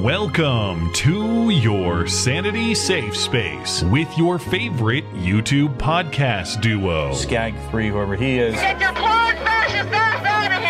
Welcome to your Sanity Safe Space with your favorite YouTube podcast duo. Skag 3, whoever he is. Get your clone fascist ass out of here!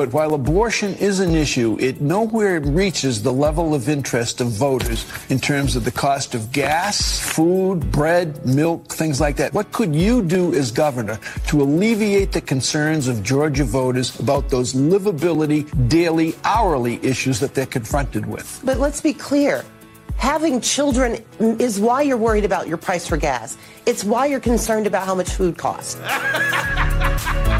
But while abortion is an issue, it nowhere reaches the level of interest of voters in terms of the cost of gas, food, bread, milk, things like that. What could you do as governor to alleviate the concerns of Georgia voters about those livability, daily, hourly issues that they're confronted with? But let's be clear. Having children is why you're worried about your price for gas. It's why you're concerned about how much food costs.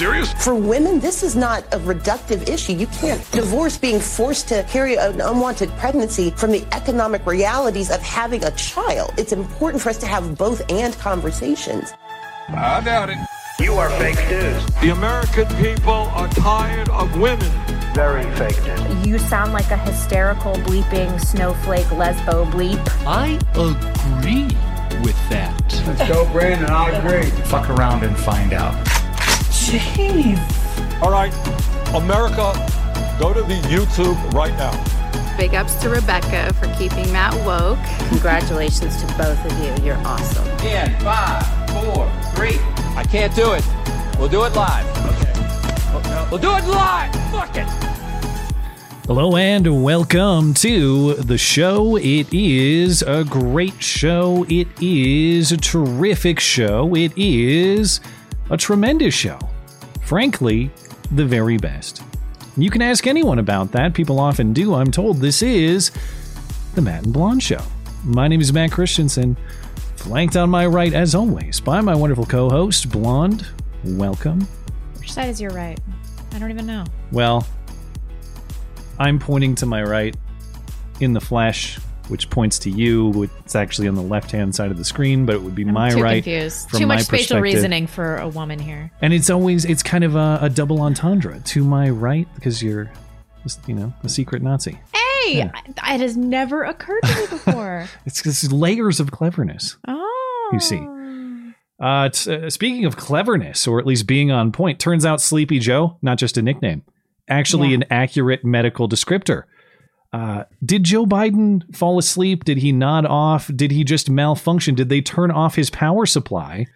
You serious? For women, this is not a reductive issue. You can't divorce being forced to carry an unwanted pregnancy from the economic realities of having a child. It's important for us to have both and conversations. I doubt it. You are fake news. The American people are tired of women. Very fake news. You sound like a hysterical bleeping snowflake lesbo bleep. I agree with that. Let's go, Brandon. I agree. Fuck around and find out. Jeez. All right, America, go to the YouTube right now. Big ups to Rebecca for keeping Matt woke. Congratulations to both of you. You're awesome. In five, four, three. I can't do it. We'll do it live. Okay. We'll do it live. Fuck it. Hello and welcome to the show. It is a great show. It is a terrific show. It is a tremendous show. Frankly, the very best. You can ask anyone about that. People often do. I'm told this is the Matt and Blonde Show. My name is Matt Christiansen, flanked on my right, as always, by my wonderful co host, Blonde. Welcome. Which side is your right? I don't even know. Well, I'm pointing to my right in the flesh, which points to you. It's actually on the left hand side of the screen, but it would be I'm my too right. confused. Too much spatial reasoning for a woman here. And it's always it's kind of a, a double entendre. To my right, because you're, just, you know, a secret Nazi. Hey, Yeah. I- it has never occurred to me before. It's just layers of cleverness. oh, You see. Uh, t- uh, speaking of cleverness, or at least being on point, turns out Sleepy Joe, not just a nickname, actually Yeah. an accurate medical descriptor. Uh, did Joe Biden fall asleep? Did he nod off? Did he just malfunction? Did they turn off his power supply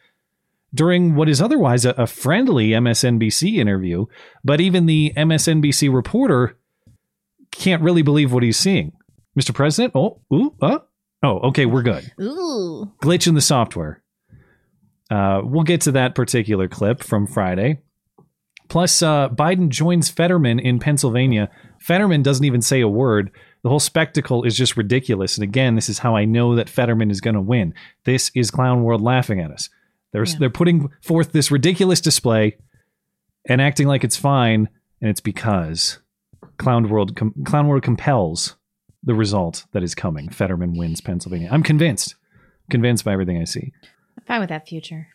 during what is otherwise a, a friendly MSNBC interview? But even the MSNBC reporter can't really believe what he's seeing. Mr. President, oh, ooh, uh, oh, okay, we're good Ooh. glitch in the software. Uh, we'll get to that particular clip from Friday. Plus, uh, Biden joins Fetterman in Pennsylvania. Fetterman doesn't even say a word. The whole spectacle is just ridiculous. And again, this is how I know that Fetterman is going to win. This is Clown World laughing at us. They're, Yeah. they're putting forth this ridiculous display and acting like it's fine. And it's because Clown World, com- Clown World compels the result that is coming. Fetterman wins Pennsylvania. I'm convinced. Convinced by everything I see. I'm fine with that future.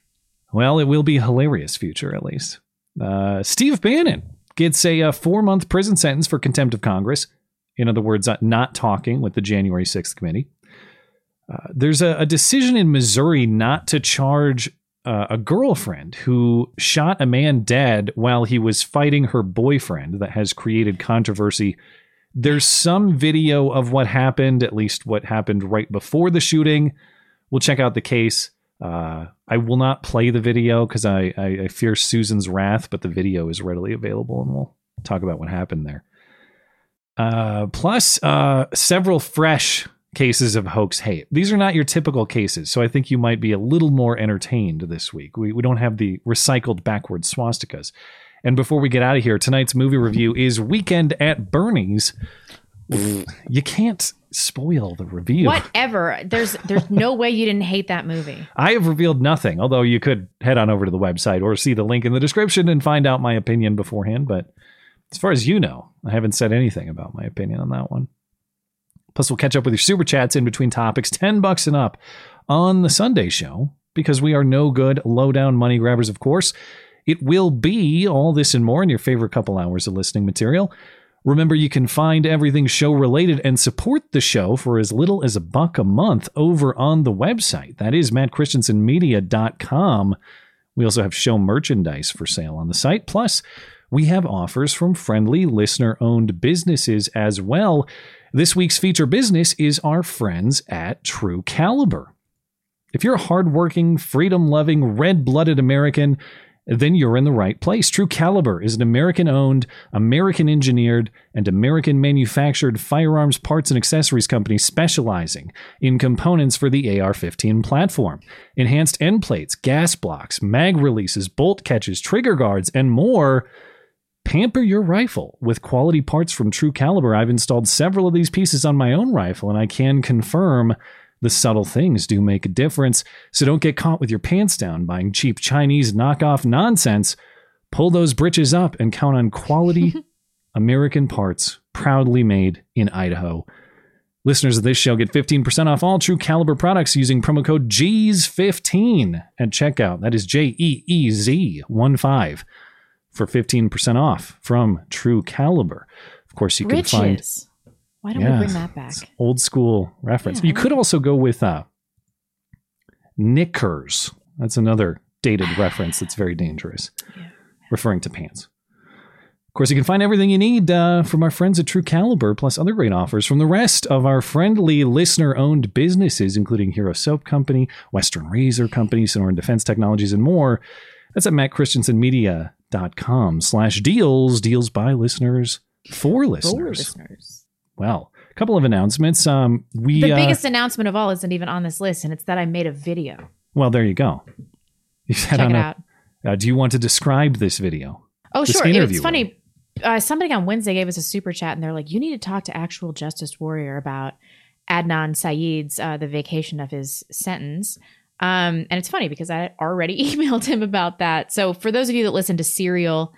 Well, it will be a hilarious future, at least. Uh, Steve Bannon gets a, uh four month prison sentence for contempt of Congress. In other words, uh, not talking with the January 6th committee. Uh, there's a, a decision in Missouri not to charge uh, a girlfriend who shot a man dead while he was fighting her boyfriend that has created controversy. There's some video of what happened, at least what happened right before the shooting. We'll check out the case. Uh, I will not play the video because I, I, I fear Susan's wrath, but the video is readily available and we'll talk about what happened there. Uh, plus, uh, several fresh cases of hoax hate. These are not your typical cases, so I think you might be a little more entertained this week. We, we don't have the recycled backward swastikas. And before we get out of here, tonight's movie review is Weekend at Bernie's. You can't spoil the review. Whatever. There's there's no way you didn't hate that movie. I have revealed nothing, although you could head on over to the website or see the link in the description and find out my opinion beforehand. But As far as you know, I haven't said anything about my opinion on that one. Plus, we'll catch up with your super chats in between topics, 10 bucks and up on the Sunday show, because we are no good low down money grabbers, of course. It will be all this and more in your favorite couple hours of listening material. Remember, you can find everything show related and support the show for as little as a buck a month over on the website. That is mattchristiansenmedia.com. We also have show merchandise for sale on the site. Plus, we have offers from friendly listener owned businesses as well. This week's feature business is our friends at True Caliber. If you're a hardworking, freedom loving, red blooded American, then you're in the right place. True Caliber is an American owned, American engineered, and American manufactured firearms parts and accessories company specializing in components for the AR 15 platform. Enhanced end plates, gas blocks, mag releases, bolt catches, trigger guards, and more. Pamper your rifle with quality parts from True Caliber. I've installed several of these pieces on my own rifle, and I can confirm the subtle things do make a difference. So don't get caught with your pants down buying cheap Chinese knockoff nonsense. Pull those britches up and count on quality American parts proudly made in Idaho. Listeners of this show get 15% off all True Caliber products using promo code JEEZ15 at checkout. That is J E E Z 1 5 for 15% off from True Caliber. Of course, you can find Riches. Why don't Yeah. we bring that back? old school reference. You could also go with uh, knickers. That's another dated reference that's very dangerous, referring to pants. Of course, you can find everything you need uh, from our friends at True Caliber, plus other great offers from the rest of our friendly listener owned businesses, including Hero Soap Company, Western Razor Company, Sonoran Defense Technologies, and more. That's at mattchristiansenmedia.com slash deals, deals by listeners for listeners. For listeners. Well, a couple of announcements. Um, we The uh, biggest announcement of all isn't even on this list, and it's that I made a video. well, there you go. You said Check it a- out. Uh, do you want to describe this video? Oh, This sure. It's funny. Uh, somebody on Wednesday gave us a super chat, and they're like, "You need to talk to actual Justice Warrior about Adnan Syed's uh, the vacation of his sentence." Um, and it's funny because I already emailed him about that. So for those of you that listen to Serial,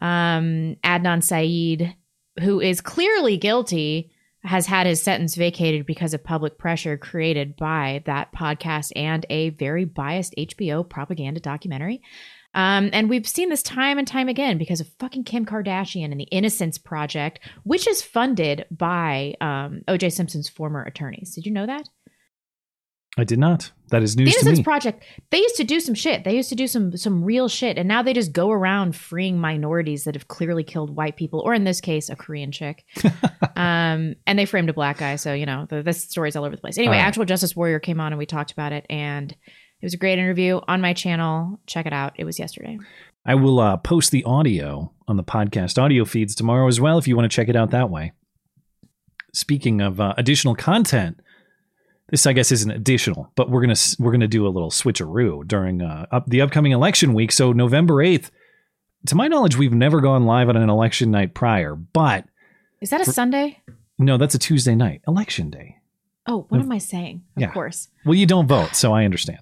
um, Adnan Syed, who is clearly guilty, has had his sentence vacated because of public pressure created by that podcast and a very biased HBO propaganda documentary. Um, and we've seen this time and time again because of fucking Kim Kardashian and the Innocence Project, which is funded by um, OJ Simpson's former attorneys. Did you know that? I did not. That is The news to Innocence. Project, they used to do some shit. They used to do some some real shit, and now they just go around freeing minorities that have clearly killed white people, or in this case, a Korean chick. um, and they framed a black guy, so you know the, this story's all over the place. Anyway, right. actual Justice Warrior came on and we talked about it, and it was a great interview on my channel. Check it out. It was yesterday. I will uh, post the audio on the podcast audio feeds tomorrow as well if you want to check it out that way. Speaking of uh, additional content, this I guess isn't additional, but we're gonna we're gonna do a little switcheroo during uh, up the upcoming election week. So November eighth, to my knowledge, we've never gone live on an election night prior, but Is that a Sunday? no, that's a Tuesday night, election day. Oh, what am I saying? Of Yeah. course. Well, you don't vote, so I understand.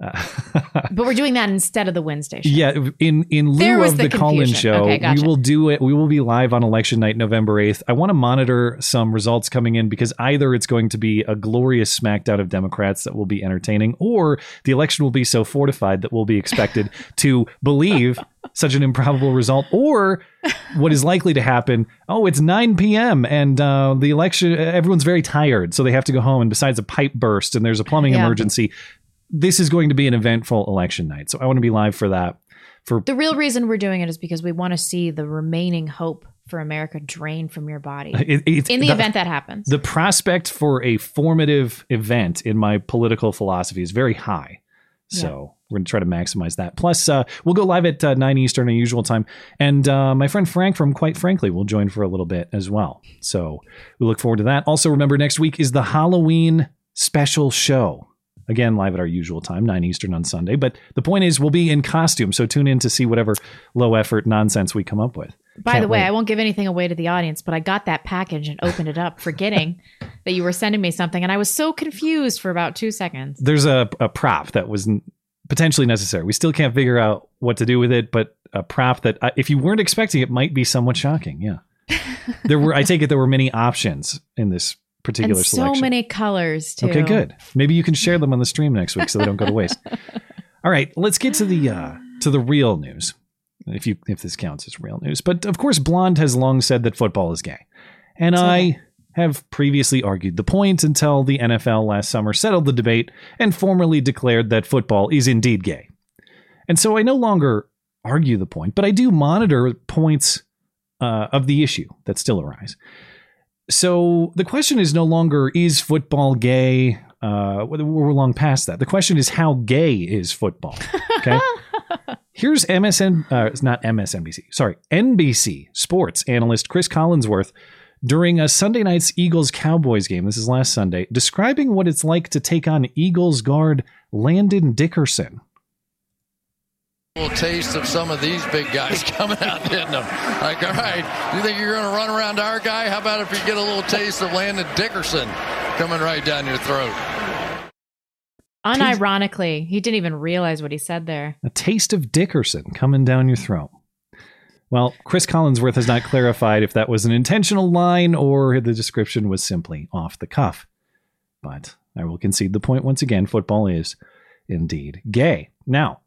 But we're doing that instead of the Wednesday show. Yeah, in in lieu of the the, call-in show, Okay, gotcha. we will do it. We will be live on election night, November eighth. I want to monitor some results coming in because either it's going to be a glorious smackdown of Democrats that will be entertaining, or the election will be so fortified that we'll be expected to believe such an improbable result, or what is likely to happen. Oh, it's 9 p.m. and uh, the election. Everyone's very tired, so they have to go home. And besides a pipe burst and there's a plumbing Yeah. emergency, this is going to be an eventful election night. So I want to be live for that. For The real reason we're doing it is because we want to see the remaining hope for America drain from your body. It- in the, the- event that happens. the prospect for a formative event in my political philosophy is very high. So we're going to try to maximize that. Plus, uh, we'll go live at uh, 9 Eastern, our usual time. And uh, my friend Frank from Quite Frankly will join for a little bit as well. So we look forward to that. Also, remember, next week is the Halloween special show. Again, live at our usual time, 9 Eastern on Sunday. But the point is, we'll be in costume. So tune in to see whatever low effort nonsense we come up with. By Can't the way, wait. I won't give anything away to the audience, but I got that package and opened it up, forgetting that you were sending me something, and I was so confused for about two seconds. there's a, a prop that was n- potentially necessary. We still can't figure out what to do with it, but a prop that uh, if you weren't expecting it might be somewhat shocking. Yeah. there were I take it there were many options in this particular and so selection. many colors too. Okay, good. Maybe you can share them on the stream next week so they don't go to waste. All right, let's get to the uh, to the real news. If you if this counts as real news. But of course Blonde has long said that football is gay. And I have previously argued the point until the NFL last summer settled the debate and formally declared that football is indeed gay. And so I no longer argue the point, but I do monitor points uh, of the issue that still arise. So the question is no longer is football gay? Uh, we're long past that. The question is how gay is football? Okay. Here's MSN, uh, it's not MSNBC, sorry, NBC sports analyst Chris Collinsworth during a Sunday night's Eagles Cowboys game. This is last Sunday, describing what it's like to take on Eagles guard Landon Dickerson. A little taste of some of these big guys coming out hitting them. Like, all right, you think you're going to run around our guy? How about if you get a little taste of Landon Dickerson coming right down your throat? Unironically, he didn't even realize what he said there. A taste of Dickerson coming down your throat. Well, Chris Collinsworth has not clarified if that was an intentional line or the description was simply off the cuff. But I will concede the point once again football is indeed gay. Now,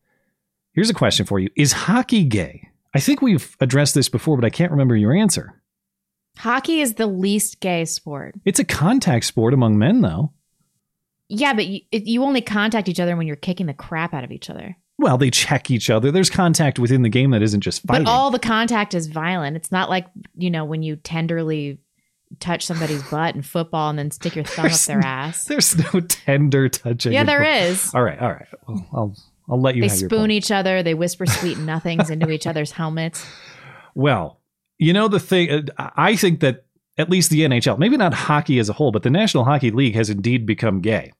here's a question for you Is hockey gay? I think we've addressed this before, but I can't remember your answer. Hockey is the least gay sport. It's a contact sport among men, though. Yeah, but you, you only contact each other when you're kicking the crap out of each other. Well, they check each other. There's contact within the game that isn't just fighting. But all the contact is violent. It's not like, you know, when you tenderly touch somebody's butt in football and then stick your thumb up their ass. There's no tender touching. Yeah, there is. All right, all right. Well, I'll I'll let you They spoon each other. They whisper sweet nothings into each other's helmets. Well, you know the thing. uh, I think that at least the NHL, maybe not hockey as a whole, but the National Hockey League has indeed become gay,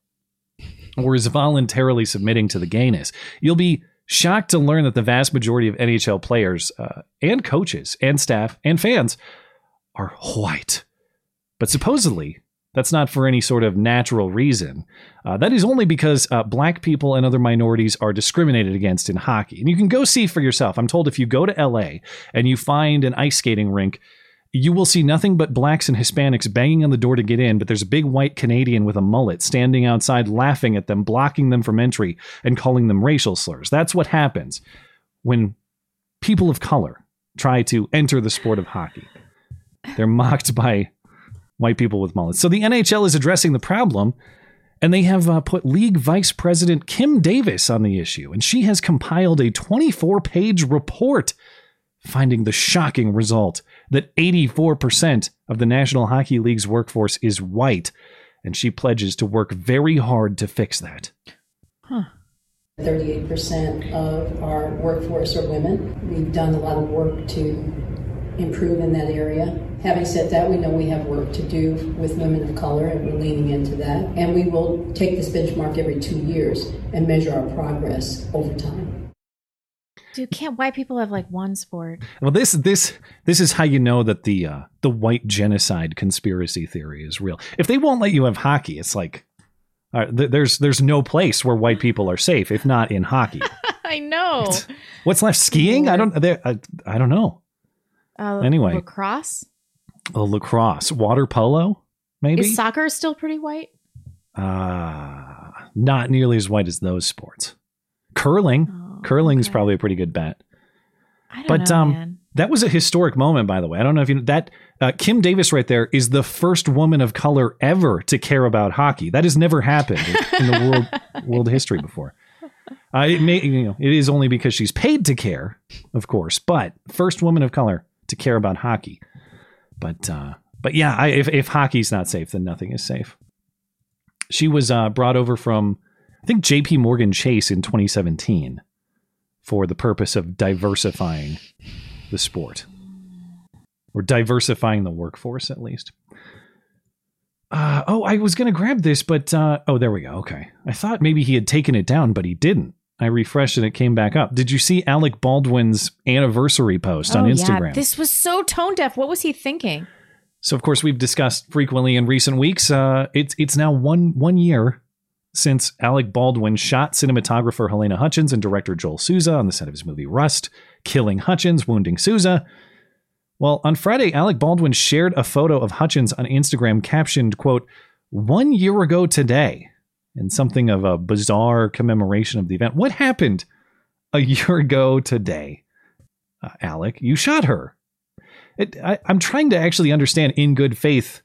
or is voluntarily submitting to the gayness. You'll be shocked to learn that the vast majority of NHL players uh, and coaches and staff and fans are white. But supposedly, that's not for any sort of natural reason. Uh, that is only because uh, black people and other minorities are discriminated against in hockey. And you can go see for yourself. I'm told if you go to LA and you find an ice skating rink, you will see nothing but blacks and Hispanics banging on the door to get in, but there's a big white Canadian with a mullet standing outside laughing at them, blocking them from entry, and calling them racial slurs. That's what happens when people of color try to enter the sport of hockey. They're mocked by white people with mullets. So the NHL is addressing the problem, and they have uh, put league vice president Kim Davis on the issue, and she has compiled a 24 page report finding the shocking result that 84% of the National Hockey League's workforce is white, and she pledges to work very hard to fix that. Huh. 38% of our workforce are women. We've done a lot of work to improve in that area. Having said that, we know we have work to do with women of color, and we're leaning into that. And we will take this benchmark every two years and measure our progress over time. Dude, can't white people have like one sport? Well, this this this is how you know that the uh, the white genocide conspiracy theory is real. If they won't let you have hockey, it's like uh, th- there's there's no place where white people are safe if not in hockey. I know. What's left? Skiing? I don't. there- I, I don't know. Uh, Anyway. lacrosse lacrosse, water polo, maybe. is soccer still pretty white? Uh, not nearly as white as those sports. Curling, curling is probably a pretty good bet. Oh, I don't But know, um, man. that was a historic moment, by the way. I don't know if you know that uh, Kim Davis right there is the first woman of color ever to care about hockey. That has never happened in the world world history before. Uh, it may, you know, it is only because she's paid to care, of course, but first woman of color to care about hockey. But uh, but yeah, I, if if hockey's not safe, then nothing is safe. She was uh, brought over from I think J.P. Morgan Chase in 2017 for the purpose of diversifying the sport or diversifying the workforce at least. Uh, oh, I was going to grab this, but uh, oh, there we go. Okay. I thought maybe he had taken it down, but he didn't. I refreshed and it came back up. Did you see Alec Baldwin's anniversary post on oh, Instagram? yeah. This was so tone deaf. What was he thinking? So of course we've discussed frequently in recent weeks. Uh, it's it's now one one year since Alec Baldwin shot cinematographer Halyna Hutchins and director Joel Souza on the set of his movie Rust, killing Hutchins, wounding Souza. Well, on Friday, Alec Baldwin shared a photo of Hutchins on Instagram captioned, quote, one year ago today, and something of a bizarre commemoration of the event. What happened a year ago today? Uh, Alec, you shot her. It, I, I'm trying to actually understand in good faith.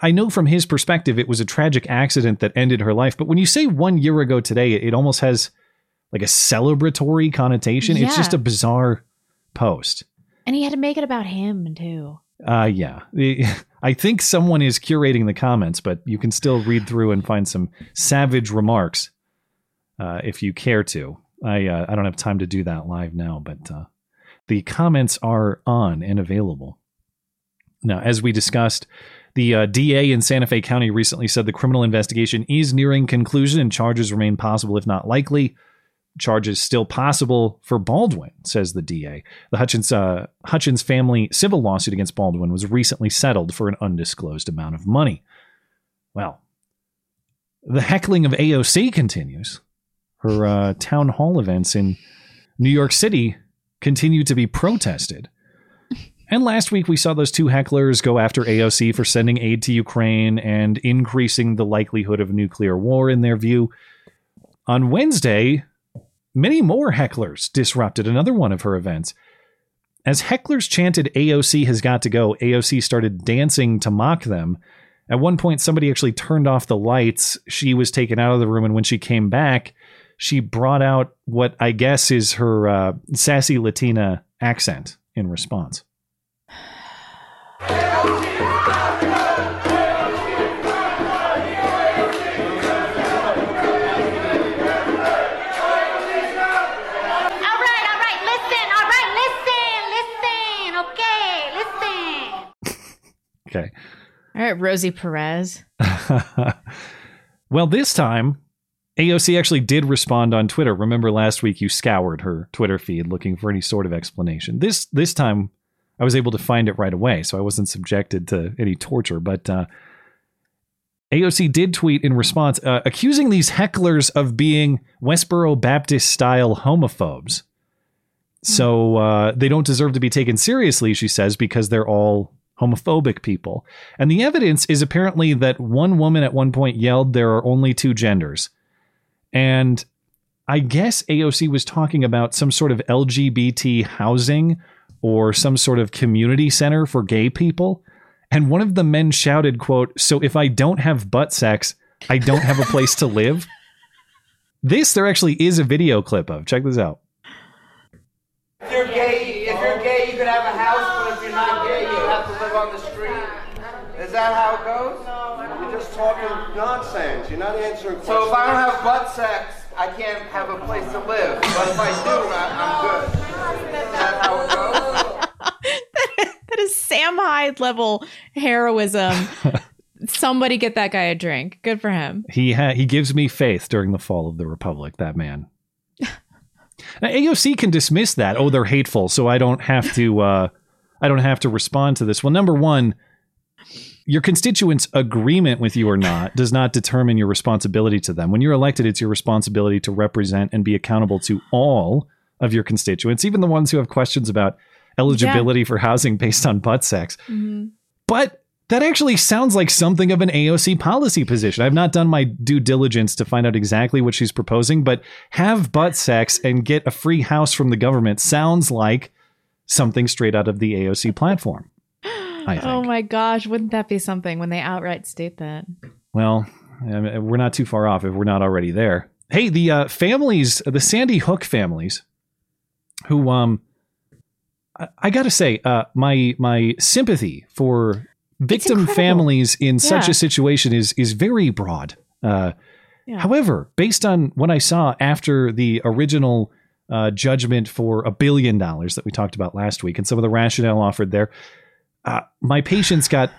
I know from his perspective it was a tragic accident that ended her life, but when you say one year ago today, it, it almost has like a celebratory connotation. It's just a bizarre post. And he had to make it about him too. Uh, yeah. I think someone is curating the comments, but you can still read through and find some savage remarks uh, if you care to. I uh, I don't have time to do that live now, but uh, the comments are on and available. Now, as we discussed, the uh, DA in Santa Fe County recently said the criminal investigation is nearing conclusion and charges remain possible, if not likely. Charges still possible for Baldwin, says the DA. The Hutchins uh, Hutchins family civil lawsuit against Baldwin was recently settled for an undisclosed amount of money. Well, the heckling of AOC continues. Her uh, town hall events in New York City continue to be protested. And last week, we saw those two hecklers go after AOC for sending aid to Ukraine and increasing the likelihood of nuclear war in their view. On Wednesday, many more hecklers disrupted another one of her events. As hecklers chanted, AOC has got to go, AOC started dancing to mock them. At one point, somebody actually turned off the lights. She was taken out of the room, and when she came back, she brought out what I guess is her uh, sassy Latina accent in response. Okay. All right, Rosie Perez. well, this time, AOC actually did respond on Twitter. Remember last week you scoured her Twitter feed looking for any sort of explanation. This this time I was able to find it right away, so I wasn't subjected to any torture. But uh, AOC did tweet in response, uh, accusing these hecklers of being Westboro Baptist style homophobes. So uh, they don't deserve to be taken seriously, she says, because they're all homophobic people. And the evidence is apparently that one woman at one point yelled, There are only two genders. And I guess AOC was talking about some sort of LGBT housing or some sort of community center for gay people. And one of the men shouted, quote, So if I don't have butt sex, I don't have a place to live. This there actually is a video clip of. Check this out. If you're gay, if you're gay, you can have a house, but if you're not gay, you have to live on the street. Is that how it goes? No, You're just talking nonsense. You're not answering questions. So if I don't have butt sex, I can't have a place to live. But if I do, I, I'm good. Is that how it goes? That is Sam Hyde level heroism. Somebody get that guy a drink. Good for him. He ha- he gives me faith during the fall of the republic. That man. now, AOC can dismiss that. Oh, they're hateful, so I don't have to. Uh, I don't have to respond to this. Well, number one, your constituents' agreement with you or not does not determine your responsibility to them. When you're elected, it's your responsibility to represent and be accountable to all of your constituents, even the ones who have questions about eligibility for housing based on butt sex. Mm-hmm. But that actually sounds like something of an AOC policy position. I've not done my due diligence to find out exactly what she's proposing, but have butt sex and get a free house from the government sounds like something straight out of the AOC platform. Oh my gosh, wouldn't that be something when they outright state that? Well, I mean, we're not too far off if we're not already there. Hey, the uh, families, the Sandy Hook families, who um, I, I got to say, uh, my my sympathy for victim families in such a situation is is very broad. Uh, Yeah. However, based on what I saw after the original uh, judgment for a billion dollars that we talked about last week and some of the rationale offered there, uh, my patience got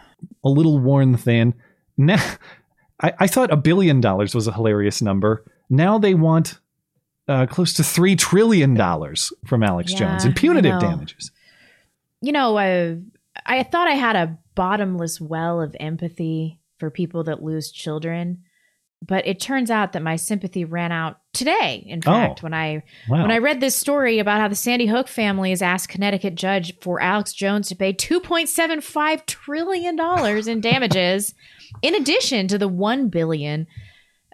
a little worn thin. Now, I, I thought a billion dollars was a hilarious number. Now they want uh, close to three trillion dollars from Alex Yeah, Jones in punitive damages. You know, I, I thought I had a bottomless well of empathy for people that lose children. But it turns out that my sympathy ran out today. In Oh. fact, when I Wow. when I read this story about how the Sandy Hook family has asked Connecticut judge for Alex Jones to pay two point seven five trillion dollars in damages, in addition to the one billion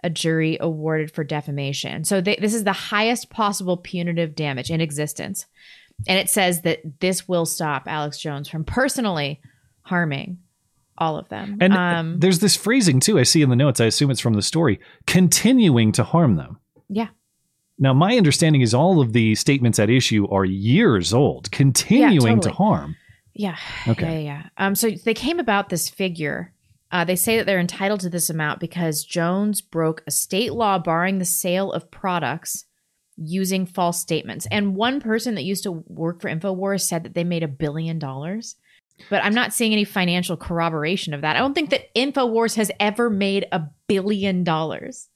a jury awarded for defamation. So they, this is the highest possible punitive damage in existence, and it says that this will stop Alex Jones from personally harming all of them. And um, there's this phrasing too I see in the notes. I assume it's from the story, continuing to harm them. yeah. Now, my understanding is all of the statements at issue are years old, continuing to totally. harm. Yeah. Okay. Yeah, yeah. Um, so they came about this figure. Uh, they say that they're entitled to this amount because Jones broke a state law barring the sale of products using false statements. And one person that used to work for InfoWars said that they made a billion dollars. But I'm not seeing any financial corroboration of that. I don't think that InfoWars has ever made a billion dollars.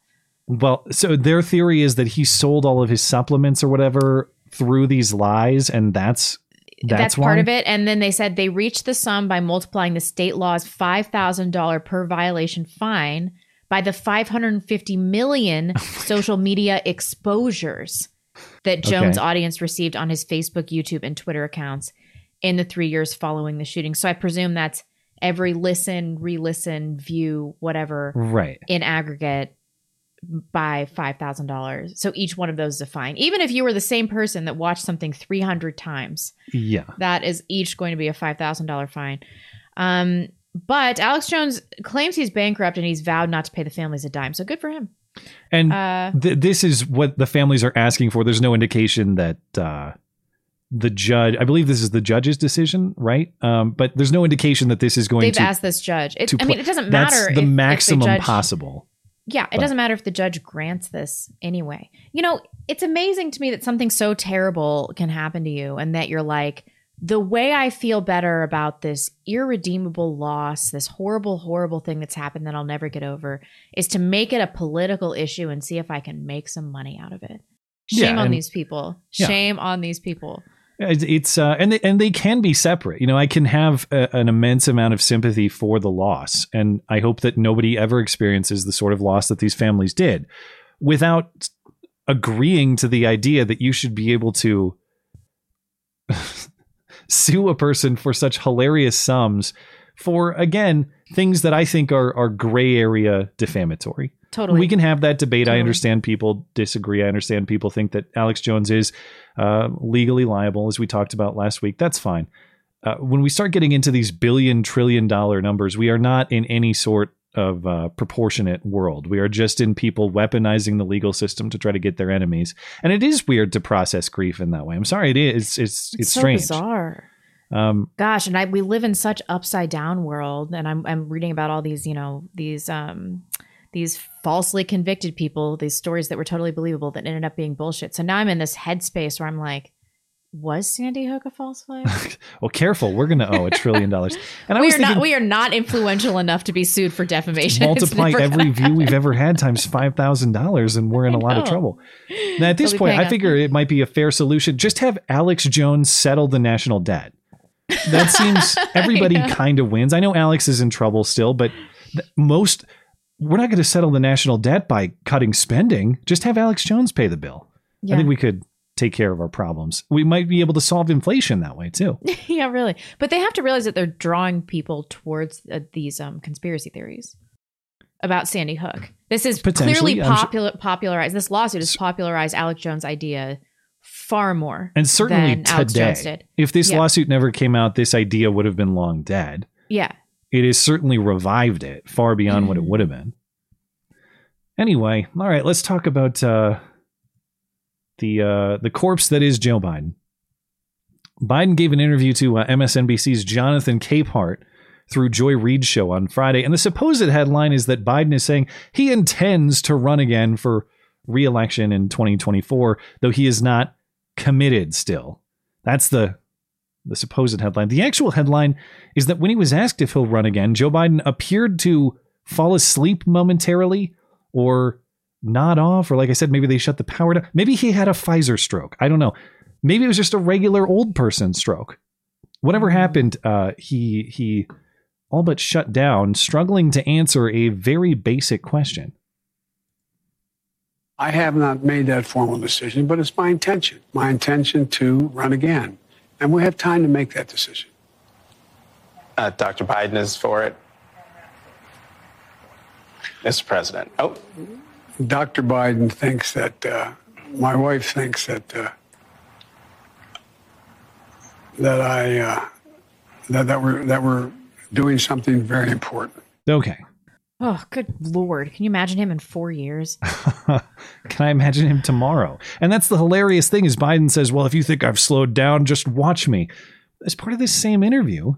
Well, so their theory is that he sold all of his supplements or whatever through these lies, and that's that's, That's, part of it. And then they said they reached the sum by multiplying the state law's $5,000 per violation fine by the 550 million oh social media exposures that Jones' Okay. audience received on his Facebook, YouTube, and Twitter accounts in the three years following the shooting. So I presume that's every listen, re listen, view, whatever Right. in aggregate by $5,000. So each one of those is a fine. Even if you were the same person that watched something 300 times, Yeah. that is each going to be a $5,000 fine. Um, but Alex Jones claims he's bankrupt and he's vowed not to pay the families a dime. So good for him. And Uh, th- this is what the families are asking for. There's no indication that uh, the judge, I believe this is the judge's decision, right? Um, but there's no indication that this is going They've to. asked this judge. It, I mean, it doesn't matter. That's the if- if maximum judge- possible. Yeah, it But- doesn't matter if the judge grants this anyway. You know, it's amazing to me that something so terrible can happen to you and that you're like, the way I feel better about this irredeemable loss, this horrible, horrible thing that's happened that I'll never get over, is to make it a political issue and see if I can make some money out of it. Yeah, Shame on and- these people. Yeah. Shame on these people. It's, uh, and they, and they can be separate. You know, I can have a, an immense amount of sympathy for the loss, and I hope that nobody ever experiences the sort of loss that these families did, without agreeing to the idea that you should be able to sue a person for such hilarious sums for again things that I think are are gray area defamatory. Totally. We can have that debate. I understand people disagree. I understand people think that Alex Jones is uh, legally liable, as we talked about last week. That's fine. Uh, when we start getting into these billion, trillion dollar numbers, we are not in any sort of uh, proportionate world. We are just in people weaponizing the legal system to try to get their enemies. And it is weird to process grief in that way. I'm sorry, it is. It's it's, it's, so strange. bizarre. Um, Gosh, and I we live in such upside down world, and I'm I'm reading about all these you know these um these falsely convicted people, these stories that were totally believable that ended up being bullshit. So now I'm in this headspace where I'm like, was Sandy Hook a false flag? well, careful. We're going to owe a trillion dollars. And we are thinking, not we are not influential enough to be sued for defamation. Multiply every view we've ever had times five thousand dollars, and we're in a lot of trouble. Now, at this They'll point, I figure it might be a fair solution. Just have Alex Jones settle the national debt. That seems everybody kind of wins. I know Alex is in trouble still, but th- most we're not going to settle the national debt by cutting spending. Just have Alex Jones pay the bill. Yeah. I think we could take care of our problems. We might be able to solve inflation that way too. yeah, really. But they have to realize that they're drawing people towards uh, these um, conspiracy theories about Sandy Hook. This is clearly popular popularized. This lawsuit has popularized Alex Jones' idea far more, And certainly today, if this Yeah. lawsuit never came out, this idea would have been long dead. Yeah, it has certainly revived it far beyond what it would have been. Anyway, all right, let's talk about uh, the uh, the corpse that is Joe Biden. Biden gave an interview to uh, MSNBC's Jonathan Capehart through Joy Reid's show on Friday, and the supposed headline is that Biden is saying he intends to run again for re-election in 2024, though he is not committed still. That's the the supposed headline. The actual headline is that when he was asked if he'll run again, Joe Biden appeared to fall asleep momentarily or nod off, or like I said, maybe they shut the power down. Maybe he had a Pfizer stroke. I don't know. Maybe it was just a regular old person stroke. Whatever happened, uh, he he all but shut down, struggling to answer a very basic question. I have not made that formal decision, but it's my intention. My intention to run again. And we have time to make that decision. Uh, Dr. Biden is for it. Mr. President. Oh, Dr. Biden thinks that, uh, my wife thinks that, uh, that I, uh, that, that we're, that we're doing something very important. Okay. Oh, good lord! Can you imagine him in four years? Can I imagine him tomorrow? And that's the hilarious thing is Biden says, "Well, if you think I've slowed down, just watch me." As part of this same interview,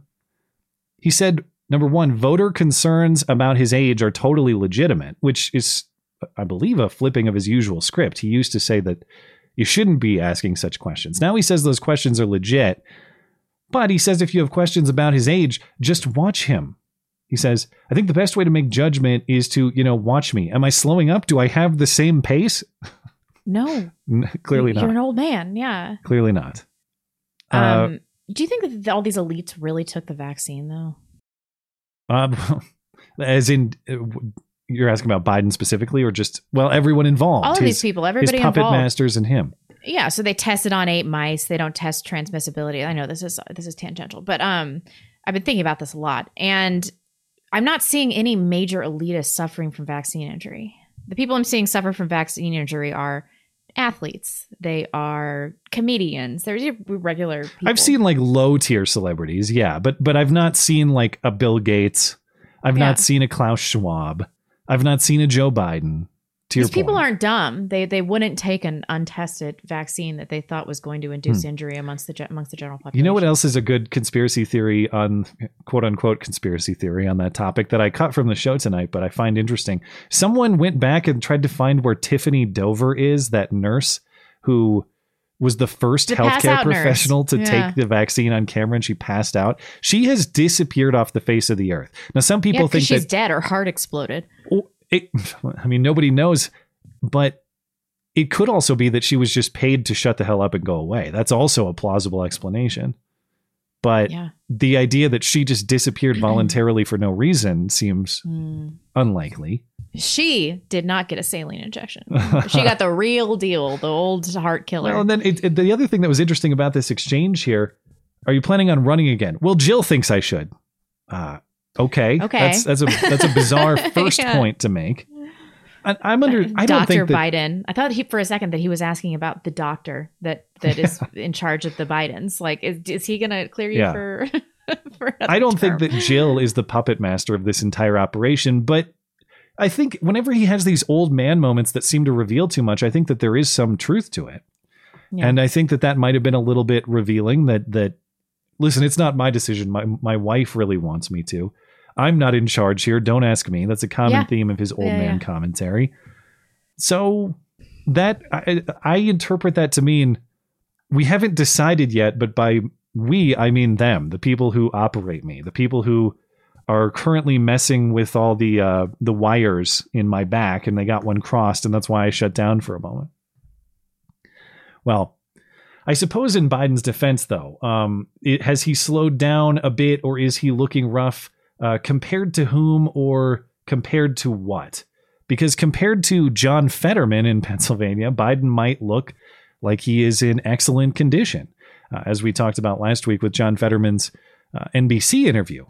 he said, number 1, voter concerns about his age are totally legitimate, which is I believe a flipping of his usual script. He used to say that you shouldn't be asking such questions. Now he says those questions are legit, but he says if you have questions about his age, just watch him. He says, I think the best way to make judgment is to, you know, watch me. Am I slowing up? Do I have the same pace? No, Clearly not. You're an old man. Yeah. Clearly not. Uh, Um, do you think that all these elites really took the vaccine though? Um, as in, uh, you're asking about Biden specifically, or just well, everyone involved. All of these people, everybody his puppet involved. masters, and him. Yeah, so they tested on eight mice. They don't test transmissibility. I know this is this is tangential, but um, I've been thinking about this a lot, and I'm not seeing any major elitists suffering from vaccine injury. The people I'm seeing suffer from vaccine injury are athletes. They are comedians. They're regular people. I've seen like low tier celebrities, yeah, but but I've not seen like a Bill Gates. I've Yeah. not seen a Klaus Schwab. I've not seen a Joe Biden. To These people point. aren't dumb. They they wouldn't take an untested vaccine that they thought was going to induce Hmm. injury amongst the amongst the general population. You know what else is a good conspiracy theory on quote unquote conspiracy theory on that topic that I cut from the show tonight, but I find interesting? Someone went back and tried to find where Tiffany Dover is, that nurse who was the first The healthcare out nurse. professional to Yeah. take the vaccine on camera and she passed out. She has disappeared off the face of the earth. Now, some people yeah, think she's that dead. Her heart exploded. It, I mean, nobody knows, but it could also be that she was just paid to shut the hell up and go away. That's also a plausible explanation. But Yeah. the idea that she just disappeared voluntarily for no reason seems Hmm. unlikely. She did not get a saline injection. she got the real deal, the old heart killer. Well, and then it, it- the other thing that was interesting about this exchange here are you planning on running again? Well, Jill thinks I should. Uh, okay. Okay. That's, that's, a, that's a bizarre first Yeah. point to make. I, I'm under. I don't Dr. think that, Biden. I thought he for a second that he was asking about the doctor that that is in charge of the Bidens. Like, is, is he going to clear you Yeah. for? for I don't term? think that Jill is the puppet master of this entire operation, but I think whenever he has these old man moments that seem to reveal too much, I think that there is some truth to it. Yeah. And I think that that might have been a little bit revealing that that listen, it's not my decision. My my wife really wants me to. I'm not in charge here. Don't ask me. That's a common Yeah. theme of his old Yeah, man yeah. commentary. So that I, I interpret that to mean we haven't decided yet, but by we I mean them, the people who operate me, the people who are currently messing with all the uh, the wires in my back, and they got one crossed, and that's why I shut down for a moment. Well, I suppose in Biden's defense, though, um, it, has he slowed down a bit, or is he looking rough uh, compared to whom, or compared to what? Because compared to John Fetterman in Pennsylvania, Biden might look like he is in excellent condition, uh, as we talked about last week with John Fetterman's uh, NBC interview.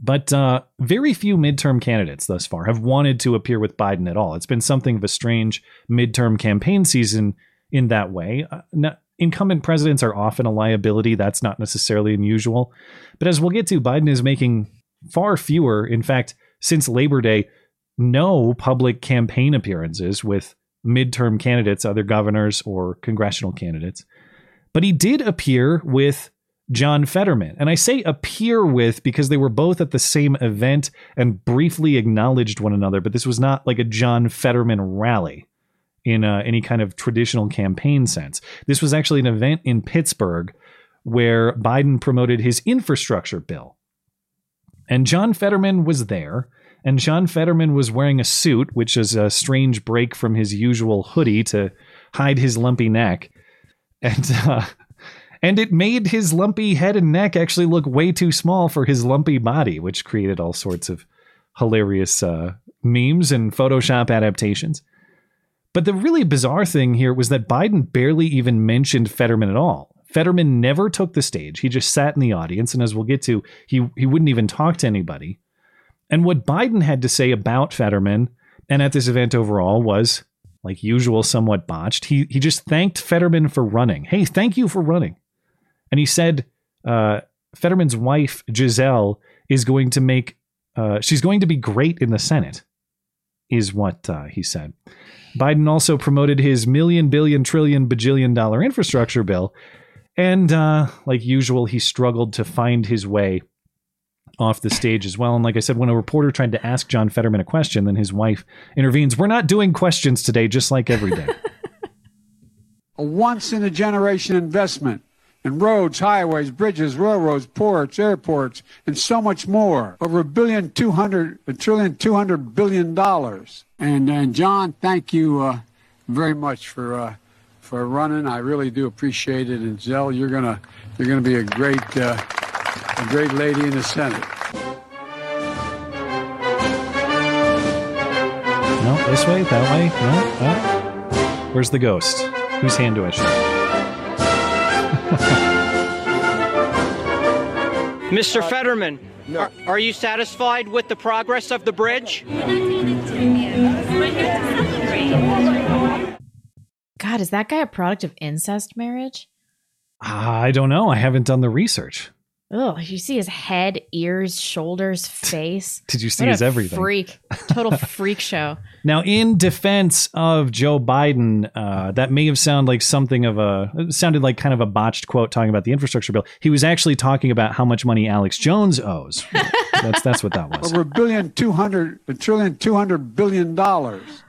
But uh, very few midterm candidates thus far have wanted to appear with Biden at all. It's been something of a strange midterm campaign season in that way. Uh, no- incumbent presidents are often a liability. That's not necessarily unusual. But as we'll get to, Biden is making far fewer, in fact, since Labor Day, no public campaign appearances with midterm candidates, other governors or congressional candidates. But he did appear with John Fetterman. And I say appear with because they were both at the same event and briefly acknowledged one another, but this was not like a John Fetterman rally in uh, any kind of traditional campaign sense. This was actually an event in Pittsburgh where Biden promoted his infrastructure bill. And John Fetterman was there. And John Fetterman was wearing a suit, which is a strange break from his usual hoodie to hide his lumpy neck. And uh, and it made his lumpy head and neck actually look way too small for his lumpy body, which created all sorts of hilarious uh, memes and Photoshop adaptations. But the really bizarre thing here was that Biden barely even mentioned Fetterman at all. Fetterman never took the stage. He just sat in the audience, and as we'll get to, he he wouldn't even talk to anybody. And what Biden had to say about Fetterman and at this event overall was, like usual, somewhat botched. He he just thanked Fetterman for running. Hey, thank you for running. And he said uh, Fetterman's wife Giselle is going to make uh, she's going to be great in the Senate, is what uh, he said. Biden also promoted his million, billion, trillion, bajillion dollar infrastructure bill. And uh, like usual, he struggled to find his way off the stage as well. And like I said, when a reporter tried to ask John Fetterman a question, then his wife intervenes. We're not doing questions today, just like every day. a once in a generation investment in roads, highways, bridges, railroads, ports, airports, and so much more. Over a billion, two hundred, a trillion, two hundred billion dollars. And and John, thank you uh, very much for uh, for running. I really do appreciate it. And Gisele, you're gonna you're gonna be a great uh, a great lady in the Senate. No, this way, that way, no. Uh. Where's the ghost? Whose hand do I shake? Mr. Fetterman, are, are you satisfied with the progress of the bridge? God, is that guy a product of incest marriage? I don't know. I haven't done the research. Oh, you see his head, ears, shoulders, face. Did you see What his a everything? Freak, total freak show. Now, in defense of Joe Biden, uh, that may have sounded like something of a sounded like kind of a botched quote talking about the infrastructure bill. He was actually talking about how much money Alex Jones owes. that's that's what that was. Over a billion, two hundred, a trillion, two hundred billion dollars.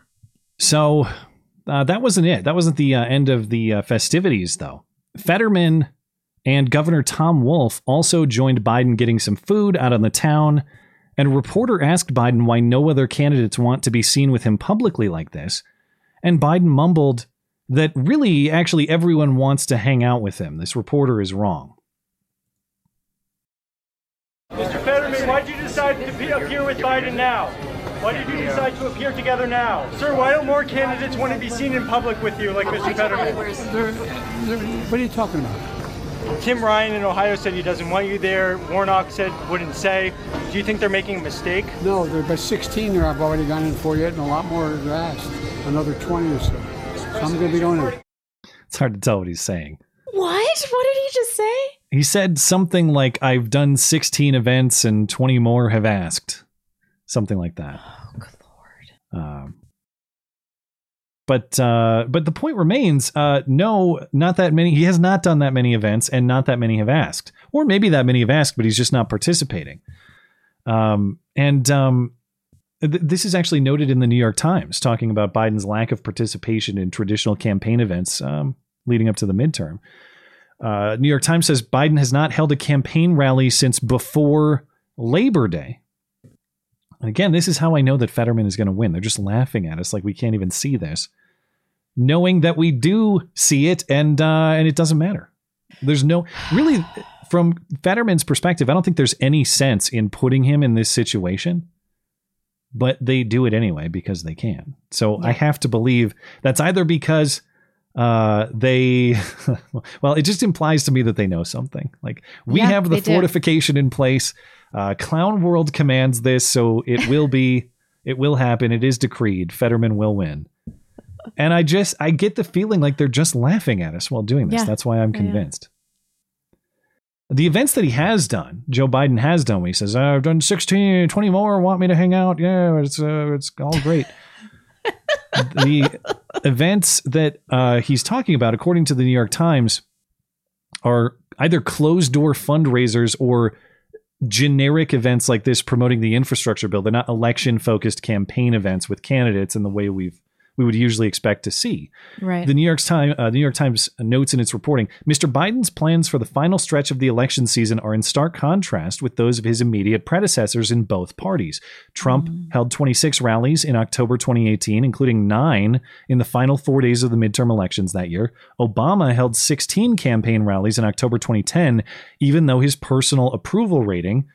So uh, that wasn't it. That wasn't the uh, end of the uh, festivities, though. Fetterman and Governor Tom Wolf also joined Biden getting some food out on the town. And a reporter asked Biden why no other candidates want to be seen with him publicly like this. And Biden mumbled that really, actually, everyone wants to hang out with him. This reporter is wrong. Mr. Fetterman, why did you decide to be appear with Biden now? Why did you decide to appear together now? Sir, why don't more candidates want to be seen in public with you like Mr. Fetterman? What are you talking about? Tim Ryan in Ohio said he doesn't want you there. Warnock said wouldn't say. Do you think they're making a mistake? No, there by 16 there I've already gone in for yet, and a lot more are asked. Another 20 or so. So I'm going to be going in. It's hard to tell what he's saying. What? What did he just say? He said something like, I've done 16 events and 20 more have asked. Something like that. Oh, good lord. Um, but uh, but the point remains, uh, no, not that many. He has not done that many events, and not that many have asked, or maybe that many have asked, but he's just not participating. Um, and um, th- this is actually noted in the New York Times, talking about Biden's lack of participation in traditional campaign events um, leading up to the midterm. Uh, New York Times says Biden has not held a campaign rally since before Labor Day. And again, this is how I know that Fetterman is going to win. They're just laughing at us like we can't even see this, knowing that we do see it, and uh, and it doesn't matter. There's no really from Fetterman's perspective. I don't think there's any sense in putting him in this situation, but they do it anyway because they can. So I have to believe that's either because uh they well it just implies to me that they know something like we Yeah, have the they do. fortification in place uh clown world commands this so it will be it will happen it is decreed fetterman will win and i just i get the feeling like they're just laughing at us while doing this Yeah. that's why i'm Yeah, yeah. convinced the events that he has done joe biden has done he says i've done 16 20 more want me to hang out yeah it's uh, it's all great the events that uh, he's talking about, according to the New York Times, are either closed door fundraisers or generic events like this promoting the infrastructure bill. They're not election focused campaign events with candidates in the way we've we would usually expect to see. Right. The New York Times, uh, the New York Times notes in its reporting, Mr. Biden's plans for the final stretch of the election season are in stark contrast with those of his immediate predecessors in both parties. Trump held 26 rallies in October 2018, including nine in the final four days of the midterm elections that year. Obama held 16 campaign rallies in October 2010, even though his personal approval rating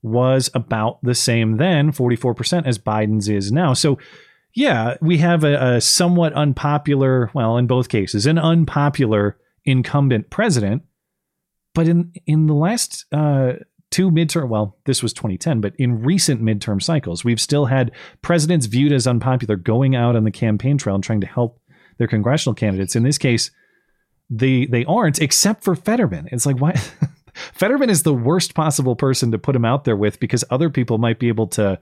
was about the same then, 44%, as Biden's is now. So yeah, we have a, a somewhat unpopular, well, in both cases, an unpopular incumbent president. But in in the last uh, two midterm, well, this was 2010, but in recent midterm cycles, we've still had presidents viewed as unpopular going out on the campaign trail and trying to help their congressional candidates. In this case, they they aren't, except for Fetterman. It's like why Fetterman is the worst possible person to put him out there with because other people might be able to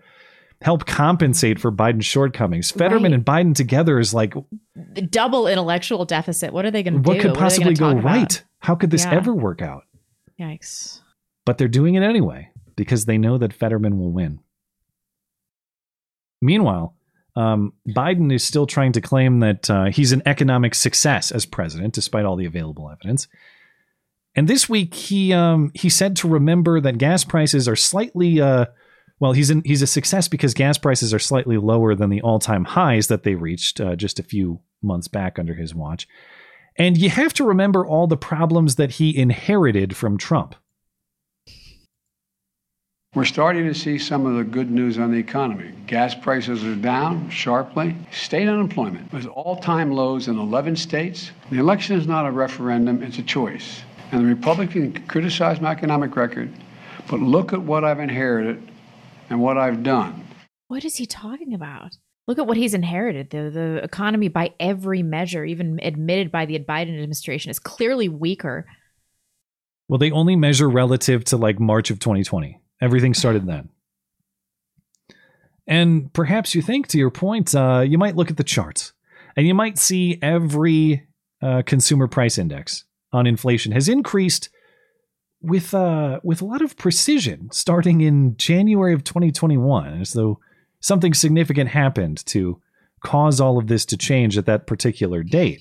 help compensate for Biden's shortcomings. Fetterman Right. and Biden together is like Double intellectual deficit. What are they going to do? what could What possibly gonna go talk about? right? How could this Yeah. ever work out? Yikes. But they're doing it anyway because they know that Fetterman will win. Meanwhile, um, Biden is still trying to claim that uh, he's an economic success as president, despite all the available evidence. And this week, he um, he said to remember that gas prices are slightly uh, well, he's in, he's a success because gas prices are slightly lower than the all time highs that they reached uh, just a few months back under his watch. And you have to remember all the problems that he inherited from Trump. We're starting to see some of the good news on the economy. Gas prices are down sharply. State unemployment was all time lows in 11 states. The election is not a referendum, it's a choice. And the Republicans can criticize my economic record, but look at what I've inherited and what I've done. What is he talking about? Look at what he's inherited. The the economy by every measure, even admitted by the Biden administration, is clearly weaker. Well, they only measure relative to like March of 2020. Everything started then. And perhaps you think, to your point, uh, you might look at the charts and you might see every uh, consumer price index on inflation has increased with uh, with a lot of precision starting in January of 2021, as though something significant happened to cause all of this to change at that particular date.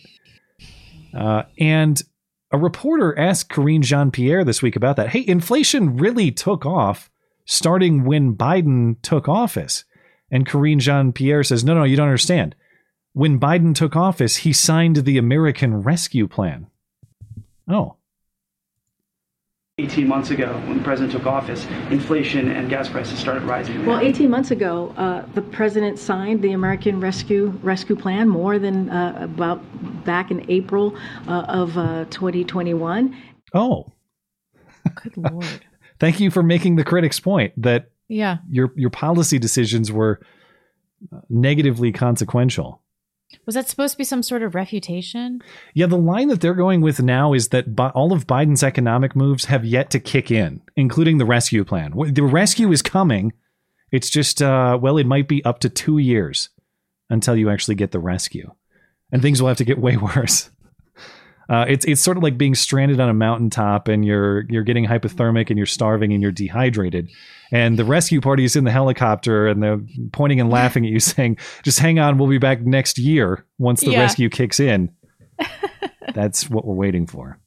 Uh, and a reporter asked Karine Jean Pierre this week about that. Hey, inflation really took off starting when Biden took office. And Karine Jean Pierre says, no, no, you don't understand. When Biden took office, he signed the American Rescue Plan. Oh, 18 months ago, when the president took office, inflation and gas prices started rising. Well, 18 months ago, uh, the president signed the American Rescue Rescue Plan more than uh, about back in April uh, of uh, 2021. oh. Good lord. Thank you for making the critic's point that Yeah. your your policy decisions were negatively consequential. Was that supposed to be some sort of refutation? Yeah, the line that they're going with now is that Bi- all of Biden's economic moves have yet to kick in, including the rescue plan. The rescue is coming. It's just, uh, well, it might be up to two years until you actually get the rescue, and things will have to get way worse. Uh, it's it's sort of like being stranded on a mountaintop and you're you're getting hypothermic and you're starving and you're dehydrated, and the rescue party is in the helicopter and they're pointing and laughing at you, saying, "Just hang on, we'll be back next year once the Yeah. rescue kicks in." That's what we're waiting for.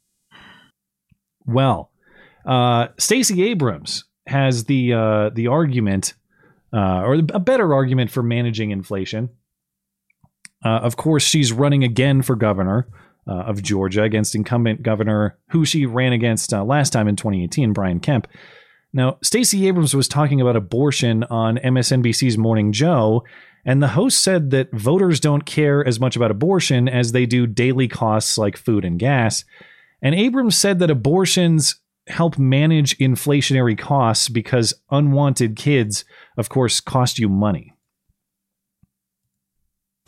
Well, uh, Stacey Abrams has the uh, the argument, uh, or a better argument for managing inflation. Uh, of course, she's running again for governor uh, of Georgia against incumbent governor who she ran against uh, last time in 2018, Brian Kemp. Now, Stacey Abrams was talking about abortion on MSNBC's Morning Joe, and the host said that voters don't care as much about abortion as they do daily costs like food and gas. And Abrams said that abortions help manage inflationary costs because unwanted kids, of course, cost you money.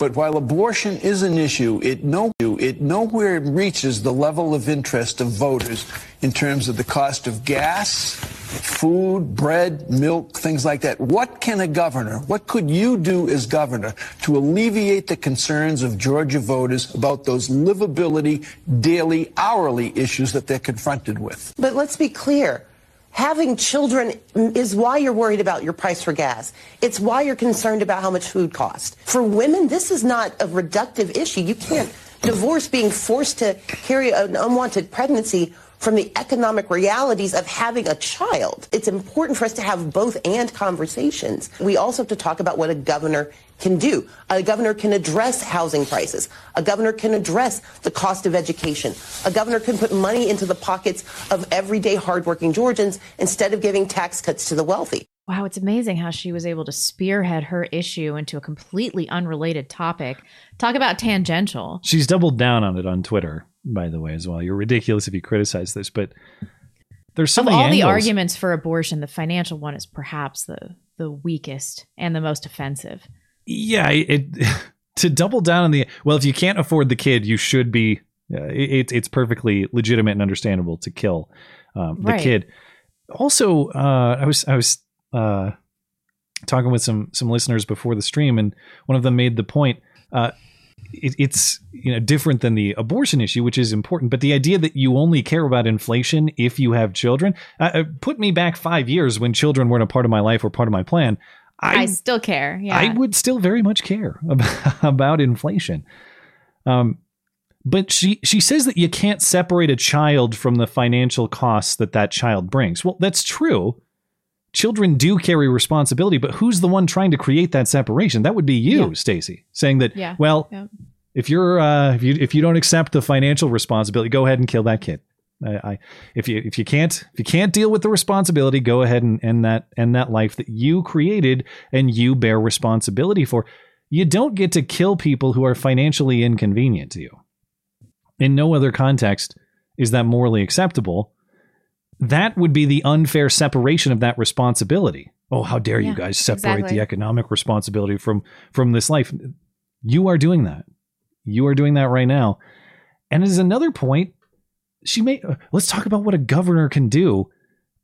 But while abortion is an issue, it, no, it nowhere reaches the level of interest of voters in terms of the cost of gas, food, bread, milk, things like that. What can a governor, what could you do as governor to alleviate the concerns of Georgia voters about those livability, daily, hourly issues that they're confronted with? But let's be clear. Having children is why you're worried about your price for gas. It's why you're concerned about how much food costs. For women, this is not a reductive issue. You can't divorce being forced to carry an unwanted pregnancy from the economic realities of having a child. It's important for us to have both and conversations. We also have to talk about what a governor can do. A governor can address housing prices. A governor can address the cost of education. A governor can put money into the pockets of everyday hardworking Georgians instead of giving tax cuts to the wealthy. Wow, it's amazing how she was able to spearhead her issue into a completely unrelated topic. Talk about tangential. She's doubled down on it on Twitter, by the way, as well. You're ridiculous if you criticize this, but there's so of many all the arguments for abortion, the financial one is perhaps the the weakest and the most offensive. Yeah, it to double down on the well, if you can't afford the kid, you should be. Uh, it, it's perfectly legitimate and understandable to kill um, the Right. kid. Also, uh, I was I was uh, talking with some some listeners before the stream, and one of them made the point. It, it's you know different than the abortion issue, which is important. But the idea that you only care about inflation if you have children uh, uh, put me back five years when children weren't a part of my life or part of my plan. I, still care. Yeah. I would still very much care about, about inflation. Um, but she she says that you can't separate a child from the financial costs that that child brings. Well, that's true. Children do carry responsibility, but who's the one trying to create that separation? That would be you, Yeah. Stacey, saying that. Yeah. Well, Yeah. if you're uh, if you if you don't accept the financial responsibility, go ahead and kill that kid. I, I if you if you can't if you can't deal with the responsibility, go ahead and end that end that life that you created and you bear responsibility for. You don't get to kill people who are financially inconvenient to you. In no other context is that morally acceptable. That would be the unfair separation of that responsibility. Oh, how dare you guys separate exactly. the economic responsibility from from this life? You are doing that. You are doing that right now. And as another point, she may uh, let's talk about what a governor can do.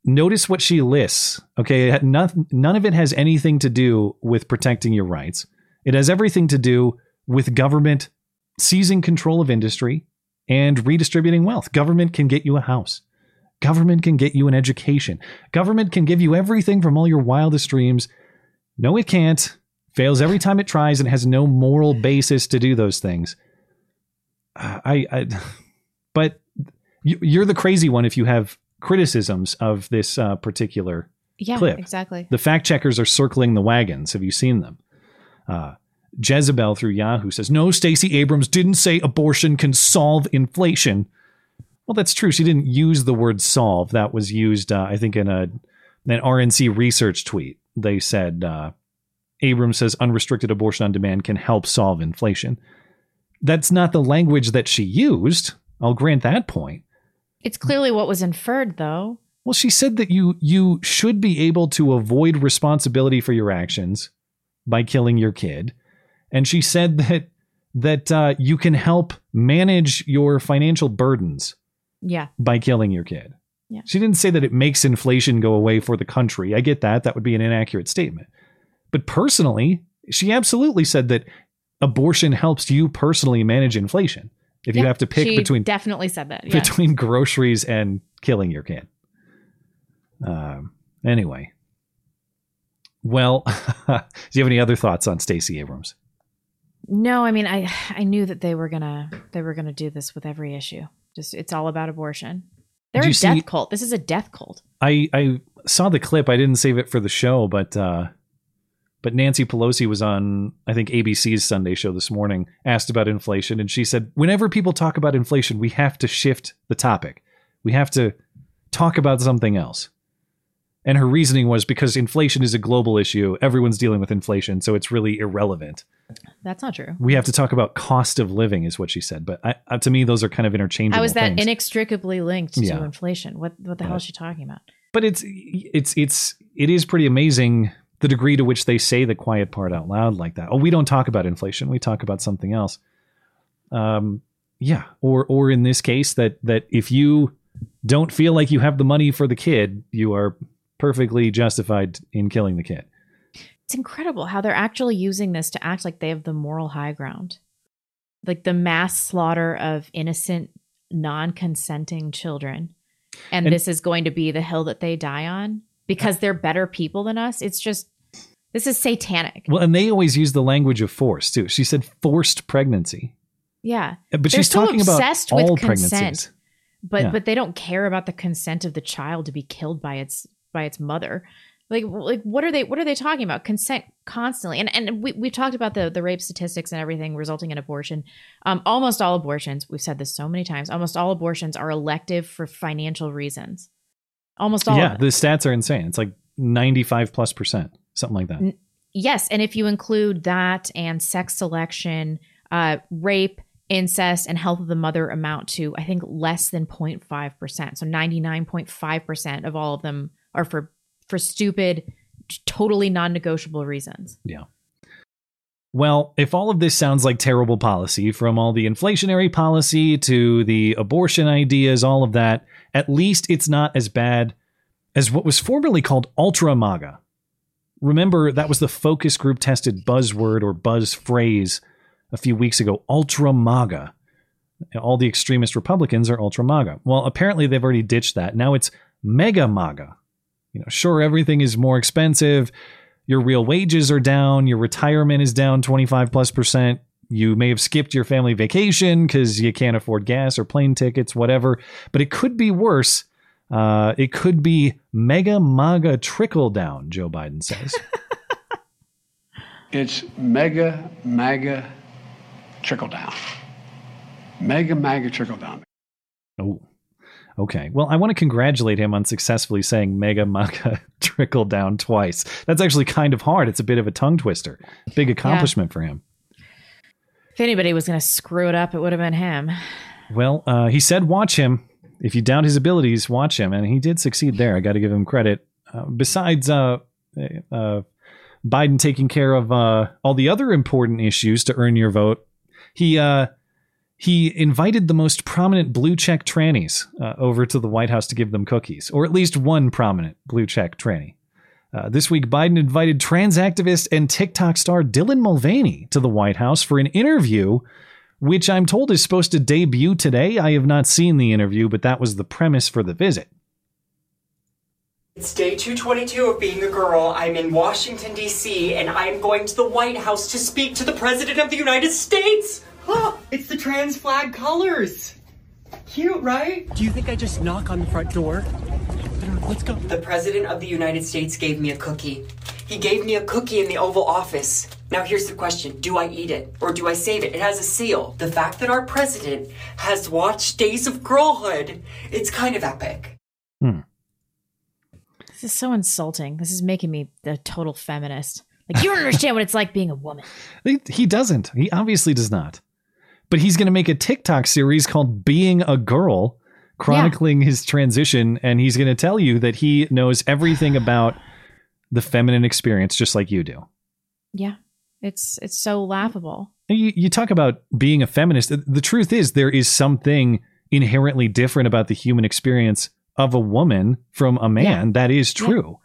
Notice what she lists. Okay, none, none of it has anything to do with protecting your rights. It has everything to do with government seizing control of industry and redistributing wealth. Government can get you a house. Government can get you an education. Government can give you everything from all your wildest dreams. No, it can't. Fails every time it tries and has no moral basis to do those things. I, I but you- you're the crazy one if you have criticisms of this uh, particular Yeah, clip. exactly. The fact checkers are circling the wagons. Have you seen them? Uh, Jezebel through Yahoo says, No, Stacey Abrams didn't say abortion can solve inflation. Well, that's true. She didn't use the word solve. That was used, uh, I think, in a an RNC research tweet. They said uh, Abrams says unrestricted abortion on demand can help solve inflation. That's not the language that she used. I'll grant that point. It's clearly what was inferred, though. Well, she said that you you should be able to avoid responsibility for your actions by killing your kid, and she said that that uh, you can help manage your financial burdens Yeah. by killing your kid. Yeah. She didn't say that it makes inflation go away for the country. I get that. That would be an inaccurate statement. But personally, she absolutely said that abortion helps you personally manage inflation. If you have to pick she between definitely said that. Yeah. between groceries and killing your kid. Um, anyway, well, do you have any other thoughts on Stacey Abrams? No, I mean, I I knew that they were gonna they were gonna do this with every issue. Just it's all about abortion. They're Did a death see- cult. This is a death cult. I I saw the clip. I didn't save it for the show, but uh, but Nancy Pelosi was on I think ABC's Sunday show this morning, asked about inflation, and she said, whenever people talk about inflation, we have to shift the topic. We have to talk about something else. And her reasoning was because inflation is a global issue. Everyone's dealing with inflation, so it's really irrelevant. That's not true. We have to talk about cost of living, is what she said. But I, uh, to me, those are kind of interchangeable. How is that things. inextricably linked Yeah. to inflation? What what the hell is she talking about? but it's it's it's it is pretty amazing the degree to which they say the quiet part out loud like that. Oh, we don't talk about inflation. We talk about something else. Um, yeah, or or in this case, that that if you don't feel like you have the money for the kid, you are perfectly justified in killing the kid. It's incredible how they're actually using this to act like they have the moral high ground. Like the mass slaughter of innocent, non consenting children. And, And- this is going to be the hill that they die on because they're better people than us. It's just, this is satanic. Well, and they always use the language of force too. She said forced pregnancy, Yeah. Uh, but They're she's so talking about obsessed all with pregnancies. consent. But Yeah. but they don't care about the consent of the child to be killed by its by its mother. Like like what are they what are they talking about? Consent constantly. And and we we've talked about the the rape statistics and everything resulting in abortion. Um almost all abortions, we've said this so many times, almost all abortions are elective for financial reasons. Almost all yeah, the stats are insane. It's like 95 plus percent, something like that. Yes, and if you include that and sex selection, uh, rape, incest, and health of the mother amount to I think less than 0.5 percent. So 99.5 percent of all of them are for for stupid, totally non-negotiable reasons. Yeah. Well, if all of this sounds like terrible policy, from all the inflationary policy to the abortion ideas, all of that, at least it's not as bad as what was formerly called Ultra MAGA. Remember, that was the focus group tested buzzword or buzz phrase a few weeks ago Ultra MAGA. All the extremist Republicans are Ultra MAGA. Well, apparently they've already ditched that. Now it's Mega MAGA. You know, sure, everything is more expensive. Your real wages are down. Your retirement is down 25 plus percent. You may have skipped your family vacation because you can't afford gas or plane tickets, whatever. But it could be worse. Uh, it could be mega MAGA trickle down, Joe Biden says. It's mega, MAGA trickle down. Mega, MAGA trickle down. Oh, okay. Well, I want to congratulate him on successfully saying mega MAGA trickle down twice. That's actually kind of hard. It's a bit of a tongue twister. Big accomplishment for him. If anybody was going to screw it up, it would have been him. Well, uh, he said, watch him. If you doubt his abilities, watch him. And he did succeed there. I got to give him credit. Uh, besides uh, uh, Biden taking care of uh, all the other important issues to earn your vote, he uh, he invited the most prominent blue check trannies uh, over to the White House to give them cookies, or at least one prominent blue check tranny. Uh, this week, Biden invited trans activist and TikTok star Dylan Mulvaney to the White House for an interview, which I'm told is supposed to debut today. I have not seen the interview, but that was the premise for the visit. It's day 222 of being a girl. I'm in Washington, D.C., and I'm going to the White House to speak to the President of the United States. Oh, it's the trans flag colors. Cute, right? Do you think I just knock on the front door? Let's go. The President of the United States gave me a cookie. He gave me a cookie in the Oval Office. Now, here's the question Do I eat it or do I save it? It has a seal. The fact that our president has watched Days of Girlhood, it's kind of epic. Hmm. This is so insulting. This is making me a total feminist. Like, you don't understand what it's like being a woman. He, he doesn't. He obviously does not. But he's going to make a TikTok series called Being a Girl, chronicling his transition. And he's going to tell you that he knows everything about the feminine experience, just like you do. Yeah. It's it's so laughable. You, you talk about being a feminist. The truth is, there is something inherently different about the human experience of a woman from a man. Yeah. That is true.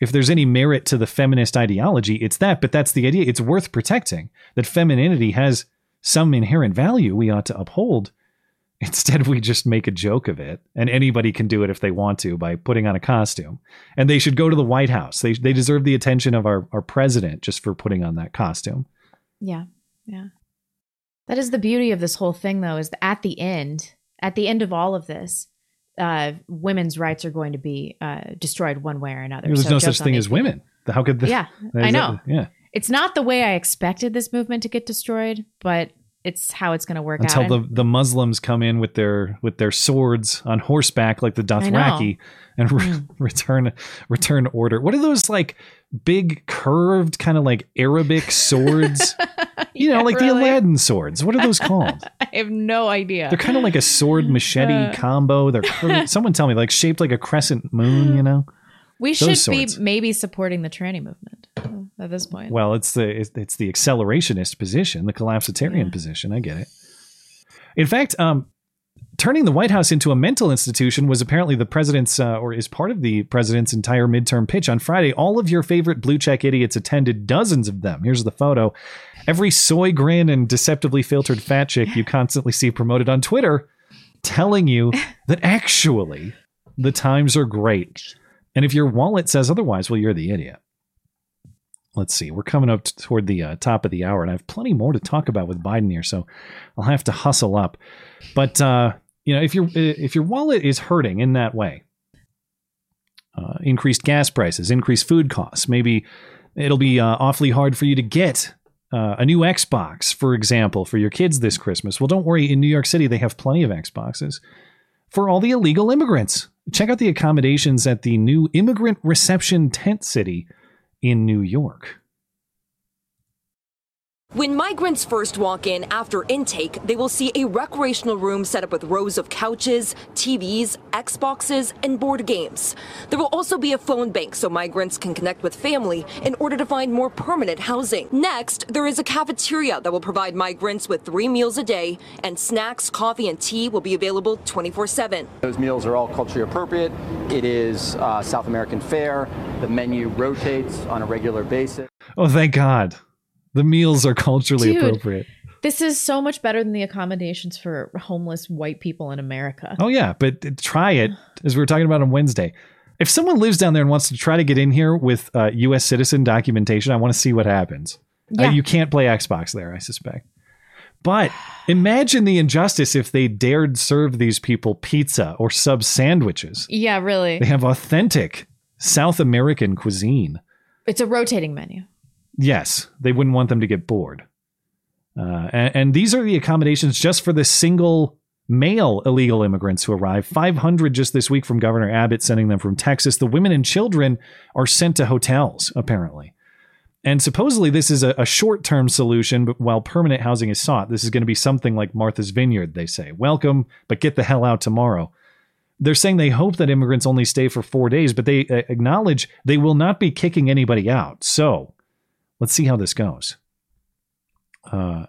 If there's any merit to the feminist ideology, it's that. But that's the idea. It's worth protecting. That femininity has some inherent value we ought to uphold. Instead, we just make a joke of it, and anybody can do it if they want to by putting on a costume. And they should go to the White House. They they deserve the attention of our, our president just for putting on that costume. Yeah. Yeah. That is the beauty of this whole thing, though, is that at the end, at the end of all of this, uh, women's rights are going to be uh, destroyed one way or another. There's So no such thing as women. How could the, Yeah, I that- know. yeah. It's not the way I expected this movement to get destroyed, but it's how it's going to work Until out. the, the Muslims come in with their with their swords on horseback like the Dothraki and re- Mm. return return order. What are those like big curved kind of like Arabic swords? you know, like the. Aladdin swords. What are those called? I have no idea. They're kind of like a sword machete Uh. combo. They're curved. someone tell me like shaped like a crescent moon. You know. We should be maybe supporting the tranny movement uh, at this point. Well, it's the it's, it's the accelerationist position, the collapsitarian position. I get it. In fact, um, turning the White House into a mental institution was apparently the president's uh, or is part of the president's entire midterm pitch on Friday. All of your favorite blue check idiots attended, dozens of them. Here's the photo. Every soy grin and deceptively filtered fat chick you constantly see promoted on Twitter, telling you that actually the times are great. And if your wallet says otherwise, well, you're the idiot. Let's see. We're coming up toward the uh, top of the hour and i have plenty more to talk about with biden here so i'll have to hustle up. But uh, you know if your if your wallet is hurting in that way uh, increased gas prices increased food costs maybe it'll be uh, awfully hard for you to get uh, a new xbox for example for your kids this christmas. Well don't worry. In new york city they have plenty of xboxes for all the illegal immigrants check out the accommodations at the new immigrant reception tent city in New York. When migrants first walk in after intake, they will see a recreational room set up with rows of couches, TVs, Xboxes, and board games. There will also be a phone bank so migrants can connect with family in order to find more permanent housing. Next, there is a cafeteria that will provide migrants with three meals a day, and snacks, coffee, and tea will be available 24 7. Those meals are all culturally appropriate. It is uh, South American fare. The menu rotates on a regular basis. Oh, thank God. The meals are culturally Dude. appropriate. This is so much better than the accommodations for homeless white people in America. Oh, yeah, but try it, as we were talking about on Wednesday. If someone lives down there and wants to try to get in here with uh, U.S. citizen documentation, I want to see what happens. Uh, you can't play Xbox there, I suspect. But imagine the injustice if they dared serve these people pizza or sub sandwiches. Yeah, really. They have authentic South American cuisine. It's a rotating menu. Yes, they wouldn't want them to get bored. Uh, and, and these are the accommodations just for the single male illegal immigrants who arrive. 500 just this week from Governor Abbott, sending them from Texas. The women and children are sent to hotels, apparently. And supposedly, this is a, a short term solution, but while permanent housing is sought, this is going to be something like Martha's Vineyard, they say. Welcome, but get the hell out tomorrow. They're saying they hope that immigrants only stay for four days, but they uh, acknowledge they will not be kicking anybody out. So let's see how this goes. Uh,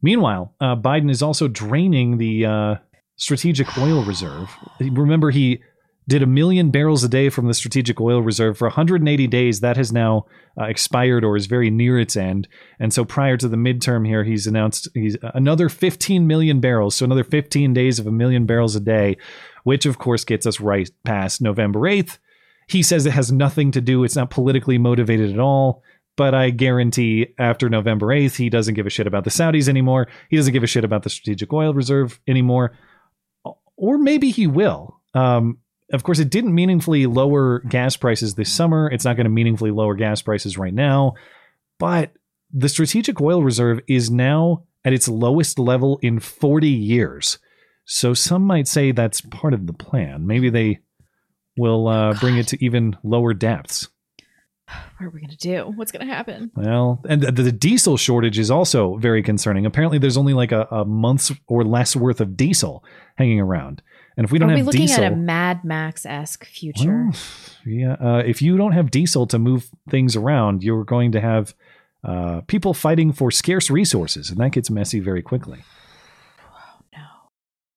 meanwhile, uh, Biden is also draining the uh, strategic oil reserve. Remember, he did a million barrels a day from the strategic oil reserve for 180 days. That has now uh, expired or is very near its end. And so, prior to the midterm here, he's announced he's another 15 million barrels. So another 15 days of a million barrels a day, which of course gets us right past November 8th. He says it has nothing to do. It's not politically motivated at all. But I guarantee after November 8th, he doesn't give a shit about the Saudis anymore. He doesn't give a shit about the strategic oil reserve anymore. Or maybe he will. Um, of course, it didn't meaningfully lower gas prices this summer. It's not going to meaningfully lower gas prices right now. But the strategic oil reserve is now at its lowest level in 40 years. So some might say that's part of the plan. Maybe they will uh, bring it to even lower depths. What are we going to do? What's going to happen? Well, and the, the diesel shortage is also very concerning. Apparently, there's only like a, a month's or less worth of diesel hanging around. And if we don't have, are we have looking diesel, at a Mad Max esque future? Well, yeah, uh, if you don't have diesel to move things around, you're going to have uh, people fighting for scarce resources, and that gets messy very quickly.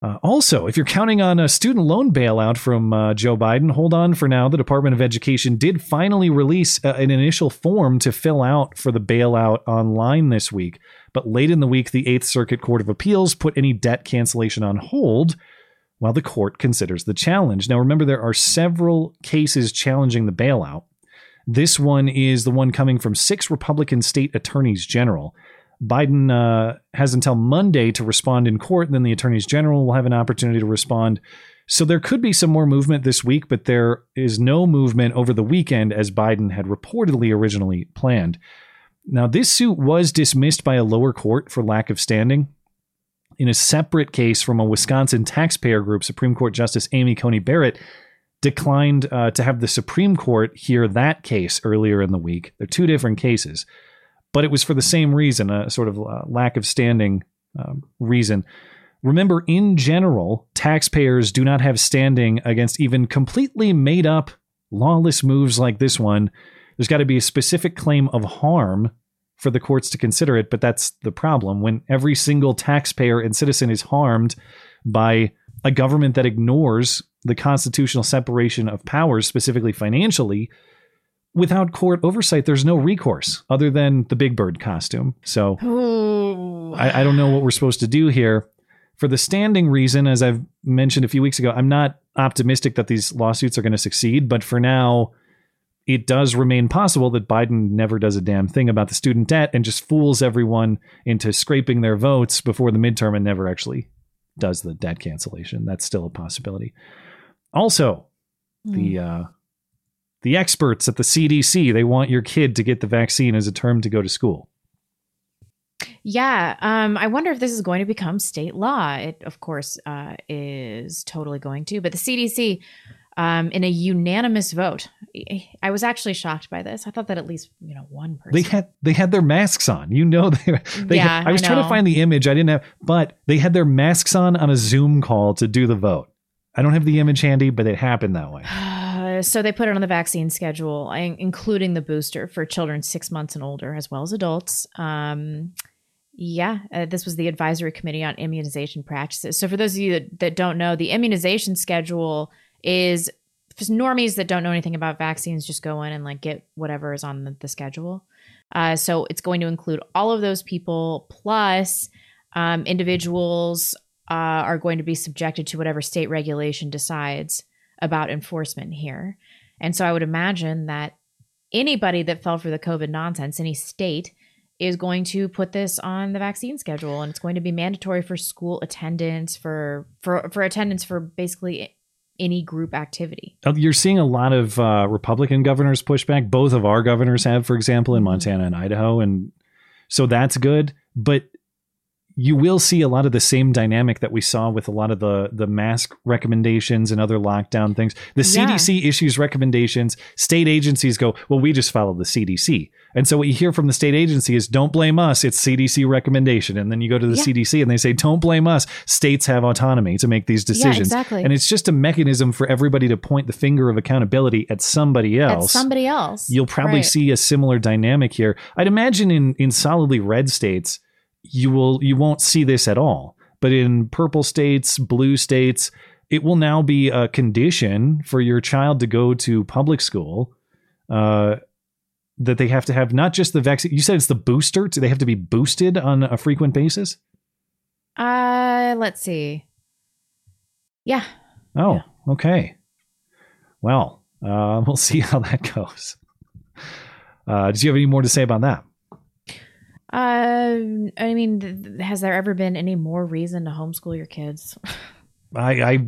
Uh, also, if you're counting on a student loan bailout from uh, Joe Biden, hold on for now. The Department of Education did finally release uh, an initial form to fill out for the bailout online this week. But late in the week, the Eighth Circuit Court of Appeals put any debt cancellation on hold while the court considers the challenge. Now, remember, there are several cases challenging the bailout. This one is the one coming from six Republican state attorneys general. Biden uh, has until Monday to respond in court, and then the attorneys general will have an opportunity to respond. So there could be some more movement this week, but there is no movement over the weekend as Biden had reportedly originally planned. Now, this suit was dismissed by a lower court for lack of standing. In a separate case from a Wisconsin taxpayer group, Supreme Court Justice Amy Coney Barrett declined uh, to have the Supreme Court hear that case earlier in the week. They're two different cases but it was for the same reason, a sort of uh, lack of standing um, reason. Remember, in general, taxpayers do not have standing against even completely made up lawless moves like this one. There's got to be a specific claim of harm for the courts to consider it, but that's the problem. When every single taxpayer and citizen is harmed by a government that ignores the constitutional separation of powers, specifically financially, without court oversight, there's no recourse other than the Big Bird costume. So I, I, don't know what we're supposed to do here. For the standing reason, as I've mentioned a few weeks ago, I'm not optimistic that these lawsuits are going to succeed. But for now, it does remain possible that Biden never does a damn thing about the student debt and just fools everyone into scraping their votes before the midterm and never actually does the debt cancellation. That's still a possibility. Also, the uh, the experts at the CDC, they want your kid to get the vaccine as a term to go to school. Yeah, um, I wonder if this is going to become state law. It, of course, uh, is totally going to. But the CDC, um, in a unanimous vote, I was actually shocked by this. I thought that at least you know one person. They had they had their masks on. You know they. they Yeah, I was I trying to find the image. I didn't have, but they had their masks on on a Zoom call to do the vote. I don't have the image handy, but it happened that way. So they put it on the vaccine schedule, including the booster for children six months and older, as well as adults. Um, yeah, uh, this was the advisory committee on immunization practices. So for those of you that, that don't know, the immunization schedule is for normies that don't know anything about vaccines. Just go in and like get whatever is on the, the schedule. Uh, so it's going to include all of those people plus um, individuals uh, are going to be subjected to whatever state regulation decides about enforcement here. And so I would imagine that anybody that fell for the COVID nonsense, any state, is going to put this on the vaccine schedule and it's going to be mandatory for school attendance for for for attendance for basically any group activity. Uh, You're seeing a lot of uh, Republican governors push back. Both of our governors have, for example, in Montana and Idaho, and so that's good. But you will see a lot of the same dynamic that we saw with a lot of the the mask recommendations and other lockdown things. The Yeah. CDC issues recommendations. State agencies go, well, we just follow the CDC. And so what you hear from the state agency is, don't blame us. It's CDC recommendation. And then you go to the Yeah. CDC and they say, don't blame us. States have autonomy to make these decisions. Yeah, exactly. And it's just a mechanism for everybody to point the finger of accountability at somebody else. At somebody else. You'll probably Right. see a similar dynamic here. I'd imagine in in solidly red states, you will you won't see this at all. But in purple states, blue states, it will now be a condition for your child to go to public school. Uh, that they have to have not just the vaccine. You said it's the booster. Do they have to be boosted on a frequent basis? Uh, let's see. Yeah. Oh, okay. Well, uh, we'll see how that goes. Uh, did you have any more to say about that? Uh, I mean, has there ever been any more reason to homeschool your kids? I, I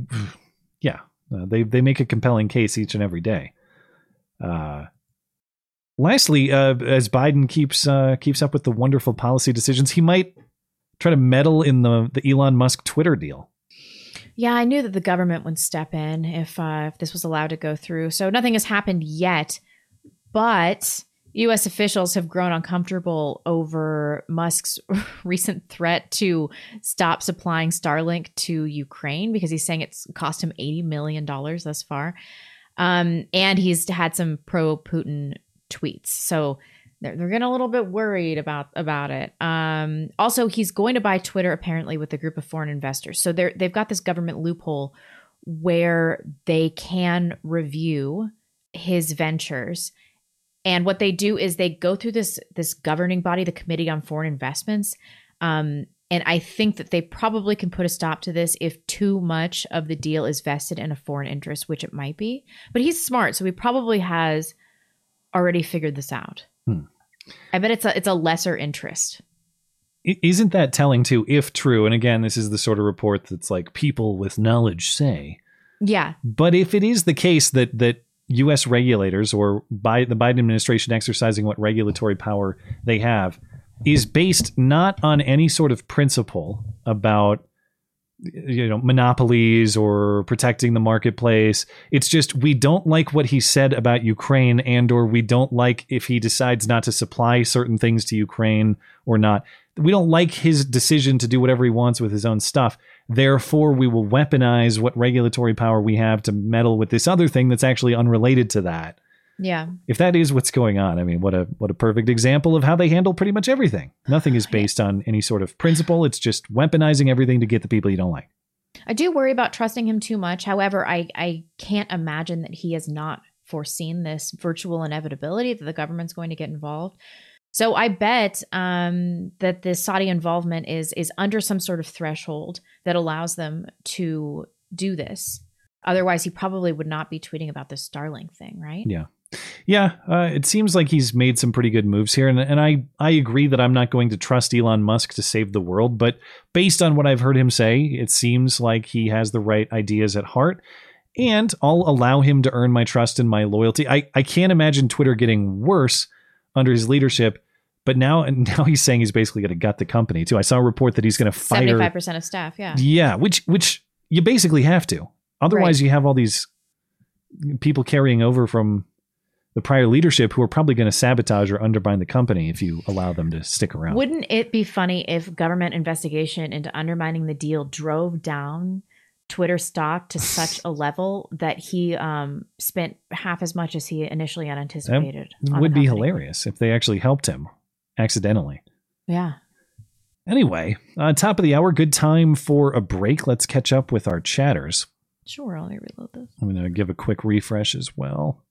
yeah, uh, they they make a compelling case each and every day. Uh, lastly, uh, as Biden keeps uh, keeps up with the wonderful policy decisions, he might try to meddle in the the Elon Musk Twitter deal. Yeah, I knew that the government would step in if uh, if this was allowed to go through. So nothing has happened yet, but U.S. officials have grown uncomfortable over Musk's recent threat to stop supplying Starlink to Ukraine because he's saying it's cost him eighty million dollars thus far, um, and he's had some pro-Putin tweets. So they're, they're getting a little bit worried about about it. Um, also, he's going to buy Twitter apparently with a group of foreign investors. So they're they've got this government loophole where they can review his ventures. And what they do is they go through this this governing body, the Committee on Foreign Investments. Um, and I think that they probably can put a stop to this if too much of the deal is vested in a foreign interest, which it might be. But he's smart, so he probably has already figured this out. Hmm. I bet it's a it's a lesser interest. Isn't that telling too, if true? And again, this is the sort of report that's like people with knowledge say. Yeah. But if it is the case that that U.S. regulators or by the Biden administration exercising what regulatory power they have is based not on any sort of principle about you know monopolies or protecting the marketplace it's just we don't like what he said about ukraine and or we don't like if he decides not to supply certain things to ukraine or not we don't like his decision to do whatever he wants with his own stuff therefore we will weaponize what regulatory power we have to meddle with this other thing that's actually unrelated to that Yeah. if that is what's going on, I mean, what a what a perfect example of how they handle pretty much everything. Nothing is based on any sort of principle. It's just weaponizing everything to get the people you don't like. I do worry about trusting him too much. However, I, I can't imagine that he has not foreseen this virtual inevitability that the government's going to get involved. So I bet um, that the Saudi involvement is is under some sort of threshold that allows them to do this. Otherwise, he probably would not be tweeting about this Starlink thing, right? Yeah. Yeah, uh, it seems like he's made some pretty good moves here, and, and I I agree that I'm not going to trust Elon Musk to save the world, but based on what I've heard him say, it seems like he has the right ideas at heart, and I'll allow him to earn my trust and my loyalty. I I can't imagine Twitter getting worse under his leadership, But now, and now he's saying he's basically going to gut the company too. I saw a report that he's going to fire. Seventy five percent of staff. Yeah. Yeah, which which you basically have to. Otherwise, Right. you have all these people carrying over from the prior leadership who are probably going to sabotage or undermine the company if you allow them to stick around. Wouldn't it be funny if government investigation into undermining the deal drove down Twitter stock to such a level that he um, spent half as much as he initially that anticipated? would be hilarious if they actually helped him accidentally. Yeah. Anyway, uh, top of the hour, good time for a break. Let's catch up with our chatters. Sure, I'll reload this. I'm going to give a quick refresh as well.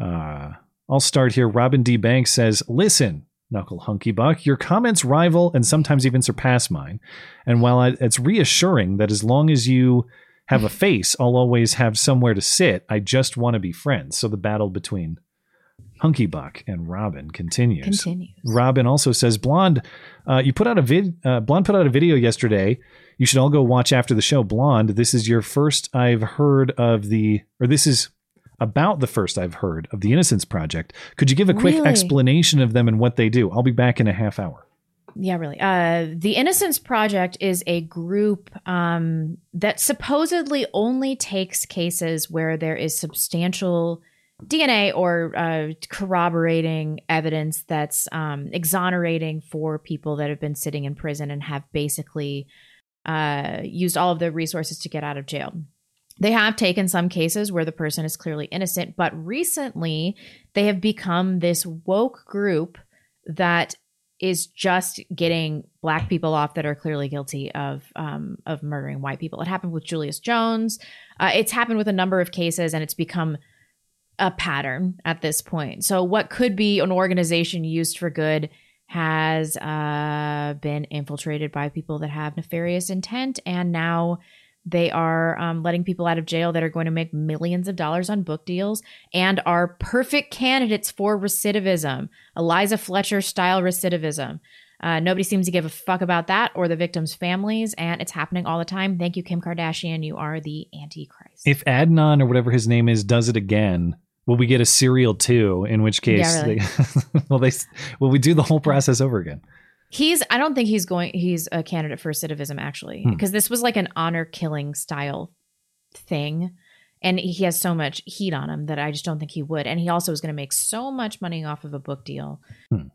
Uh, I'll start here. Robin D. Banks says, Listen, Knuckle Hunky Buck, your comments rival and sometimes even surpass mine. And while I, it's reassuring that as long as you have a face, I'll always have somewhere to sit, I just want to be friends. So the battle between Hunky Buck and Robin continues. Continues. Robin also says, Blonde, uh, you put out a vid. Uh, Blonde put out a video yesterday. You should all go watch after the show. Blonde, this is your first I've heard of the, or this is about the first I've heard of the Innocence Project. Could you give a quick Really? explanation of them and what they do? I'll be back in a half hour. Yeah, really. Uh, the Innocence Project is a group um, that supposedly only takes cases where there is substantial DNA or uh, corroborating evidence that's um, exonerating for people that have been sitting in prison and have basically uh, used all of their resources to get out of jail. They have taken some cases where the person is clearly innocent, but recently they have become this woke group that is just getting black people off that are clearly guilty of um, of murdering white people. It happened with Julius Jones. Uh, it's happened with a number of cases, and it's become a pattern at this point. So, what could be an organization used for good has uh, been infiltrated by people that have nefarious intent, and now they are um, letting people out of jail that are going to make millions of dollars on book deals and are perfect candidates for recidivism, Eliza Fletcher style recidivism. Uh, nobody seems to give a fuck about that or the victims' families, and it's happening all the time. Thank you, Kim Kardashian. You are the Antichrist. If Adnan or whatever his name is does it again, will we get a serial two? In which case, Yeah, really. they, will they? Will we do the whole process over again? He's I don't think he's going he's a candidate for recidivism actually Hmm. because this was like an honor killing style thing and he has so much heat on him that I just don't think he would and he also is going to make so much money off of a book deal. Hmm.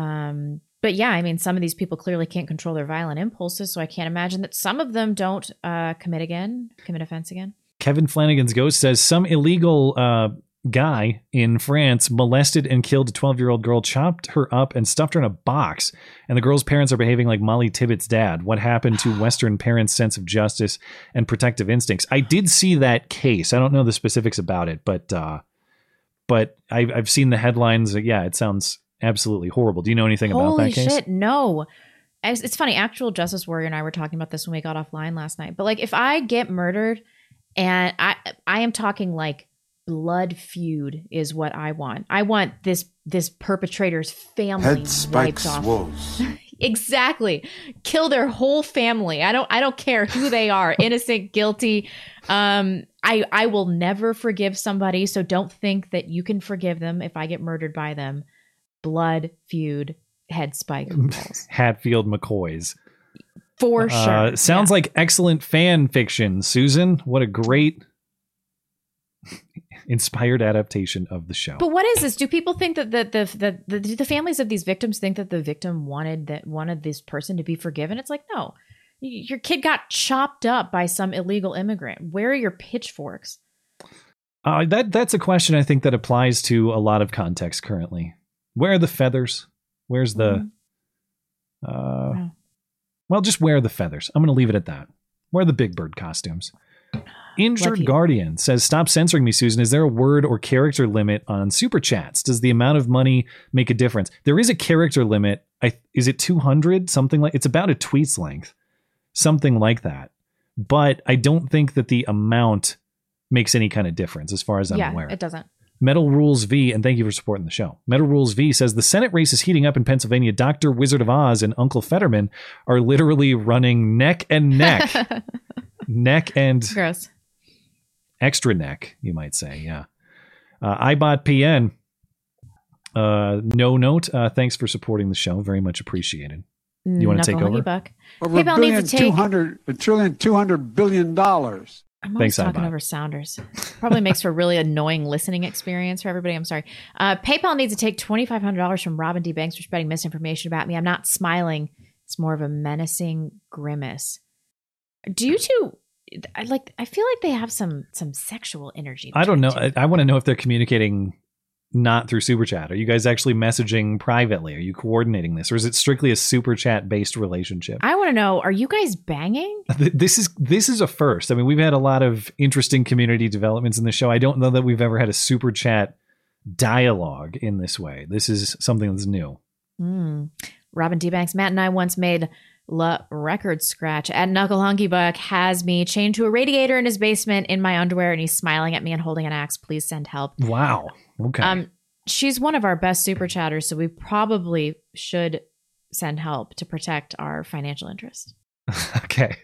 Um but yeah, I mean some of these people clearly can't control their violent impulses so I can't imagine that some of them don't uh commit again, commit offense again. Kevin Flanagan's ghost says some illegal uh, guy in France molested and killed a 12 year old girl, chopped her up, and stuffed her in a box. And the girl's parents are behaving like Mollie Tibbetts' dad. What happened to Western parents' sense of justice and protective instincts? I did see that case. I don't know the specifics about it, but uh, but I've, I've seen the headlines. Yeah, it sounds absolutely horrible. Do you know anything about that case? shit, no. It's, it's funny. Actual Justice Warrior and I were talking about this when we got offline last night. But like, if I get murdered, and I I am talking like blood feud is what I want. I want this this perpetrator's family Head wiped spikes off. wolves. exactly kill their whole family i don't i don't care who they are innocent guilty um i i will never forgive somebody so don't think that you can forgive them if i get murdered by them blood feud head spike Hatfield McCoys. for sure Uh, sounds like excellent fan fiction, Susan. What a great inspired adaptation of the show. But what is this? Do people think that the the, the the the families of these victims think that the victim wanted that wanted this person to be forgiven? It's like no, your kid got chopped up by some illegal immigrant. Where are your pitchforks? Uh, that that's a question I think that applies to a lot of context currently. Where are the feathers? Where's the? Uh, well, just where are the feathers? I'm going to leave it at that. Where are the Big Bird costumes? Injured Guardian says, "Stop censoring me, Susan. Is there a word or character limit on super chats? Does the amount of money make a difference? There is a character limit. I is it 200? Something like it's about a tweet's length, something like that. But I don't think that the amount makes any kind of difference as far as I'm yeah, aware. it doesn't. Metal Rules V, and thank you for supporting the show. Metal Rules V says the Senate race is heating up in Pennsylvania. Dr. Wizard of Oz and Uncle Fetterman are literally running neck and neck, neck and Gross. Extra neck, you might say. Yeah. Uh, iBot PN Uh, no note. Uh, thanks for supporting the show. Very much appreciated. You want to take over? Buck. Over a PayPal billion, needs to take. 200, a trillion, 200 billion dollars. I'm always Thanks, talking iBot. over Sounders. Probably makes for a really annoying listening experience for everybody. I'm sorry. Uh, PayPal needs to take $2,500 from Robin D. Banks for spreading misinformation about me. I'm not smiling. It's more of a menacing grimace. Do you two? I like. I feel like they have some some sexual energy. I don't know. I, I want to know if they're communicating not through super chat. Are you guys actually messaging privately? Are you coordinating this, or is it strictly a super chat based relationship? I want to know. Are you guys banging? This is this is a first. I mean, we've had a lot of interesting community developments in the show. I don't know that we've ever had a super chat dialogue in this way. This is something that's new. Hmm. Robin D. Banks, Matt and I once made La record scratch at Knuckle Hunky Buck has me chained to a radiator in his basement in my underwear, and he's smiling at me and holding an axe. Please send help. Wow. Okay. Um, she's one of our best super chatters, so we probably should send help to protect our financial interest. okay.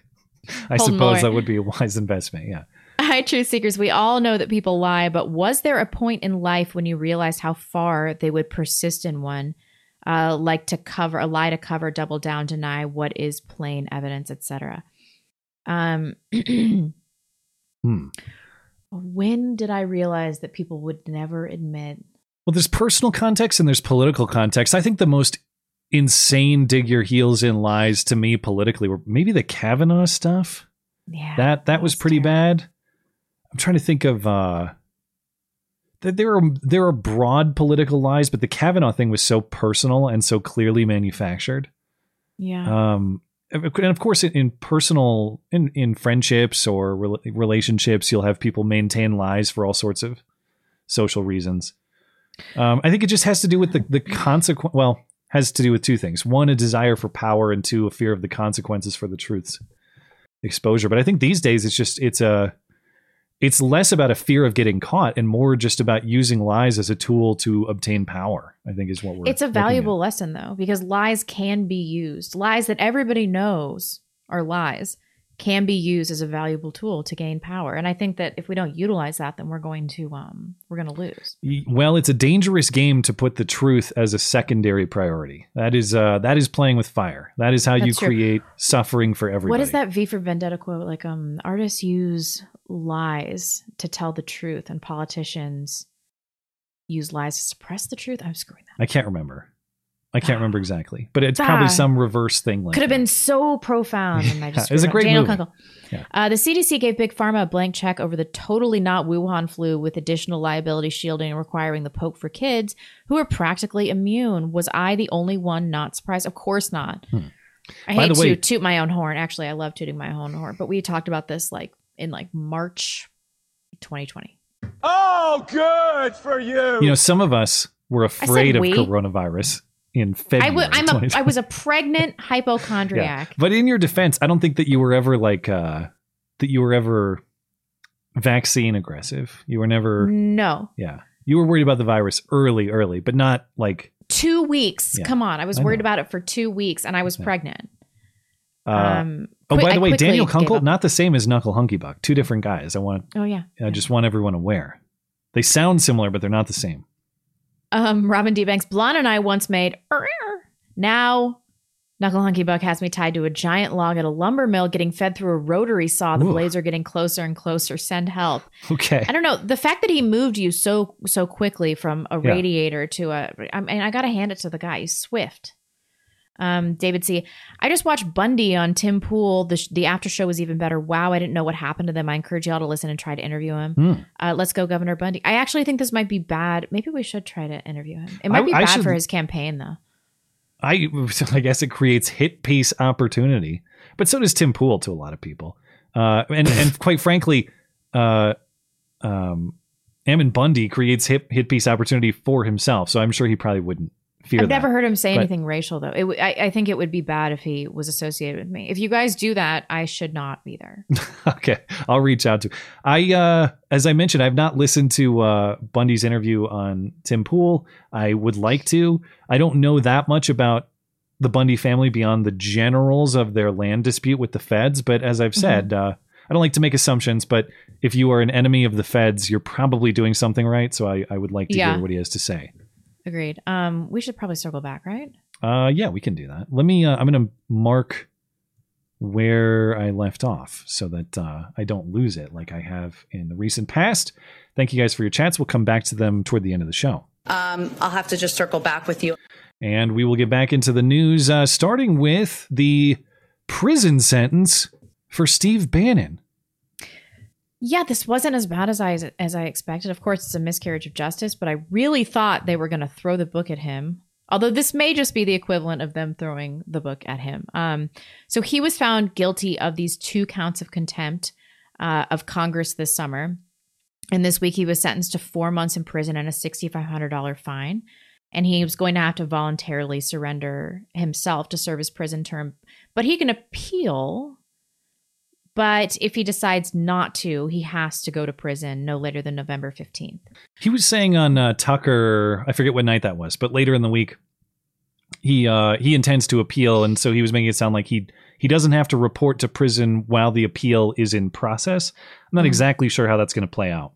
I Hold suppose more. that would be a wise investment. Yeah. Hi, truth seekers. We all know that people lie, but was there a point in life when you realized how far they would persist in one, uh, like to cover a lie to cover, double down, deny what is plain evidence, etc. Um, Hmm. when did I realize that people would never admit? Well, there's personal context and there's political context. I think the most insane dig your heels in lies to me politically were maybe the Kavanaugh stuff. Yeah. That that was pretty bad. I'm trying to think of uh th- there are there are broad political lies, but the Kavanaugh thing was so personal and so clearly manufactured. Yeah. Um, and of course, in, in personal, in, in friendships or rel- relationships, you'll have people maintain lies for all sorts of social reasons. Um, I think it just has to do with the the consequence. Well, has to do with two things: one, a desire for power, and two, a fear of the consequences for the truth's exposure. But I think these days, it's just it's a it's less about a fear of getting caught and more just about using lies as a tool to obtain power. I think is what we're. It's a valuable lesson though, because lies can be used. Lies that everybody knows are lies can be used as a valuable tool to gain power. And I think that if we don't utilize that, then we're going to um we're going to lose. Well, it's a dangerous game to put the truth as a secondary priority. That is uh that is playing with fire. That is how you true. create suffering for everybody. What is that V for Vendetta quote? Like um artists use lies to tell the truth and politicians use lies to suppress the truth. I'm screwing that. I can't remember. I can't remember exactly, but it's probably Ah. some reverse thing like Could have been so profound. And I just It was a great Daniel movie. Kunkel. Yeah. Uh, the CDC gave Big Pharma a blank check over the totally not Wuhan flu with additional liability shielding and requiring the poke for kids who are practically immune. Was I the only one not surprised? Of course not. I Hmm. By hate the to way- toot my own horn. Actually, I love tooting my own horn, but we talked about this like in like March 2020. Oh, good for you. You know, some of us were afraid of we. coronavirus in I February. w- I'm a, 2020. I was a pregnant hypochondriac. But in your defense, I don't think that you were ever like uh that you were ever vaccine aggressive. You were never No. yeah. You were worried about the virus early, early, but not like Two weeks. Yeah, Come on. I was I worried know. about it for two weeks and I was pregnant. uh Um, Oh, by I the way, Daniel Kunkel, not the same as Knuckle Hunky Buck. Two different guys. I want Oh, yeah. I just want everyone aware. They sound similar, but they're not the same. Um, Robin D. Banks, Blonde and I once made. Now, Knuckle Hunky Buck has me tied to a giant log at a lumber mill, getting fed through a rotary saw. The Ooh. blades are getting closer and closer. Send help. Okay. I don't know the fact that he moved you so so quickly from a Yeah. radiator to a. I mean, I gotta hand it to the guy. He's swift. Um, David C. I just watched Bundy on Tim Pool. The sh- the after show was even better. Wow, I didn't know what happened to them. I encourage y'all to listen and try to interview him. Hmm. Uh, let's go, Governor Bundy. I actually think this might be bad. Maybe we should try to interview him. It might I- be bad should- for his campaign, though. I I guess it creates hit piece opportunity, but so does Tim Pool to a lot of people. Uh, and and quite frankly, uh, um, Ammon Bundy creates hit hit piece opportunity for himself. So I'm sure he probably wouldn't fear I've that. never heard him say But- anything racial, though. It, w- I, I think it would be bad if he was associated with me. If you guys do that, I should not be there. okay, I'll reach out to. I uh, as I mentioned, I've not listened to uh, Bundy's interview on Tim Pool. I would like to. I don't know that much about the Bundy family beyond the generals of their land dispute with the feds. But as I've said, uh, I don't like to make assumptions. But if you are an enemy of the feds, you're probably doing something right. So I, I would like to Yeah. hear what he has to say. Agreed. Um, we should probably circle back, right? Uh, yeah, we can do that. Let me. Uh, I'm going to mark where I left off so that uh, I don't lose it like I have in the recent past. Thank you guys for your chats. We'll come back to them toward the end of the show. Um, I'll have to just circle back with you. And we will get back into the news, uh, starting with the prison sentence for Steve Bannon. Yeah, this wasn't as bad as I as I expected. Of course, it's a miscarriage of justice, but I really thought they were going to throw the book at him. Although this may just be the equivalent of them throwing the book at him. Um, so he was found guilty of these two counts of contempt uh, of Congress this summer. And this week he was sentenced to four months in prison and a $6,500 fine. And he was going to have to voluntarily surrender himself to serve his prison term. But he can appeal. But if he decides not to, he has to go to prison no later than November 15th. He was saying on uh, Tucker, I forget what night that was, but later in the week, he uh, he intends to appeal, and so he was making it sound like he he doesn't have to report to prison while the appeal is in process. I'm not Mhm. exactly sure how that's going to play out,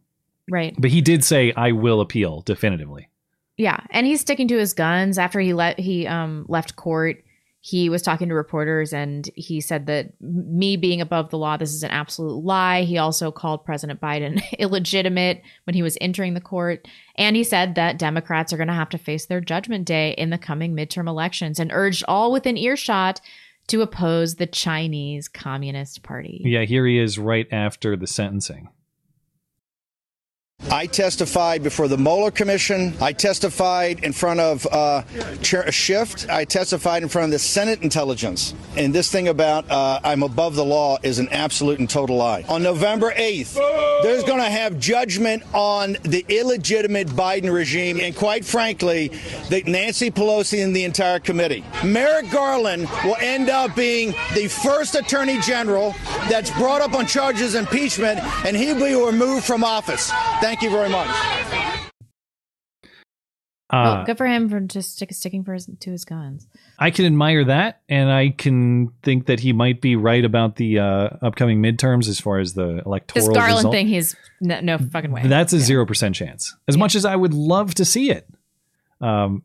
Right. but he did say, "I will appeal definitively." Yeah, and he's sticking to his guns. After he let he um left court, he was talking to reporters and he said that me being above the law, this is an absolute lie. He also called President Biden illegitimate when he was entering the court, and he said that Democrats are going to have to face their judgment day in the coming midterm elections, and urged all within earshot to oppose the Chinese Communist Party. Yeah, here he is right after the sentencing. I testified before the Mueller Commission. I testified in front of uh, Chair Schiff. I testified in front of the Senate Intelligence. And this thing about uh, I'm above the law is an absolute and total lie. On November 8th, there's going to have judgment on the illegitimate Biden regime and, quite frankly, the Nancy Pelosi and the entire committee. Merrick Garland will end up being the first Attorney General that's brought up on charges of impeachment, and he'll be removed from office. Thank you very much. Uh, well, good for him for just stick, sticking for his, to his guns. I can admire that, and I can think that he might be right about the uh, upcoming midterms as far as the electoral This Garland result. thing, he's no, no fucking way. That's a zero percent chance. As much as I would love to see it, um,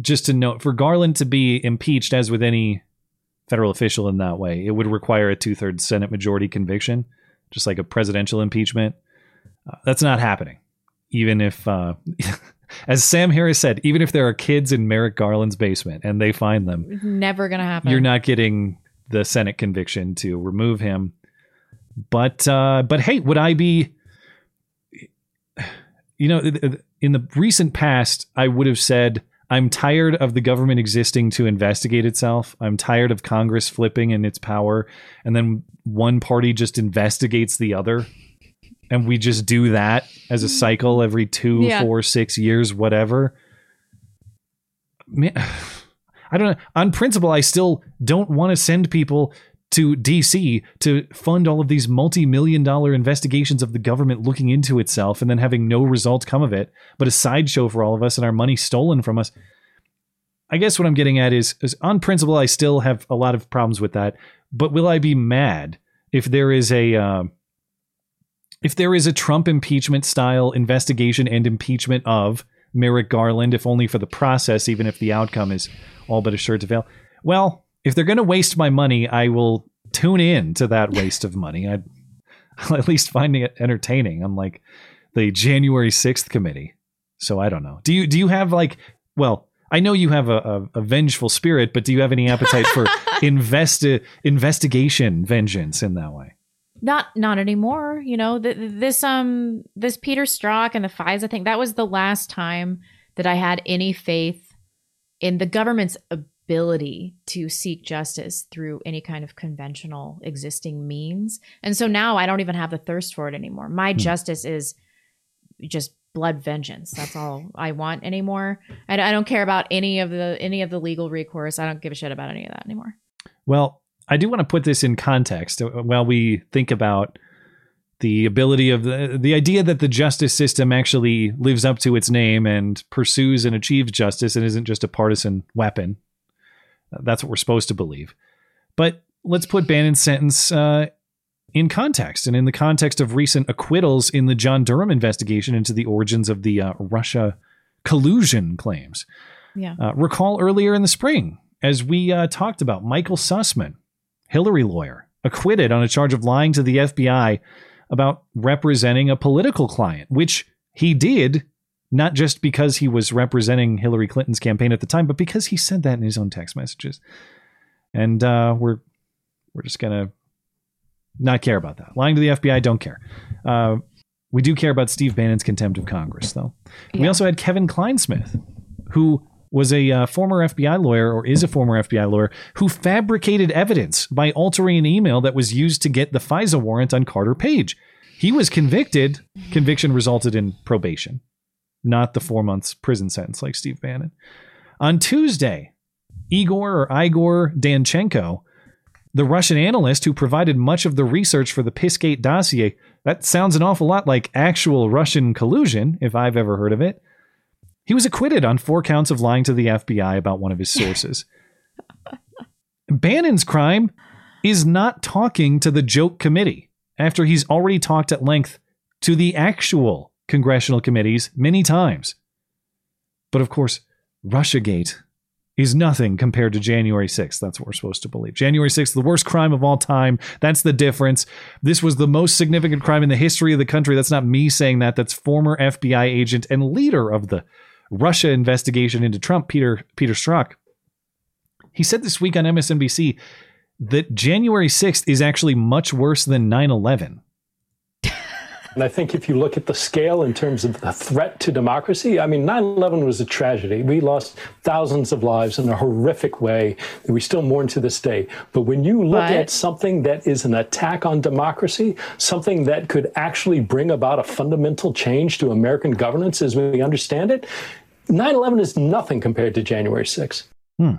just to note for Garland to be impeached, as with any federal official in that way, it would require a two thirds Senate majority conviction, just like a presidential impeachment. Uh, that's not happening. Even if, uh, as Sam Harris said, even if there are kids in Merrick Garland's basement and they find them, Never gonna happen. you're not getting the Senate conviction to remove him. But uh, but hey, would I be? You know, in the recent past, I would have said I'm tired of the government existing to investigate itself. I'm tired of Congress flipping in its power, and then one party just investigates the other, and we just do that as a cycle every two, Yeah. four, six years, whatever. Man, I don't know. On principle, I still don't want to send people to DC to fund all of these multi-million dollar investigations of the government looking into itself and then having no result come of it, but a sideshow for all of us and our money stolen from us. I guess what I'm getting at is, is on principle, I still have a lot of problems with that. But will I be mad if there is a uh, if there is a Trump impeachment style investigation and impeachment of Merrick Garland, if only for the process, even if the outcome is all but assured to fail? Well, if they're going to waste my money, I will tune in to that waste of money. I, I'll at least find it entertaining. I'm like the January sixth committee. So I don't know. Do you do you have like? Well, I know you have a, a, a vengeful spirit, but do you have any appetite for investi- investigation vengeance in that way? Not not anymore you know th- th- this um this peter strzok and the FISA thing that was the last time that i had any faith in the government's ability to seek justice through any kind of conventional existing means. And so now i don't even have the thirst for it anymore. My Hmm. justice is just blood vengeance. That's all i want anymore. I, I don't care about any of the any of the legal recourse. I don't give a shit about any of that anymore. Well, I do want to put this in context uh, while we think about the ability of the the idea that the justice system actually lives up to its name and pursues and achieves justice and isn't just a partisan weapon. Uh, That's what we're supposed to believe. But let's put Bannon's sentence uh, in context and in the context of recent acquittals in the John Durham investigation into the origins of the uh, Russia collusion claims. Yeah. Uh, recall earlier in the spring, as we uh, talked about, Michael Sussmann, Hillary lawyer, acquitted on a charge of lying to the FBI about representing a political client, which he did not just because he was representing Hillary Clinton's campaign at the time, but because he said that in his own text messages. And uh, we're we're just gonna not care about that. Lying to the FBI, don't care. Uh, we do care about Steve Bannon's contempt of Congress, though. We also had Kevin Kleinsmith, who was a uh, former FBI lawyer or is a former FBI lawyer who fabricated evidence by altering an email that was used to get the FISA warrant on Carter Page. He was convicted. Conviction resulted in probation, not the four months prison sentence like Steve Bannon. On Tuesday, Igor or Igor Danchenko, the Russian analyst who provided much of the research for the Pissgate dossier, that sounds an awful lot like actual Russian collusion, if I've ever heard of it. He was acquitted on four counts of lying to the FBI about one of his sources. Bannon's crime is not talking to the joke committee after he's already talked at length to the actual congressional committees many times. But of course, Russiagate is nothing compared to January 6th. That's what we're supposed to believe. January 6th, the worst crime of all time. That's the difference. This was the most significant crime in the history of the country. That's not me saying that. That's former FBI agent and leader of the Russia investigation into Trump, Peter Peter Strzok. He said this week on MSNBC that January 6th is actually much worse than 9/11. And I think if you look at the scale in terms of the threat to democracy, I mean, 9 11 was a tragedy. We lost thousands of lives in a horrific way that we still mourn to this day. But when you look But- at something that is an attack on democracy, something that could actually bring about a fundamental change to American governance as we understand it, 9 11 is nothing compared to January 6th. Hmm.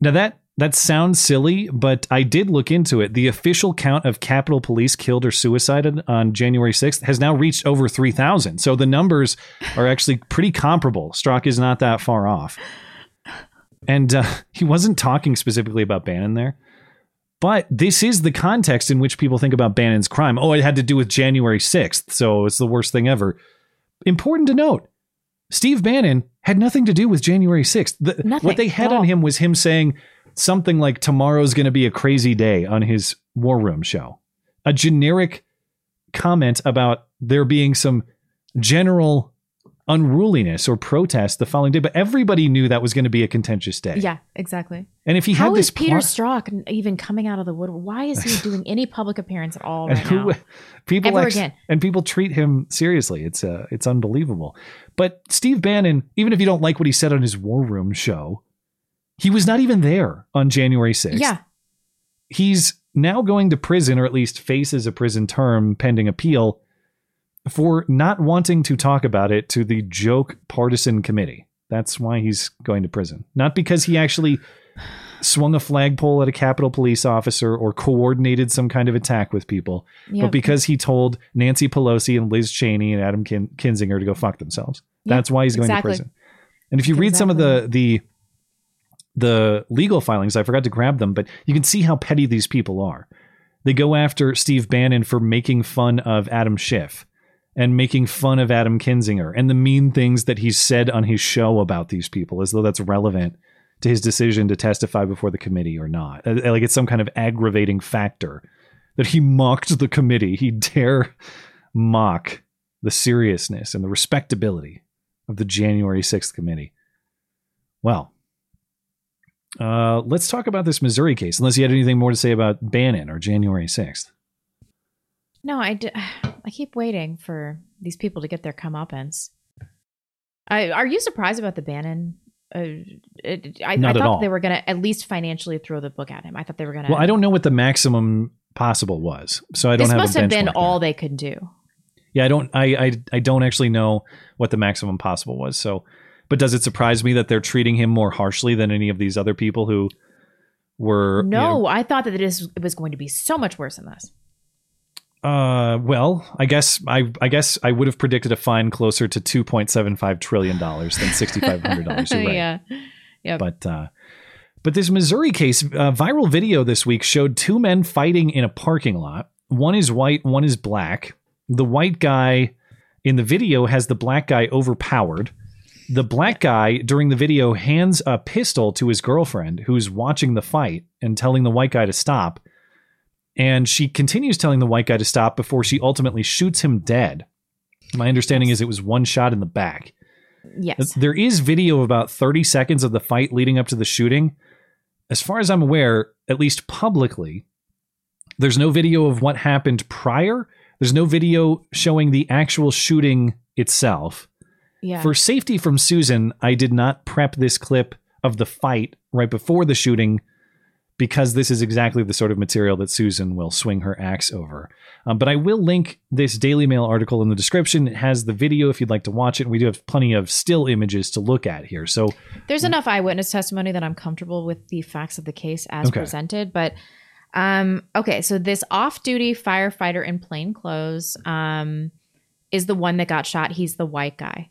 Now that that sounds silly, but I did look into it. The official count of Capitol Police killed or suicided on January 6th has now reached over 3,000. So the numbers are actually pretty comparable. Strzok is not that far off. And uh, he wasn't talking specifically about Bannon there. But this is the context in which people think about Bannon's crime. Oh, it had to do with January 6th, so it's the worst thing ever. Important to note Steve Bannon had nothing to do with January 6th. The- what they had on him was him saying something like tomorrow's going to be a crazy day on his War Room show. A generic comment about there being some general unruliness or protest the following day, but everybody knew that was going to be a contentious day. Yeah, exactly. And if he How had is this Peter plot- Strzok even coming out of the wood? Why is he doing any public appearance at all and who now? people Ever act- again. and people treat him seriously. It's uh, it's unbelievable. But Steve Bannon, even if you don't like what he said on his War Room show, he was not even there on January 6th. Yeah. He's now going to prison, or at least faces a prison term pending appeal, for not wanting to talk about it to the joke partisan committee. That's why he's going to prison. Not because he actually swung a flagpole at a Capitol police officer or coordinated some kind of attack with people, Yeah. but because he told Nancy Pelosi and Liz Cheney and Adam Kin- Kinzinger to go fuck themselves. That's why he's going exactly. to prison. And if you read some of the the the legal filings, I forgot to grab them, but you can see how petty these people are. They go after Steve Bannon for making fun of Adam Schiff and making fun of Adam Kinzinger and the mean things that he's said on his show about these people, as though that's relevant to his decision to testify before the committee or not. Uh, Like it's some kind of aggravating factor that he mocked the committee. He dare mock the seriousness and the respectability of the January 6th committee. Well, uh, let's talk about this Missouri case, unless you had anything more to say about Bannon or January 6th. No, I, d- I keep waiting for these people to get their comeuppance. I, are you surprised about the Bannon? Uh, it, I, Not I at thought all. they were going to at least financially throw the book at him. I thought they were going to. Well, I don't know what the maximum possible was, so I don't have. This have must have been benchmark all they could do. Yeah, I don't. I, I I don't actually know what the maximum possible was. So, but does it surprise me that they're treating him more harshly than any of these other people who were? you No, know, I thought that it, is, it was going to be so much worse than this. uh, well, I guess I I guess I would have predicted a fine closer to two point seven five trillion dollars than sixty five hundred dollars. You're right. yeah. Yep. But uh, but this Missouri case, uh, viral video this week showed two men fighting in a parking lot. One is white, one is black. The white guy in the video has the black guy overpowered. The black guy during the video hands a pistol to his girlfriend who's watching the fight and telling the white guy to stop. And she continues telling the white guy to stop before she ultimately shoots him dead. My understanding is it was one shot in the back. Yes. Uh, there is video of about 30 seconds of the fight leading up to the shooting. As far as I'm aware, at least publicly, there's no video of what happened prior. There's no video showing the actual shooting itself. Yeah. For safety from Susan, I did not prep this clip of the fight right before the shooting because this is exactly the sort of material that Susan will swing her axe over. Um, but I will link this Daily Mail article in the description. It has the video if you'd like to watch it. We do have plenty of still images to look at here. So There's enough eyewitness testimony that I'm comfortable with the facts of the case as Okay. presented. But um, okay, so this off-duty firefighter in plain clothes um, is the one that got shot. He's the white guy,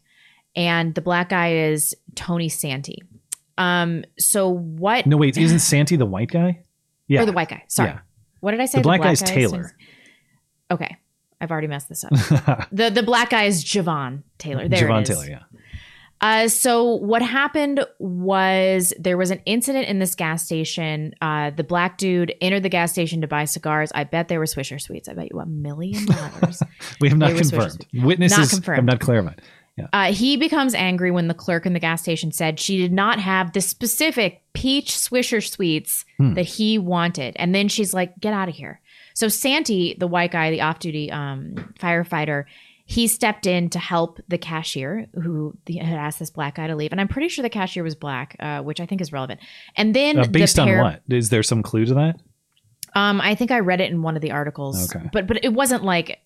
and the black guy is Tony Santi. Um, so what? no, wait, isn't Santi the white guy? Yeah, or the white guy. Sorry, Yeah. what did I say? The black guy's guy is- Taylor. Okay, I've already messed this up. the the black guy is Javon Taylor. There Javon. Taylor, yeah. Uh, so what happened was there was an incident in this gas station. Uh, the black dude entered the gas station to buy cigars. I bet they were Swisher Sweets. I bet you a million dollars. We have not They were Swisher confirmed. Witnesses Not confirmed. have not clarified. Yeah. Uh, he becomes angry when the clerk in the gas station said she did not have the specific peach Swisher Sweets Hmm. that he wanted, and then she's like, "Get out of here." So Santi, the white guy, the off-duty um, firefighter, he stepped in to help the cashier who had asked this black guy to leave, and I'm pretty sure the cashier was black, uh, which I think is relevant. And then Uh, the based on what? Is there some clue to that? um, I think I read it in one of the articles. Okay. But but it wasn't like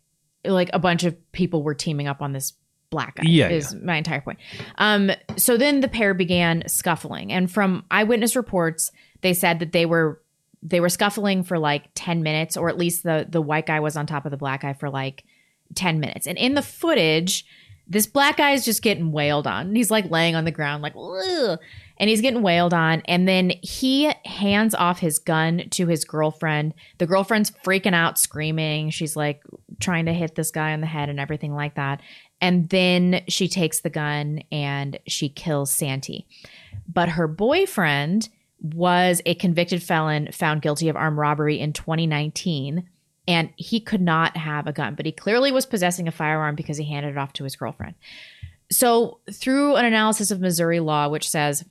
like a bunch of people were teaming up on this black guy. Yeah, is my entire point. Um, so then the pair began scuffling, and from eyewitness reports, they said that they were they were scuffling for like ten minutes, or at least the the white guy was on top of the black guy for like ten minutes. And in the footage, this black guy is just getting wailed on. He's like laying on the ground, like, "Ugh," and he's getting wailed on. And then he hands off his gun to his girlfriend. The girlfriend's freaking out, screaming. She's like trying to hit this guy on the head and everything like that. And then she takes the gun and she kills Santi. But her boyfriend was a convicted felon found guilty of armed robbery in 2019 and he could not have a gun, but he clearly was possessing a firearm because he handed it off to his girlfriend. So, through an analysis of Missouri law, which says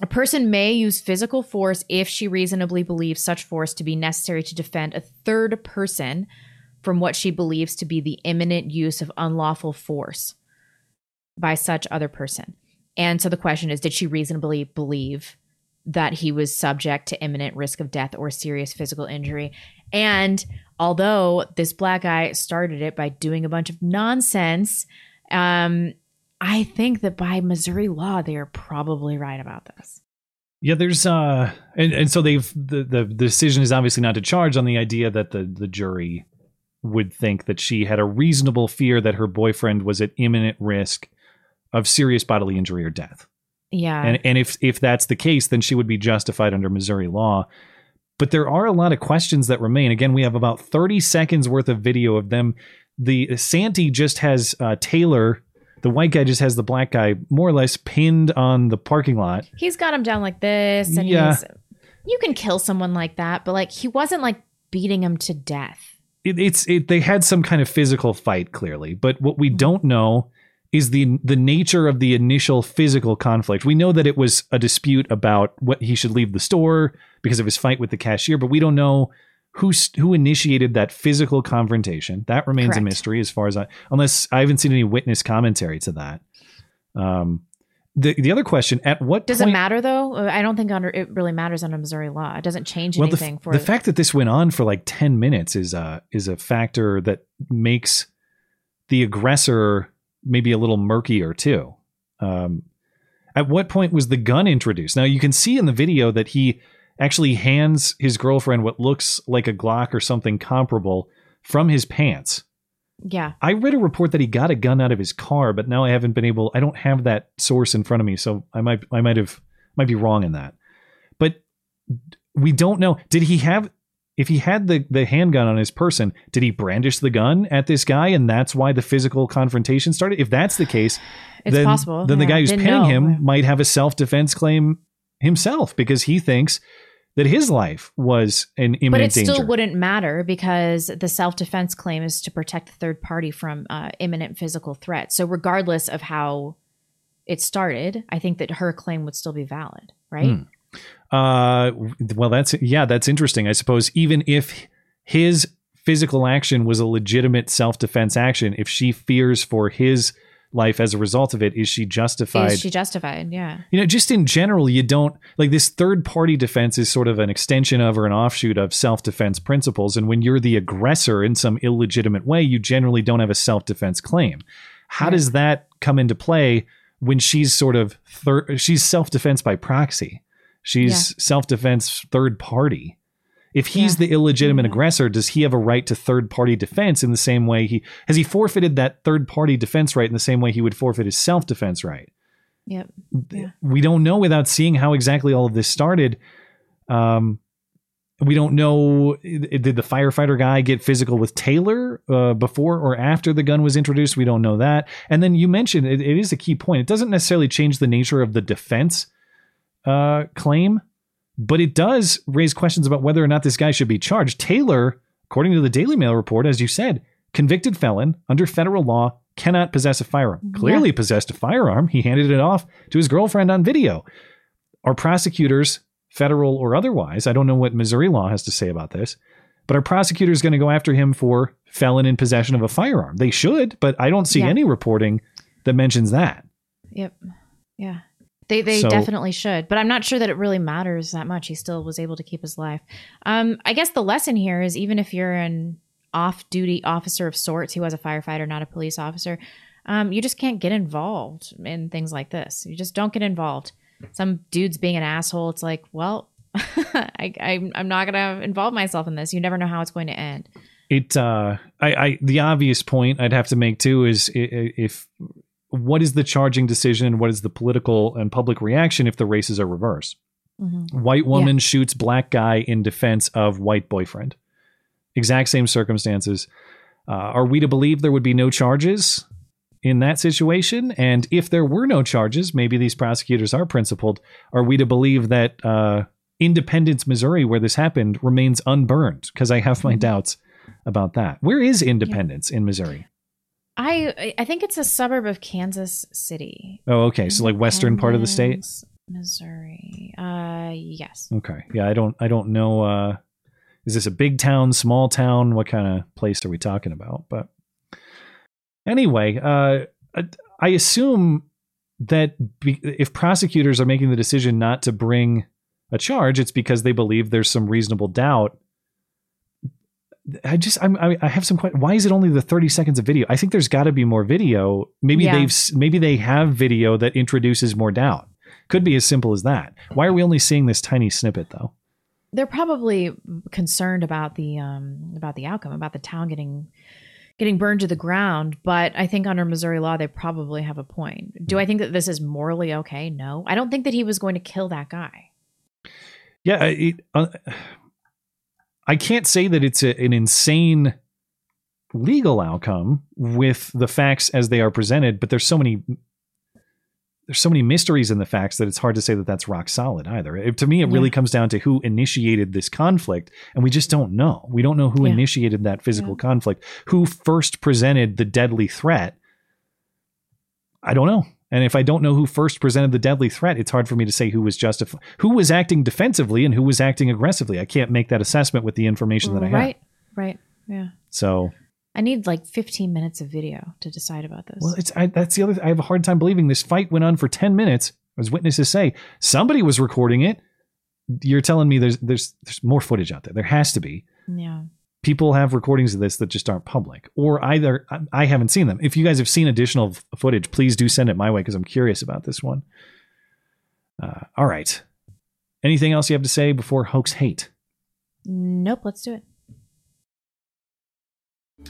a person may use physical force if she reasonably believes such force to be necessary to defend a third person from what she believes to be the imminent use of unlawful force by such other person. And so the question is did she reasonably believe that he was subject to imminent risk of death or serious physical injury? And although this black guy started it by doing a bunch of nonsense, um, I think that by Missouri law, they are probably right about this. Yeah, there's uh and, and so they've the, the the decision is obviously not to charge on the idea that the the jury would think that she had a reasonable fear that her boyfriend was at imminent risk of serious bodily injury or death. Yeah. And and if if that's the case, then she would be justified under Missouri law. But there are a lot of questions that remain. Again, we have about 30 seconds worth of video of them. The Santi just has uh, Taylor, the white guy just has the black guy more or less pinned on the parking lot. he's got him down like this, and Yeah. he's. You can kill someone like that, but like he wasn't like beating him to death. It, it's it, they had some kind of physical fight clearly but what we don't know is the the nature of the initial physical conflict. We know that it was a dispute about what he should leave the store because of his fight with the cashier but we don't know who who initiated that physical confrontation. That remains a mystery as far as i unless i haven't seen any witness commentary to that. Um the the other question at what Does point, it matter though? Uh, I don't think under it really matters under Missouri law. It doesn't change well, the, anything for the fact that this went on for like 10 minutes is a is a factor that makes the aggressor maybe a little murkier too. Um, at what point was the gun introduced? Now you can see in the video that he actually hands his girlfriend what looks like a Glock or something comparable from his pants. Yeah. I read a report that he got a gun out of his car, but now I haven't been able. I don't have that source in front of me, so I might I might have might be wrong in that. But we don't know. Did he have? If he had the the handgun on his person, did he brandish the gun at this guy, and that's why the physical confrontation started? If that's the case, It's then, possible, Then the guy who's Didn't pinning know. him might have a self defense claim himself because he thinks that his life was an imminent danger. but it still wouldn't matter because the self defense claim is to protect the third party from uh, imminent physical threat. So, regardless of how it started, I think that her claim would still be valid, right? Hmm. Uh, well, that's yeah, that's interesting. I suppose even if his physical action was a legitimate self defense action, if she fears for his life as a result of it, is she justified? Is she justified? Yeah. you know, just in general, you don't like this third party defense is sort of an extension of or an offshoot of self defense principles. And when you're the aggressor in some illegitimate way, you generally don't have a self defense claim. How does that come into play when she's sort of third, she's self defense by proxy? She's Yeah. self defense third party. If he's the illegitimate aggressor, does he have a right to third party defense in the same way he has he forfeited that third party defense right in the same way he would forfeit his self defense right? Yep. we don't know without seeing how exactly all of this started. Um, we don't know did the firefighter guy get physical with Taylor uh, before or after the gun was introduced. We don't know that. And then you mentioned it, it is a key point. It doesn't necessarily change the nature of the defense uh, claim, but it does raise questions about whether or not this guy should be charged. Taylor, according to the Daily Mail report, as you said, convicted felon under federal law cannot possess a firearm. Clearly possessed a firearm. He handed it off to his girlfriend on video. Are prosecutors, federal or otherwise, I don't know what Missouri law has to say about this, but are prosecutors going to go after him for felon in possession of a firearm? They should, but I don't see Yeah. any reporting that mentions that. Yep. Yeah. They they So- definitely should, but I'm not sure that it really matters that much. He still was able to keep his life. Um, I guess the lesson here is even if you're an off-duty officer of sorts who was a firefighter, not a police officer, um, you just can't get involved in things like this. You just don't get involved. Some dude's being an asshole. It's like, well, I, I'm I'm not gonna involve myself in this. You never know how it's going to end. it uh I, I the obvious point i'd have to make too is if what is the charging decision what is the political and public reaction if the races are reversed? Mhm. white woman shoots black guy in defense of white boyfriend. Exact same circumstances. Uh, are we to believe there would be no charges in that situation? And if there were no charges maybe these prosecutors are principled are we to believe that uh, independence missouri where this happened remains unburned? Because i have my doubts about that. Where is independence in missouri I I think it's a suburb of Kansas City. oh okay so like western part of the state Missouri. Uh yes. okay yeah i don't i don't know uh is this a big town small town what kind of place are we talking about but anyway uh I- i assume that be, if prosecutors are making the decision not to bring a charge it's because they believe there's some reasonable doubt I just I'm, I I have some questions. Why is it only the 30 seconds of video? I think there's got to be more video. Maybe Yeah. they've maybe they have video that introduces more doubt. Could be as simple as that. Why are we only seeing this tiny snippet though? They're probably concerned about the um about the outcome, about the town getting getting burned to the ground, but I think under Missouri law they probably have a point. Do I think that this is morally okay? No. I don't think that he was going to kill that guy. Yeah, it, uh, I can't say that it's a, an insane legal outcome with the facts as they are presented, but there's so many there's so many mysteries in the facts that it's hard to say that that's rock solid either. It- to me, it really comes down to who initiated this conflict, and we just don't know. We don't know who Yeah. initiated that physical conflict, who first presented the deadly threat. I don't know. And if I don't know who first presented the deadly threat, it's hard for me to say who was justified, who was acting defensively and who was acting aggressively. I can't make that assessment with the information that I have. Right. Right. Yeah. So, I need like 15 minutes of video to decide about this. well, it's I, that's the other. I have a hard time believing this fight went on for ten minutes, as witnesses say. Somebody was recording it. You're telling me there's there's there's more footage out there. There has to be. yeah. People have recordings of this that just aren't public, or either I, haven't seen them. If you guys have seen additional footage, please do send it my way because I'm curious about this one. Uh, all right. Anything else you have to say before hoax hate? Nope, let's do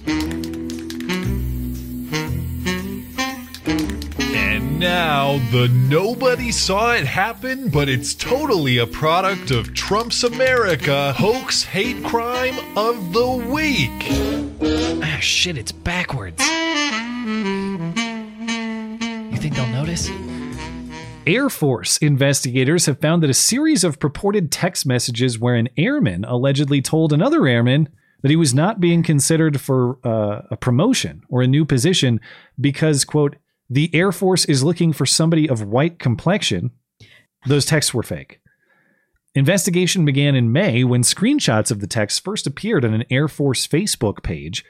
it. Now, the nobody saw it happen, but it's totally a product of Trump's America hoax hate crime of the week. Ah, shit, it's backwards. You think they'll notice? Air Force investigators have found that a series of purported text messages where an airman allegedly told another airman that he was not being considered for uh, a promotion or a new position because, quote, the Air Force is looking for somebody of white complexion. Those texts were fake. Investigation began in May when screenshots of the texts first appeared on an Air Force Facebook page.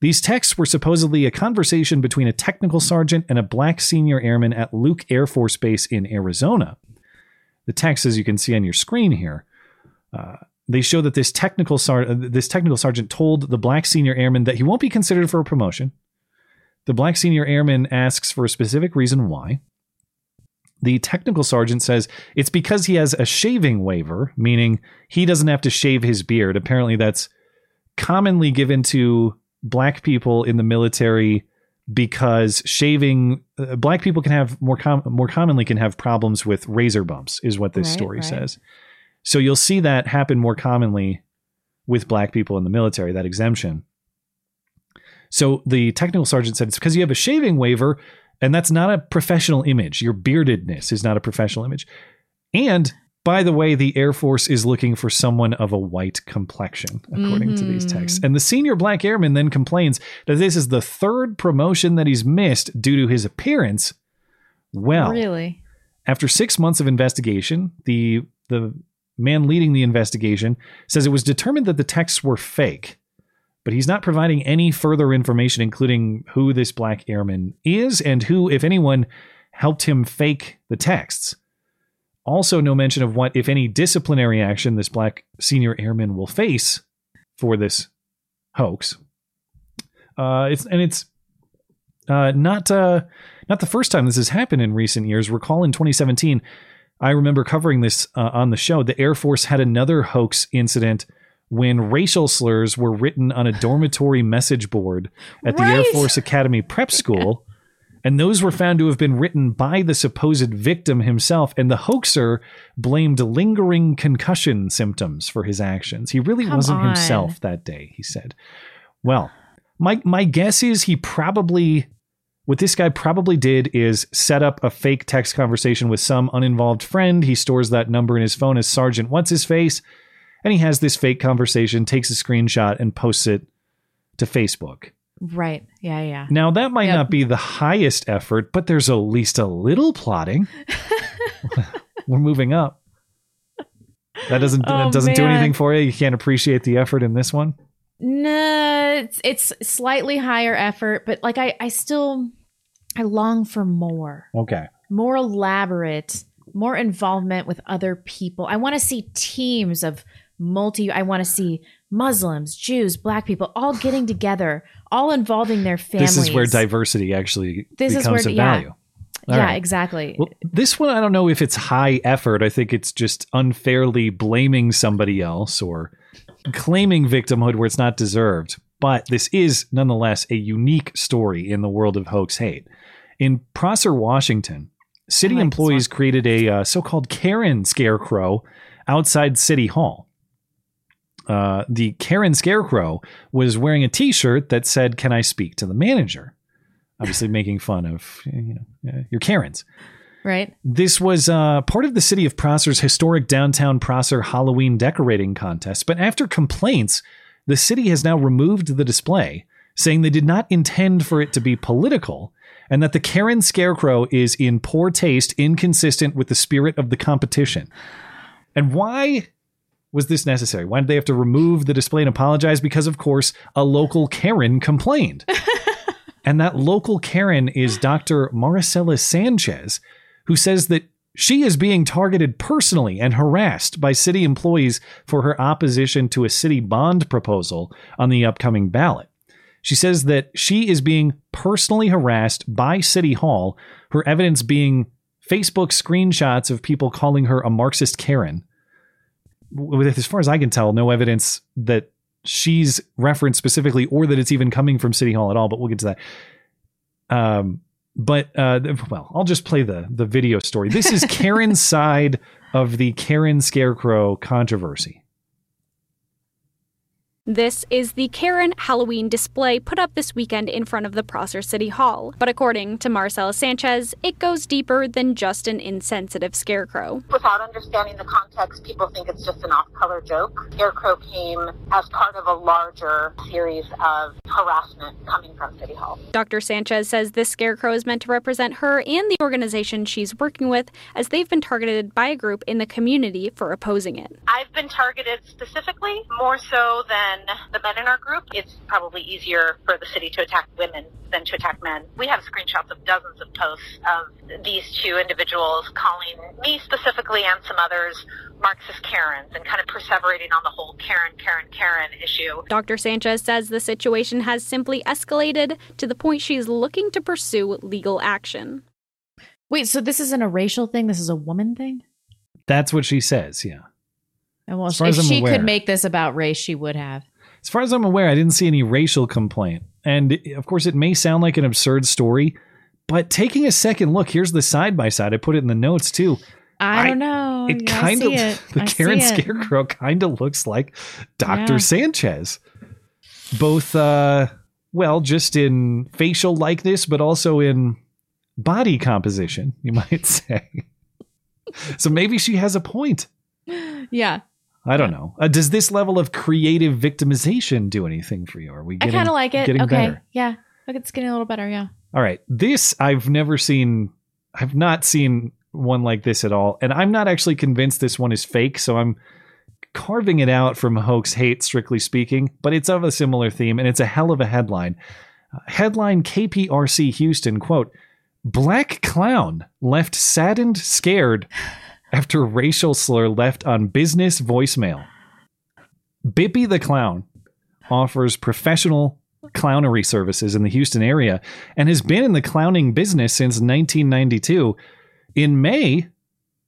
These texts were supposedly a conversation between a technical sergeant and a black senior airman at Luke Air Force Base in Arizona. The texts, as you can see on your screen here, uh, they show that this technical sar- this technical sergeant told the black senior airman that he won't be considered for a promotion. The black senior airman asks for a specific reason why. The technical sergeant says it's because he has a shaving waiver, meaning he doesn't have to shave his beard. Apparently, that's commonly given to black people in the military because shaving uh, black people can have more com- more commonly can have problems with razor bumps is what this Right, story right. says. So you'll see that happen more commonly with black people in the military that exemption. So the technical sergeant said it's because you have a shaving waiver and that's not a professional image. Your beardedness is not a professional image. And by the way, the Air Force is looking for someone of a white complexion, according to these texts. Mm-hmm. And the senior black airman then complains that this is the third promotion that he's missed due to his appearance. Well, really? after six months of investigation, the the man leading the investigation says it was determined that the texts were fake, but he's not providing any further information, including who this black airman is and who, if anyone, helped him fake the texts. Also, no mention of what, if any, disciplinary action this black senior airman will face for this hoax. Uh, it's and it's uh, not uh, not the first time this has happened in recent years. Recall in 2017, I remember covering this uh, on the show. The Air Force had another hoax incident when racial slurs were written on a dormitory message board at the Air Force Academy Prep School. And those were found to have been written by the supposed victim himself, and the hoaxer blamed lingering concussion symptoms for his actions. He really Come wasn't on. himself that day, he said. Well, my my guess is he probably what this guy probably did is set up a fake text conversation with some uninvolved friend. He stores that number in his phone as Sergeant What's His Face, and he has this fake conversation, takes a screenshot, and posts it to Facebook. Right. Yeah, yeah. Now that might Yep. not be the highest effort, but there's at least a little plotting. We're moving up. That doesn't Oh, that doesn't do anything for you. You can't appreciate the effort in this one. No, it's, it's slightly higher effort, but like I, I still, I long for more, Okay. more elaborate, more involvement with other people. I want to see teams of multi. I want to see Muslims, Jews, Black people all getting together, all involving their families. This is where diversity actually This is where- a yeah. value. All yeah, right. exactly. Well, this one, I don't know if it's high effort. I think it's just unfairly blaming somebody else or claiming victimhood where it's not deserved. But this is nonetheless a unique story in the world of hoax hate. In Prosser, Washington, city employees created a uh, so called Karen scarecrow outside City Hall. Uh, the Karen scarecrow was wearing a t shirt that said, Can I speak to the manager? Obviously, making fun of you know uh, your Karens. right. This was uh, part of the city of Prosser's historic downtown Prosser Halloween decorating contest, but after complaints, the city has now removed the display, saying they did not intend for it to be political, and that the Karen Scarecrow is in poor taste, inconsistent with the spirit of the competition. And why was this necessary? Why did they have to remove the display and apologize? Because, of course, a local Karen complained. and that local Karen is Dr. Maricela Sanchez, who says that she is being targeted personally and harassed by city employees for her opposition to a city bond proposal on the upcoming ballot. She says that she is being personally harassed by City Hall, her evidence being Facebook screenshots of people calling her a Marxist Karen. With, as far as I can tell, no evidence that she's referenced specifically or that it's even coming from City Hall at all, but we'll get to that. Um, but uh, well, I'll just play the the video story. This is Karen's side of the Karen Scarecrow controversy. This is the Karen Halloween display put up this weekend in front of the Prosser City Hall. But according to Marcela Sanchez, it goes deeper than just an insensitive scarecrow. Without understanding the context, people think it's just an off-color joke. Scarecrow came as part of a larger series of harassment coming from City Hall. Dr. Sanchez says this scarecrow is meant to represent her and the organization she's working with as they've been targeted by a group in the community for opposing it. I've been targeted specifically more so than the men in our group. It's probably easier for the city to attack women than to attack men. We have screenshots of dozens of posts of these two individuals calling me specifically and some others Marxist Karens and kind of perseverating on the whole Karen, Karen, Karen issue. Dr. Sanchez says the situation has simply escalated to the point she's looking to pursue legal action. Wait, so this isn't a racial thing? This is a woman thing? That's what she says. Yeah. And well, As far if as I'm she aware. could make this about race, she would have. As far as I'm aware, I didn't see any racial complaint. And of course, it may sound like an absurd story, but taking a second look, here's the side by side. I put it in the notes too. I, don't know. It Yeah, kind of it. the I Karen. Scarecrow kind of looks like Dr. Yeah. Sanchez. Both uh well, just in facial likeness, but also in body composition, you might say. so maybe she has a point. Yeah. I don't know. Uh, does this level of creative victimization do anything for you? Are we I kind of like it. getting Okay. better? Yeah. Look, it's getting a little better. Yeah. All right. This I've never seen I've not seen one like this at all. And I'm not actually convinced this one is fake, so I'm carving it out from hoax hate strictly speaking, but it's of a similar theme and it's a hell of a headline. Uh, headline KPRC Houston quote Black clown left saddened scared after racial slur left on business voicemail. Bippy the clown offers professional clownery services in the Houston area and has been in the clowning business since 1992. In May,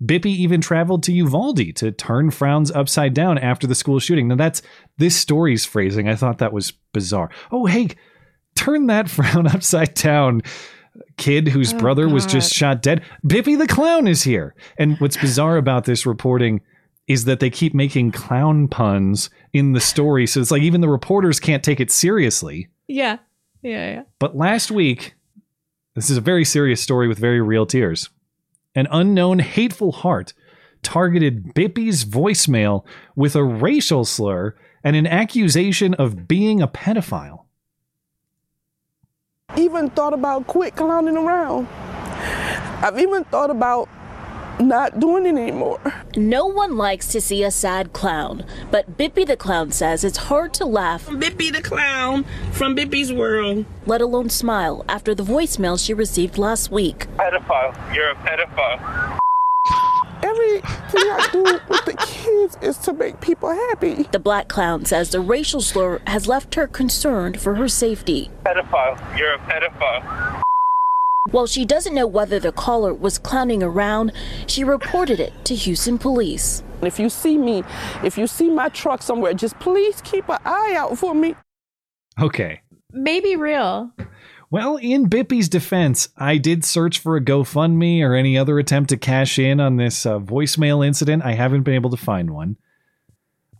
Bippy even traveled to Uvalde to turn frowns upside down after the school shooting. Now that's this story's phrasing. I thought that was bizarre. Oh, hey, turn that frown upside down. Kid whose Oh, brother was just shot dead. Bippy the clown is here. And what's bizarre about this reporting is that they keep making clown puns in the story. So it's like even the reporters can't take it seriously. Yeah. Yeah. Yeah. But last week, this is a very serious story with very real tears. An unknown hateful heart targeted Bippy's voicemail with a racial slur and an accusation of being a pedophile. Even thought about quit clowning around. I've even thought about not doing it anymore. No one likes to see a sad clown, but Bippy the Clown says it's hard to laugh. Bippy the Clown from Bippy's World. Let alone smile after the voicemail she received last week. Pedophile. You're a pedophile. Everything I do with the kids is to make people happy. The black clown says the racial slur has left her concerned for her safety. Pedophile. You're a pedophile. While she doesn't know whether the caller was clowning around, she reported it to Houston police. If you see me, if you see my truck somewhere, just please keep an eye out for me. Okay. Maybe real. Well, in Bippy's defense, I did search for a GoFundMe or any other attempt to cash in on this uh, voicemail incident. I haven't been able to find one.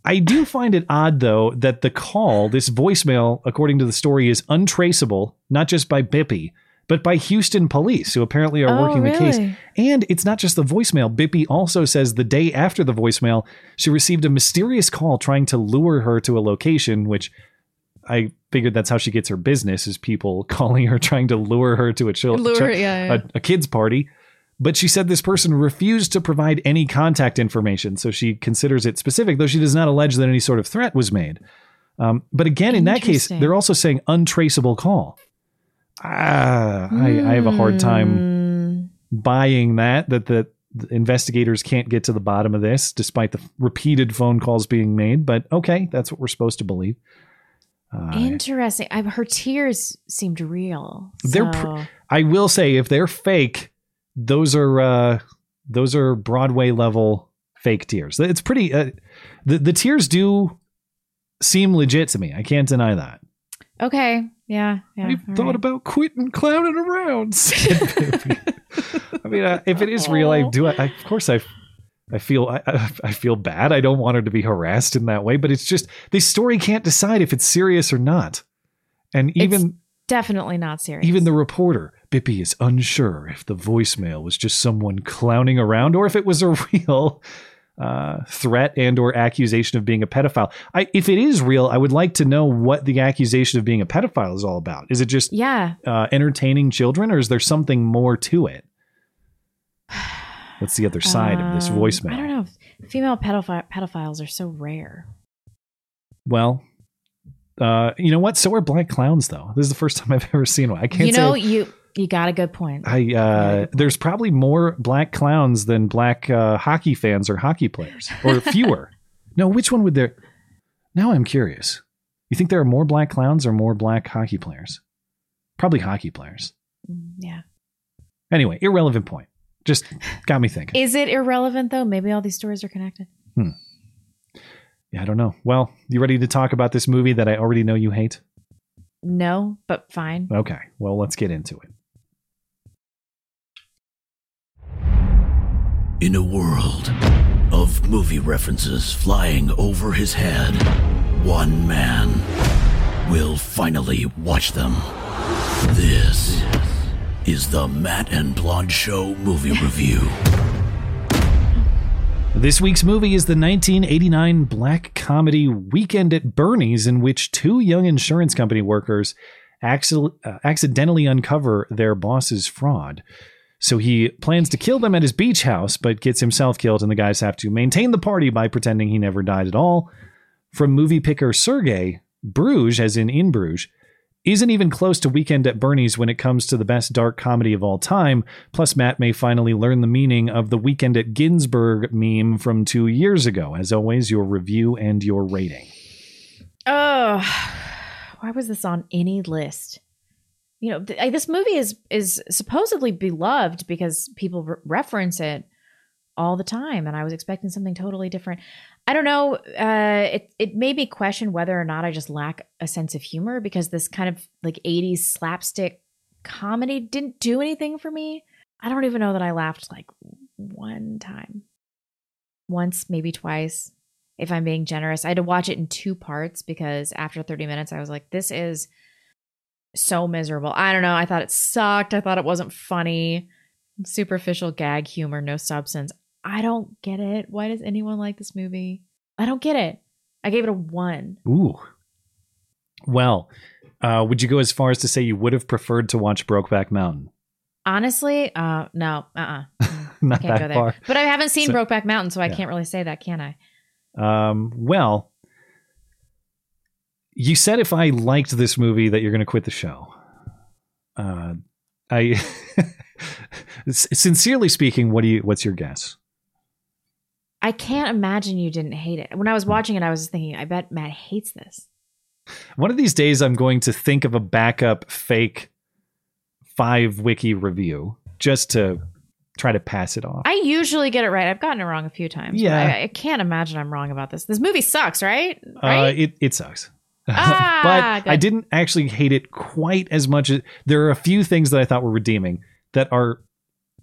I do find it odd, though, that the call, this voicemail, according to the story, is untraceable, not just by Bippy, but by Houston police, who apparently are Oh, working the case. And it's not just the voicemail. Bippy also says the day after the voicemail, she received a mysterious call trying to lure her to a location, which I figured that's how she gets her business is people calling her trying to lure her to a child Lure, yeah, yeah. A, a kids party. But she said this person refused to provide any contact information, so she considers it specific, though she does not allege that any sort of threat was made. Um, but again, in that case, they're also saying untraceable call. Ah, I, I have a hard Hmm. time buying that that the, the investigators can't get to the bottom of this, despite the repeated phone calls being made. But okay, that's what we're supposed to believe. Uh, Interesting. I, her tears seemed real. they're so- pr- I will say if they're fake, those are uh those are Broadway level fake tears. It's pretty uh, the the tears do seem legit to me. I can't deny that. okay. Yeah. Yeah. I've thought right. about quitting clowning around. I mean, uh, if it is real, I do. I, of course, I I feel I, I- feel bad. I don't want her to be harassed in that way, but it's just this story can't decide if it's serious or not. And even Definitely not serious. even the reporter, Bippy is unsure if the voicemail was just someone clowning around or if it was a real uh, threat and or accusation of being a pedophile. I, if it is real, I would like to know what the accusation of being a pedophile is all about. Is it just yeah. uh, entertaining children, or is there something more to it? What's the other side of this Um, voicemail? I don't know. Female pedophi- pedophiles are so rare. Well, uh, you know what? So are black clowns, though. This is the first time I've ever seen one. I can't You know, say. you you got a good point. I uh, there's probably more black clowns than black uh, hockey fans or hockey players, or fewer. no, which one would there? Now I'm curious. You think there are more black clowns or more black hockey players? Probably hockey players. Mm, yeah. Anyway, irrelevant point. Just got me thinking. Is it irrelevant though? Maybe all these stories are connected. Hmm. Yeah, I don't know. Well, you ready to talk about this movie that I already know you hate? No, but fine. Okay, well, let's get into it. In a world of movie references flying over his head, one man will finally watch them. This is the Matt and Blonde Show movie review. This week's movie is the 1989 black comedy Weekend at Bernie's, in which two young insurance company workers accident- uh, accidentally uncover their boss's fraud. So he plans to kill them at his beach house, but gets himself killed, and the guys have to maintain the party by pretending he never died at all. From movie picker Sergey, Bruges, as in in Bruges, isn't even close to Weekend at Bernie's when it comes to the best dark comedy of all time. Plus, Matt may finally learn the meaning of the Weekend at Ginsburg meme from two years ago. As always, your review and your rating. Oh, why was this on any list? You know, th- this movie is is supposedly beloved because people re- reference it all the time, and I was expecting something totally different. I don't know. Uh, it it made me question whether or not I just lack a sense of humor because this kind of like '80s slapstick comedy didn't do anything for me. I don't even know that I laughed like one time, once maybe twice if I'm being generous. I had to watch it in two parts because after 30 minutes, I was like, this is so miserable. I don't know. I thought it sucked. I thought it wasn't funny. Superficial gag humor, no substance. I don't get it. Why does anyone like this movie? I don't get it. I gave it a one. Ooh. Well, uh, would you go as far as to say you would have preferred to watch Brokeback Mountain? Honestly, uh, no, uh, uh Not can't that go there. far. But I haven't seen So- Brokeback Mountain, so I Yeah. can't really say that, can I? Um, well, you said if I liked this movie that you're going to quit the show. Uh, I sincerely speaking, what do you? What's your guess? I can't imagine you didn't hate it. When I was watching it, I was thinking, I bet Matt hates this. One of these days, I'm going to think of a backup fake five wiki review just to try to pass it off. I usually get it right. I've gotten it wrong a few times. but Yeah. I, I can't imagine I'm wrong about this. This movie sucks, right? Uh, Right? it it sucks. Ah, but I didn't actually hate it quite as much as there are a few things that I thought were redeeming that are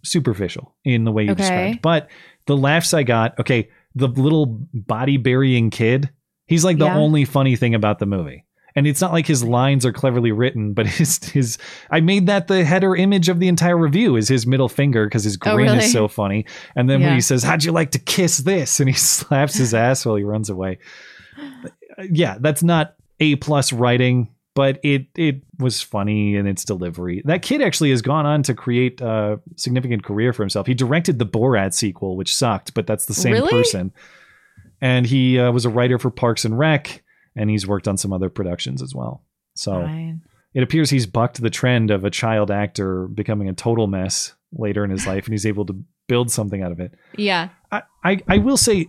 superficial in the way you Okay. described. But the laughs I got, okay, the little body burying kid, he's like the Yeah. only funny thing about the movie. And it's not like his lines are cleverly written, but his his I made that the header image of the entire review is his middle finger because his Oh, grin really? is so funny. And then when he says, "How'd you like to kiss this?" and he slaps his ass while he runs away. Uh, yeah, that's not a plus writing, but it it was funny in its delivery. That kid actually has gone on to create a significant career for himself. He directed the Borat sequel, which sucked, but that's the same Really? person. And he uh, was a writer for Parks and Rec, and he's worked on some other productions as well. So Fine. it appears he's bucked the trend of a child actor becoming a total mess later in his life, and he's able to build something out of it. Yeah. I, I, I will say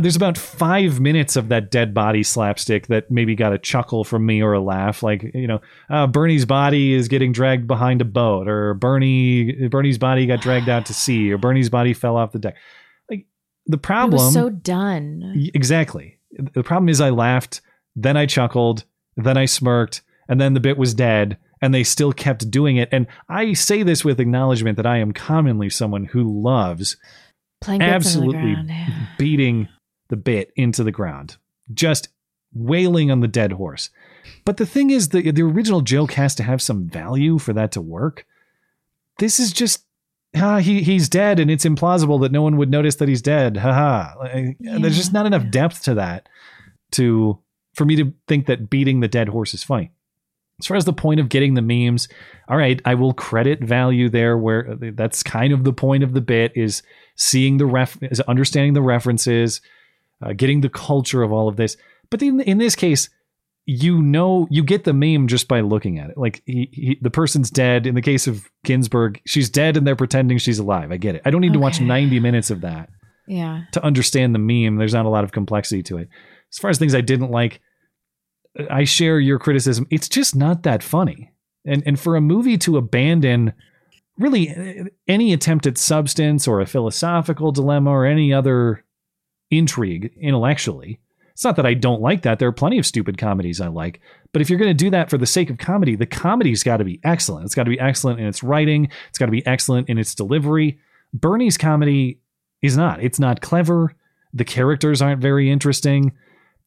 there's about five minutes of that dead body slapstick that maybe got a chuckle from me or a laugh. Like, you know, uh, Bernie's body is getting dragged behind a boat, or Bernie Bernie's body got dragged out to sea, or Bernie's body fell off the deck. Like the It problem was so done. Exactly. The problem is I laughed, then I chuckled, then I smirked, and then the bit was dead, and they still kept doing it. And I say this with acknowledgement that I am commonly someone who loves Playing absolutely into the ground. beating the bit into the ground, just wailing on the dead horse. But the thing is, the the original joke has to have some value for that to work. This is just. Ah, he he's dead, and it's implausible that no one would notice that he's dead. Haha. Like, There's just not enough depth to that to for me to think that beating the dead horse is funny. As far as the point of getting the memes, all right, I will credit value there where that's kind of the point of the bit is seeing the ref is understanding the references, uh, getting the culture of all of this. But in in this case, you know you get the meme just by looking at it. Like he, he, the person's dead. In the case of Ginsburg, she's dead and they're pretending she's alive. I get it. I don't need to watch 90 minutes of that Yeah. to understand the meme. There's not a lot of complexity to it. As far as things I didn't like, I share your criticism. It's just not that funny. And and for a movie to abandon really uh, any attempt at substance or a philosophical dilemma or any other intrigue intellectually. It's not that I don't like that. There are plenty of stupid comedies I like. But if you're going to do that for the sake of comedy, the comedy's got to be excellent. It's got to be excellent in its writing, it's got to be excellent in its delivery. Bernie's comedy is not. It's not clever. The characters aren't very interesting.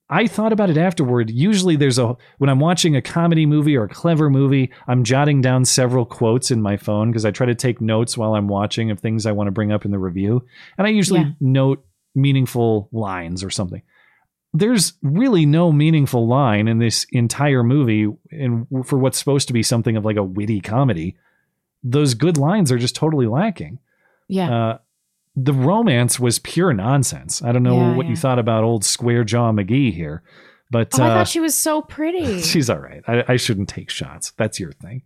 I thought about it afterward. Usually there's a when I'm watching a comedy movie or a clever movie, I'm jotting down several quotes in my phone because I try to take notes while I'm watching of things I want to bring up in the review. And I usually Yeah. note meaningful lines or something. There's really no meaningful line in this entire movie and for what's supposed to be something of like a witty comedy. Those good lines are just totally lacking. Yeah. Uh, the romance was pure nonsense. I don't know Yeah, what yeah. you thought about old Square Jaw McGee here, but Oh, I uh, thought she was so pretty. she's all right. I, I shouldn't take shots. That's your thing.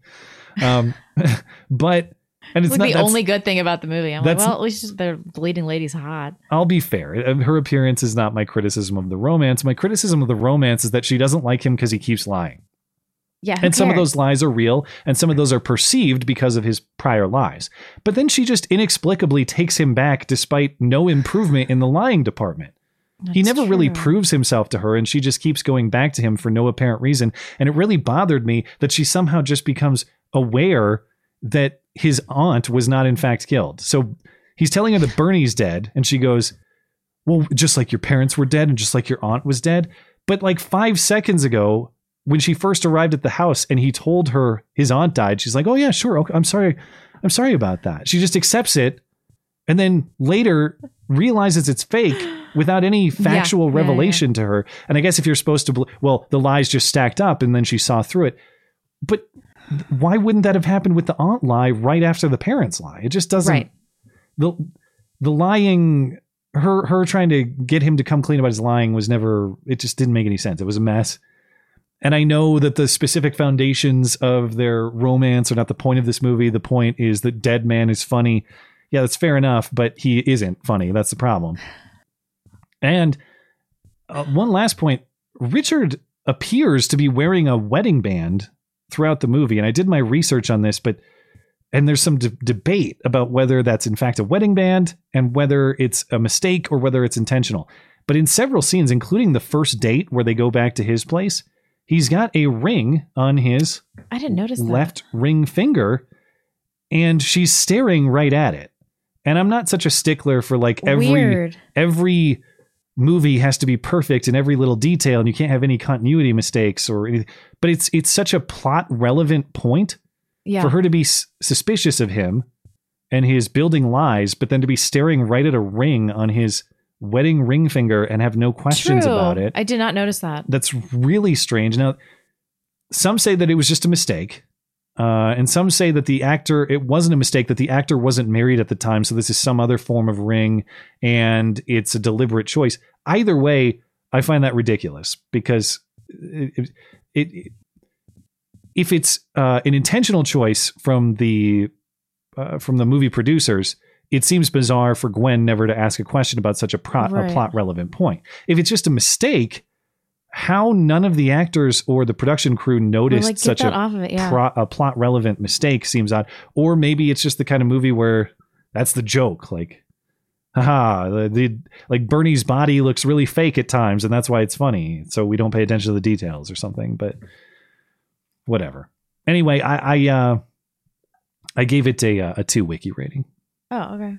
Um, but and it's like not the only good thing about the movie. I'm like, well, at least the leading lady's hot. I'll be fair. Uh, Her appearance is not my criticism of the romance. My criticism of the romance is that she doesn't like him because he keeps lying. Yeah, and some of those lies are real, and some of those are perceived because of his prior lies. But then she just inexplicably takes him back despite no improvement in the lying department. he never really proves himself to her, and she just keeps going back to him for no apparent reason. And it really bothered me that she somehow just becomes aware that his aunt was not, in fact, killed. So he's telling her that Bernie's dead, and she goes, Well, just like your parents were dead, and just like your aunt was dead. But like five seconds ago, when she first arrived at the house and he told her his aunt died, she's like, "Oh yeah, sure. Okay, I'm sorry. I'm sorry about that." She just accepts it and then later realizes it's fake without any factual yeah, yeah. revelation to her. And I guess if you're supposed to bel well, the lies just stacked up and then she saw through it. But why wouldn't that have happened with the aunt lie right after the parents lie? It just doesn't Right. the the lying her her trying to get him to come clean about his lying was never it just didn't make any sense. It was a mess. And I know that the specific foundations of their romance are not the point of this movie. The point is that Dead Man is funny. Yeah, that's fair enough, but he isn't funny. That's the problem. And uh, one last point Richard appears to be wearing a wedding band throughout the movie. And I did my research on this, but, and there's some de- debate about whether that's in fact a wedding band and whether it's a mistake or whether it's intentional. But in several scenes, including the first date where they go back to his place, he's got a ring on his I didn't notice that. left ring finger and she's staring right at it. And I'm not such a stickler for like every Weird. every movie has to be perfect in every little detail and you can't have any continuity mistakes or anything. But it's it's such a plot relevant point Yeah. for her to be s- suspicious of him and his building lies, but then to be staring right at a ring on his wedding ring finger and have no questions True. about it I did not notice that. that's really strange. Now, some say that it was just a mistake, uh, and some say that the actor it wasn't a mistake that the actor wasn't married at the time, so this is some other form of ring, and it's a deliberate choice. Either way, I find that ridiculous because it, it, it if it's uh, an intentional choice from the uh, from the movie producers. It seems bizarre for Gwen never to ask a question about such a, pro- Right. a plot relevant point. If it's just a mistake, how none of the actors or the production crew noticed like, such a, off of it, yeah. pro- a plot relevant mistake seems odd. Or maybe it's just the kind of movie where that's the joke. Like, haha, the, the like Bernie's body looks really fake at times, and that's why it's funny. So we don't pay attention to the details or something. But whatever. Anyway, I I, uh, I gave it a uh, a two wiki rating. Oh, okay.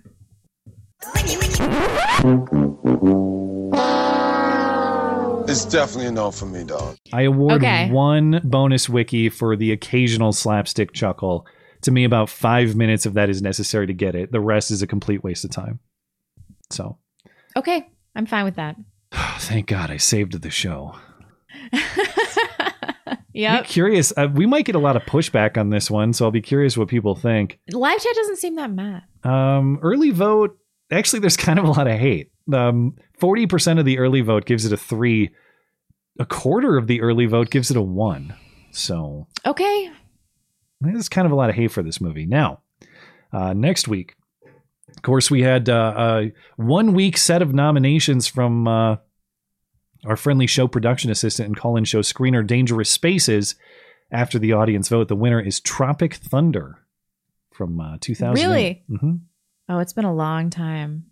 It's definitely a no for me, dog. I award Okay. one bonus wiki for the occasional slapstick chuckle. To me, about five minutes of that is necessary to get it. The rest is a complete waste of time. So, Okay, I'm fine with that. thank God I saved the show. yeah. I'm curious. Uh, we might get a lot of pushback on this one, so I'll be curious what people think. Live chat doesn't seem that mad. Um, early vote. Actually, there's kind of a lot of hate. Um, forty percent of the early vote gives it a three. A quarter of the early vote gives it a one. So Okay. there's kind of a lot of hate for this movie. Now, uh, next week, of course, we had uh, a one week set of nominations from uh, our friendly show production assistant and call in show screener, Dangerous Spaces. After the audience vote, the winner is Tropic Thunder from uh, 2000. Really? hmm Oh, it's been a long time.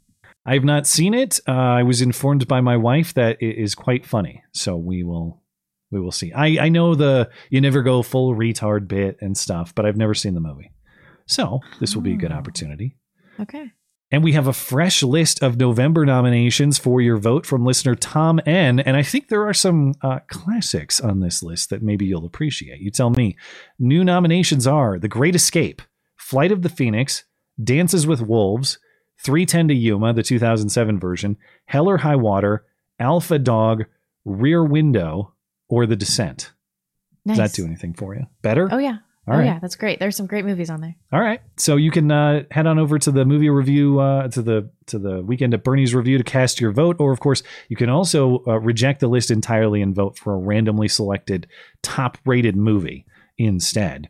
I have not seen it. Uh, I was informed by my wife that it is quite funny, so we will we will see. I I know the you never go full retard bit and stuff, but I've never seen the movie, so this will be a good opportunity. Okay. And we have a fresh list of November nominations for your vote from listener Tom N. And I think there are some uh, classics on this list that maybe you'll appreciate. You tell me. New nominations are The Great Escape, Flight of the Phoenix, Dances with Wolves, 310 to Yuma, the 2007 version, Hell or High Water, Alpha Dog, Rear Window, or The Descent. Does that do anything for you? Better? Oh yeah. All oh right. yeah, that's great. There's some great movies on there. All right. So you can uh, head on over to the movie review uh, to the to the weekend at Bernie's review to cast your vote, or of course you can also uh, reject the list entirely and vote for a randomly selected top rated movie instead.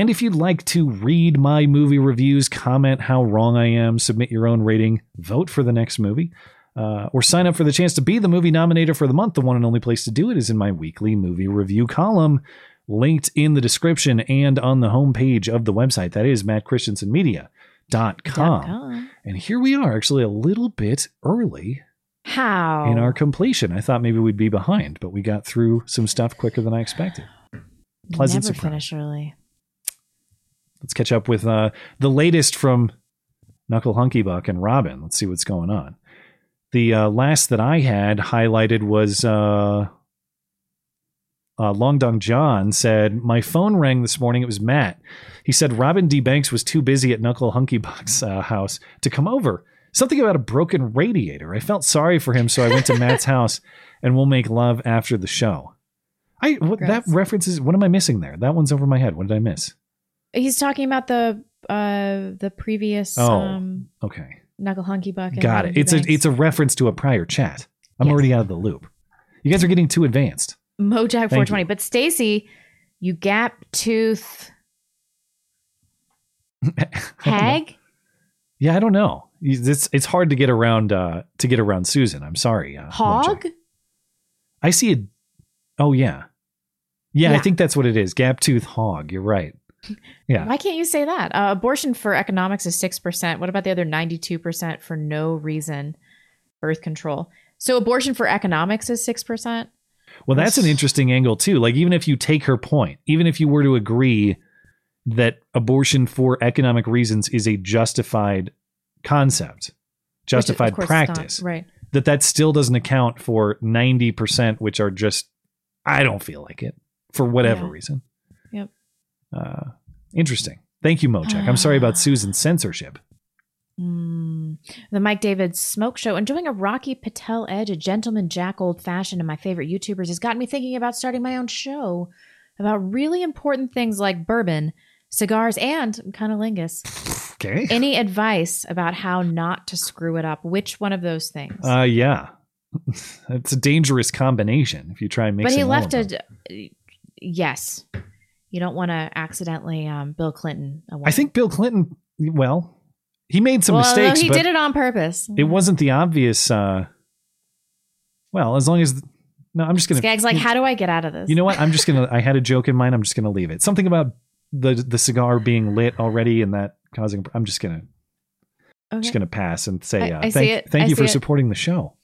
And if you'd like to read my movie reviews, comment how wrong I am, submit your own rating, vote for the next movie, uh, or sign up for the chance to be the movie nominator for the month, the one and only place to do it is in my weekly movie review column, linked in the description and on the homepage of the website. That is mattchristiansenmedia.com. And here we are, actually a little bit early How? in our completion. I thought maybe we'd be behind, but we got through some stuff quicker than I expected. Pleasant Never surprise. finish early. Let's catch up with uh, the latest from Knuckle Hunky Buck and Robin. Let's see what's going on. The uh, last that I had highlighted was uh, uh, Long Dong John said, My phone rang this morning. It was Matt. He said Robin D. Banks was too busy at Knuckle Hunky Buck's uh, house to come over. Something about a broken radiator. I felt sorry for him, so I went to Matt's house and we'll make love after the show. I what that reference is what am I missing there? That one's over my head. What did I miss? He's talking about the uh the previous Oh, um okay. Knuckle Hunky Buck. and Got it. It's a it's a reference to a prior chat. I'm already out of the loop. You guys are getting too advanced. Mojack Thank 420. you. But Stacy, you gap tooth hag. Yeah, I don't know. It's it's hard to get around uh to get around Susan. I'm sorry. Uh, Hog? I see it. Oh yeah. yeah, I Yeah. think that's what it is. Gap tooth hog. You're right. Yeah. Why can't you say that? Uh, abortion for economics is 6%. What about the other 92% for no reason birth control? So abortion for economics is 6%. Well, that's an interesting angle too. Like even if you take her point, even if you were to agree that abortion for economic reasons is a justified concept, justified course it's not, practice, right. That that still doesn't account for 90% which are just I don't feel like it for whatever Yeah. reason. Yep. Uh interesting. Thank you, Mochek. I'm sorry about Susan's censorship. Mm. The Mike David Smoke Show. Enjoying a Rocky Patel edge, a gentleman Jack old fashioned, and my favorite YouTubers has gotten me thinking about starting my own show about really important things like bourbon, cigars, and cunnilingus. Okay. Any advice about how not to screw it up? Which one of those things? Uh yeah. it's a dangerous combination if you try and mix but he left a yes. You don't want to accidentally um, Bill Clinton. a I woman. think Bill Clinton, well, he made some well, mistakes. he but did it on purpose. It wasn't the obvious. Uh, well, as long as no, I'm just gonna. Skag's like, how do I get out of this? You know what? I'm just gonna. I had a joke in mind. I'm just gonna leave it. Something about the the cigar being lit already and that causing. I'm just gonna. Okay. Just gonna pass and say I- uh, I see thank it. thank I you for it. supporting the show.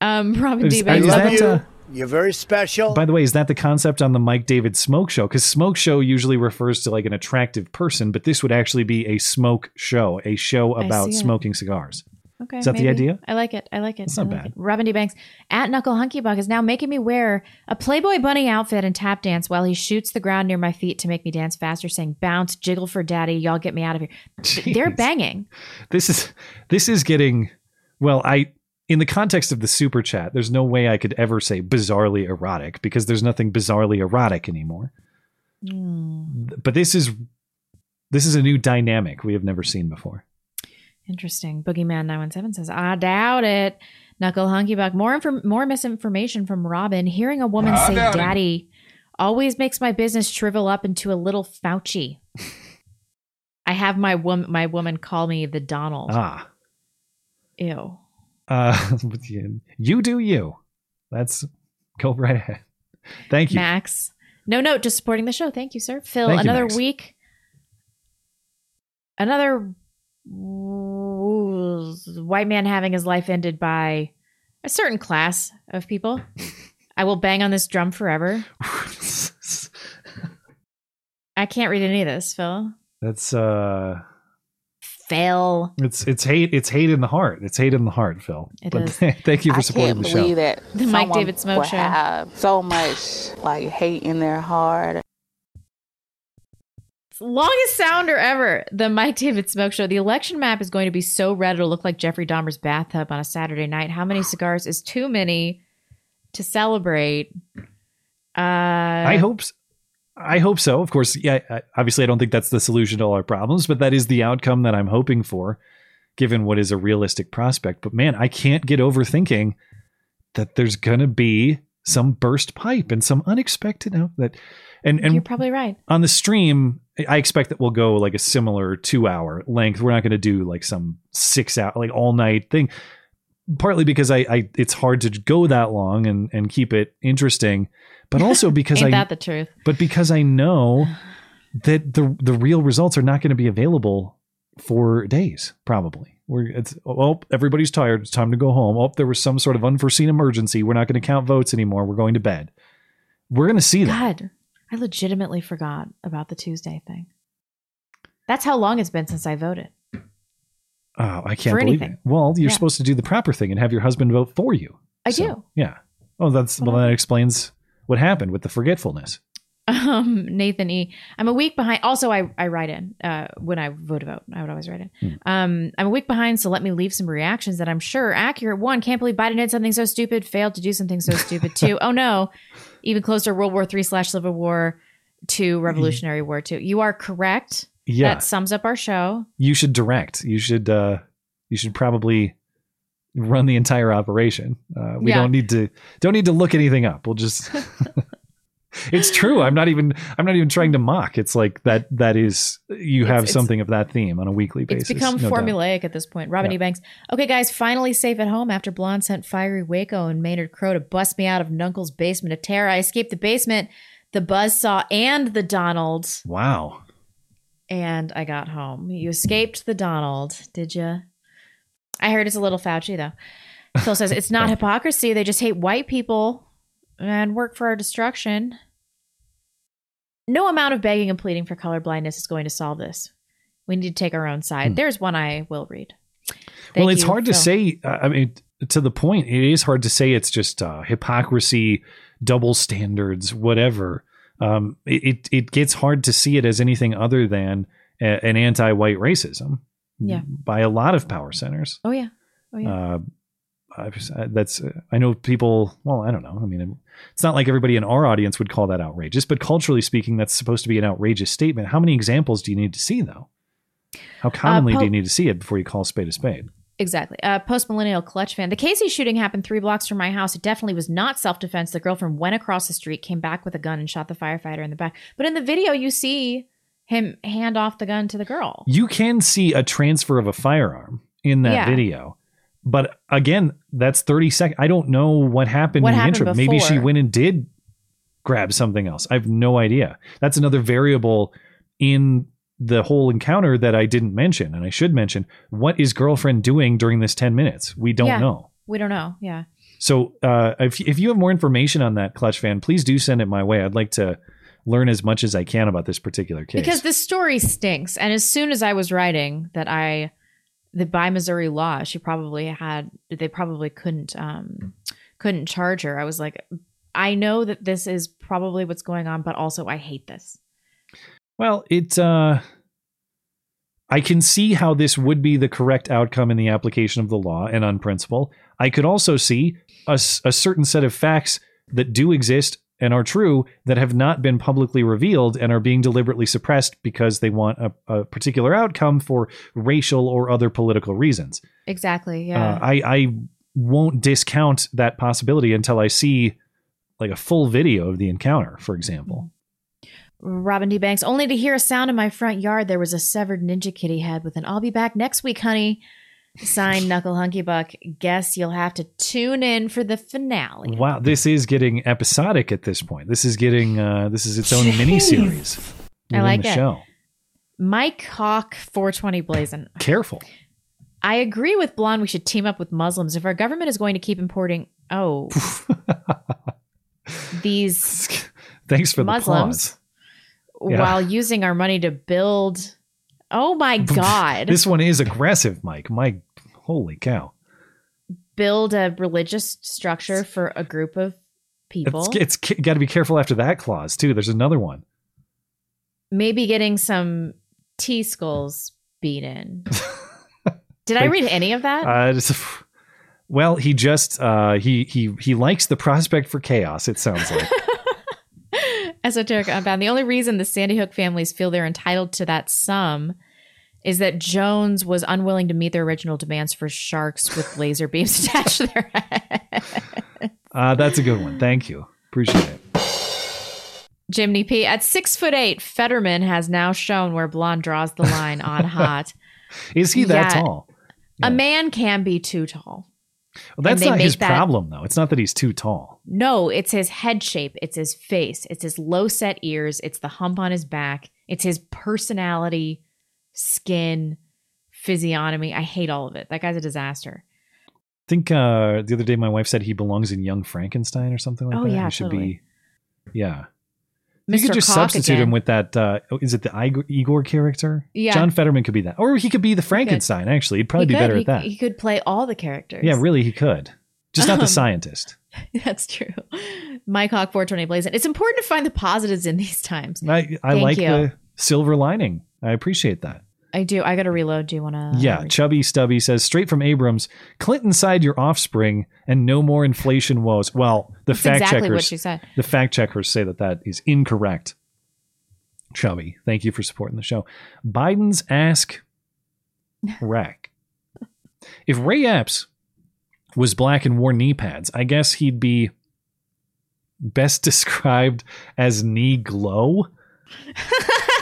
Um, Robin Is- D. is Banks. that, uh, You're very special. By the way, is that the concept on the Mike David Smoke Show? Because Smoke Show usually refers to like an attractive person, but this would actually be a smoke show, a show about see it. smoking cigars. Okay. Is that the idea? I like it. I like it. It's not I like bad. it. Robin D. Banks at Knuckle Hunky Buck is now making me wear a Playboy bunny outfit and tap dance while he shoots the ground near my feet to make me dance faster, saying, Bounce, jiggle for daddy, y'all get me out of here. Th- They're banging. This is this is getting well, I in the context of the super chat, there's no way I could ever say bizarrely erotic because there's nothing bizarrely erotic anymore. Hmm, But this is this is a new dynamic we have never seen before. interesting. Boogeyman 917 says, I doubt it. Knuckle Hunky Buck. More, infor- more misinformation from Robin. Hearing a woman I say doubt it. daddy always makes my business shrivel up into a little Fauci. I have my woman my woman call me the Donald. Ah. Ew. Uh you do you. That's go right ahead. Thank you. Max. No note, just supporting the show. Thank you, sir. Phil, Thank another Max. week. Another white man having his life ended by a certain class of people. I will bang on this drum forever. I can't read any of this, Phil. That's uh Phil. it's it's hate it's hate in the heart. It's hate in the heart, Phil. It but is. thank you for I supporting can't the believe show. that The Mike someone David Smoke Show. have so much like hate in their heart. Longest sounder ever. The Mike David Smoke Show. The election map is going to be so red it'll look like Jeffrey Dahmer's bathtub on a Saturday night. How many cigars is too many to celebrate? Uh, I hope s- I hope so. Of course, yeah. Obviously, I don't think that's the solution to all our problems, but that is the outcome that I'm hoping for, given what is a realistic prospect. But man, I can't get over thinking that there's gonna be some burst pipe and some unexpected out that, and and You're probably right. on the stream, I expect that we'll go like a similar two hour length. We're not going to do like some six hour, like all night thing. Partly because I, I, it's hard to go that long and and keep it interesting, but also because I, that the truth? but because I know that the the real results are not going to be available for days. Probably, we're it's oh everybody's tired. It's time to go home. Oh, there was some sort of unforeseen emergency. We're not going to count votes anymore. We're going to bed. We're going to see that. God, I legitimately forgot about the Tuesday thing. That's how long it's been since I voted. Oh, I can't For believe anything. it. Well, you're Yeah. supposed to do the proper thing and have your husband vote for you. I So, do. Yeah. Oh, that's well. That uh-huh. explains what happened with the forgetfulness. Um, Nathan E. I'm a week behind. Also, I, I write in uh, when I vote a vote. I would always write in. Hmm. Um, I'm a week behind, so let me leave some reactions that I'm sure are accurate. One, can't believe Biden did something so stupid. Failed to do something so stupid. Two, oh no, even closer. World War Three slash Civil War Two, Revolutionary War Two. You are correct. Yeah. that sums up our show. You should direct. You should. uh You should probably run the entire operation. Uh, we Yeah. don't need to. Don't need to look anything up. We'll just. it's true. I'm not even. I'm not even trying to mock. It's like that. That is. You have it's- something of that theme on a weekly basis. It's become no doubt. formulaic at this point. Robin Yeah. E. Banks. Okay, guys, finally safe at home after Blonde sent fiery Waco and Maynard Crow to bust me out of Nunkle's basement of terror. I escaped the basement, the buzzsaw, and the Donald, Wow. and I got home. You escaped the Donald, did you? I heard it's a little Fauci, though. Phil says it's not hypocrisy. They just hate white people and work for our destruction. No amount of begging and pleading for colorblindness is going to solve this. We need to take our own side. Hmm. There's one I will read. well, it's you, hard to say. uh, I mean, to the point, it is hard to say it's just uh, hypocrisy, double standards, whatever. Um, it, it it gets hard to see it as anything other than a, an anti-white racism. Yeah. By a lot of power centers. Oh yeah. Oh yeah. Uh, uh, that's uh, I know people. Well, I don't know. I mean, it's not like everybody in our audience would call that outrageous, but culturally speaking, that's supposed to be an outrageous statement. How many examples do you need to see, though? How commonly po- do you need to see it before you call a spade a spade? Exactly. Uh, Post millennial clutch fan. The KC shooting happened three blocks from my house. It definitely was not self defense. The girlfriend went across the street, came back with a gun, and shot the firefighter in the back. But in the video, you see him hand off the gun to the girl. You can see a transfer of a firearm in that Yeah. video. But again, that's 30 seconds. I don't know what happened What in the happened interim. Maybe she went and did grab something else. I have no idea. That's another variable in the whole encounter that I didn't mention. And I should mention what is girlfriend doing during this 10 minutes? We don't Yeah. know. We don't know. Yeah. So uh, if, if you have more information on that, Clutch fan, please do send it my way. I'd like to learn as much as I can about this particular case. Because this story stinks. And as soon as I was writing that I the by Missouri law, she probably had they probably couldn't um couldn't charge her. I was like, I know that this is probably what's going on, but also I hate this. Well, it uh I can see how this would be the correct outcome in the application of the law and on principle. I could also see a, a certain set of facts that do exist and are true that have not been publicly revealed and are being deliberately suppressed because they want a, a particular outcome for racial or other political reasons. Exactly. Yeah. Uh, I, I won't discount that possibility until I see like a full video of the encounter, for example. Robin D. Banks, only to hear a sound in my front yard, there was a severed Ninja Kitty head with an I'll be back next week, honey. Signed Knuckle Hunky Buck. Guess you'll have to tune in for the finale. Wow, this is getting episodic at this point. This is getting uh this is its own mini series. I like the it. show. Mike Hawk 420 Blazing. Careful. I agree with Blonde. We should team up with Muslims. If our government is going to keep importing, oh, these Thanks for the Muslims. Yeah. while using our money to build. Oh my God. This one is aggressive, Mike. Mike, holy cow. build a religious structure for a group of people. It's, it's got to be careful after that clause too. There's another one. Maybe getting some T skulls beat in. Did I read any of that? Uh, well, he just uh, he he he likes the prospect for chaos. It sounds like. Esoteric Unbound. The only reason the Sandy Hook families feel they're entitled to that sum is that Jones was unwilling to meet their original demands for sharks with laser beams attached to their head. Uh, that's a good one. Thank you. Appreciate it. Jimmy P. At six foot eight, Fetterman has now shown where blonde draws the line on hot. Is he that Yeah. tall? A man can be too tall. Well, that's not his that- problem, though. It's not that he's too tall. No, it's his head shape, it's his face, it's his low set ears, it's the hump on his back, it's his personality, skin, physiognomy. I hate all of it. That guy's a disaster. I think uh, the other day my wife said he belongs in Young Frankenstein or something like Oh, that. yeah, he should totally. be. Yeah. You could just Cock substitute again. him with that. Uh, is it the Igor, Igor character? Yeah. John Fetterman could be that, or he could be the Frankenstein. Actually, he'd probably He be could. better he, at that. He could play all the characters. yeah, really, he could. Just not the Um, scientist. That's true. Mike Hawk 420 Blazing. It's important to find the positives in these times. I I like you. the silver lining. I appreciate that. I do. I got to reload. Do you want to? yeah, Chubby Stubby says straight from Abrams, Clinton side your offspring and no more inflation woes. Well, the That's fact exactly checkers what she said. The fact checkers say that that is incorrect. Chubby, thank you for supporting the show. Biden's ask rack. If Ray Epps was black and wore knee pads, I guess he'd be best described as knee glow.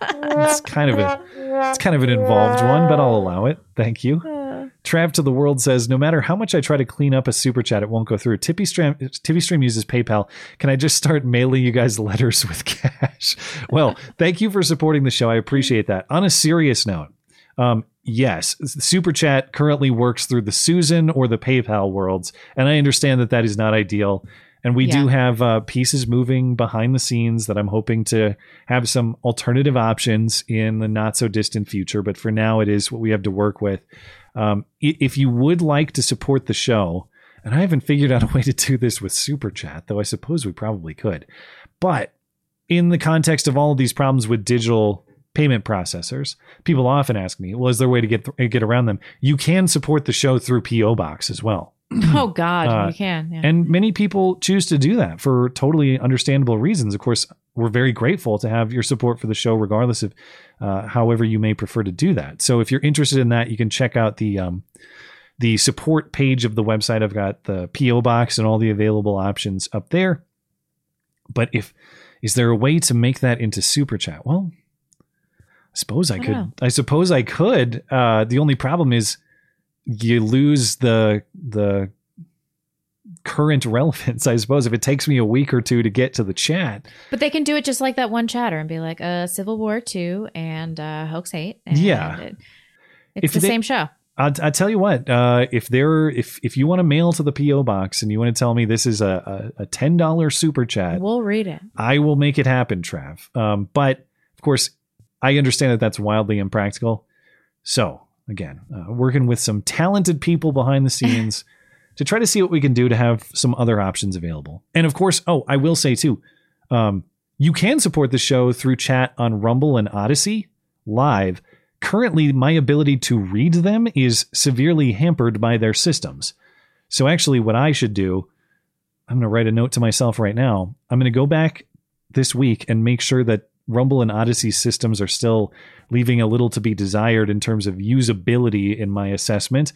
it's kind of a it's kind of an involved one, but I'll allow it. Thank you. Trav to the world says, no matter how much I try to clean up a super chat, it won't go through. Tippy Stream, Tippy Stream uses PayPal. Can I just start mailing you guys letters with cash? well, thank you for supporting the show. I appreciate that. On a serious note, um, yes, super chat currently works through the Susan or the PayPal worlds, and I understand that that is not ideal. And we do have uh, pieces moving behind the scenes that I'm hoping to have some alternative options in the not so distant future. But for now, it is what we have to work with. Um, if you would like to support the show, and I haven't figured out a way to do this with Super Chat, though I suppose we probably could. But in the context of all of these problems with digital payment processors, people often ask me, well, is there a way to get, get around them? You can support the show through P.O. Box as well. Oh God, Uh, you can. Yeah. And many people choose to do that for totally understandable reasons. Of course, we're very grateful to have your support for the show, regardless of uh, however you may prefer to do that. So if you're interested in that, you can check out the um, the support page of the website. I've got the PO box and all the available options up there. But if is there a way to make that into super chat? Well, I suppose I, I could. know. I suppose I could. Uh, the only problem is you lose the the current relevance, I suppose, if it takes me a week or two to get to the chat. But they can do it just like that one chatter and be like, uh, Civil War two and uh, hoax hate. And Yeah. it- it's If the they- same show. I I tell you what, uh, if there if if you want to mail to the PO box and you want to tell me this is a a, a ten dollar super chat, We'll read it. I will make it happen, Trav. Um, but of course, I understand that that's wildly impractical. So again, uh, working with some talented people behind the scenes to try to see what we can do to have some other options available. And of course, oh, I will say too, um, you can support the show through chat on Rumble and Odysee live. Currently, my ability to read them is severely hampered by their systems. So, actually, what I should do, I'm going to write a note to myself right now. I'm going to go back this week and make sure that Rumble and Odysee systems are still leaving a little to be desired in terms of usability in my assessment.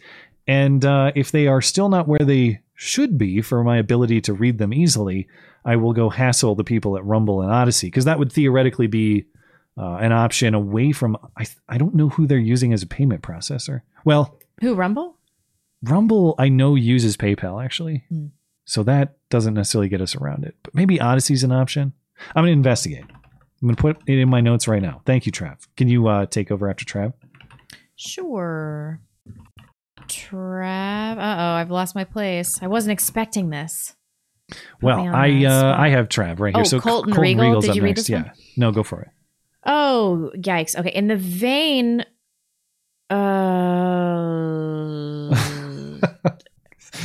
And uh, if they are still not where they should be for my ability to read them easily, I will go hassle the people at Rumble and Odysee because that would theoretically be uh, an option away from. I I don't know who they're using as a payment processor. Well, Who Rumble? Rumble I know uses PayPal actually, Hmm. so that doesn't necessarily get us around it. But maybe Odysee's an option. I'm gonna investigate. I'm gonna put it in my notes right now. Thank you, Trav. Can you uh, take over after Trav? Sure. Trav. Uh oh, I've lost my place. I wasn't expecting this. Well, I uh. I have Trav right here. Oh, so Colton Colton Regal. Regal's Did up you read next. this yeah. one? No, go for it. Oh, yikes. Okay. In the vein. Uh,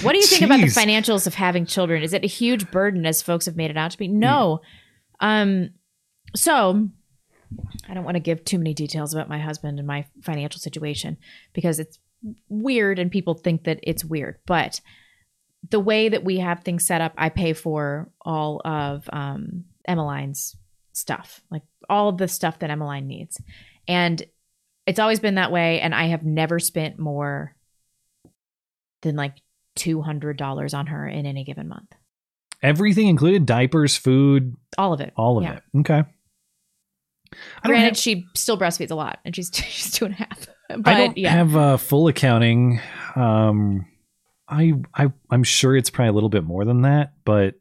what do you think about the financials of having children? Is it a huge burden as folks have made it out to be? No. Um, so I don't want to give too many details about my husband and my financial situation because it's weird and people think that it's weird. But the way that we have things set up, I pay for all of um, Emmeline's stuff, like all of the stuff that Emmeline needs. And it's always been that way. And I have never spent more than like $200 on her in any given month. Everything included diapers, food, All of it. all of Yeah. it. Okay. Granted, have- she still breastfeeds a lot and she's, she's two and a half. But I don't yeah. have uh, full accounting. Um, I I I'm sure it's probably a little bit more than that, but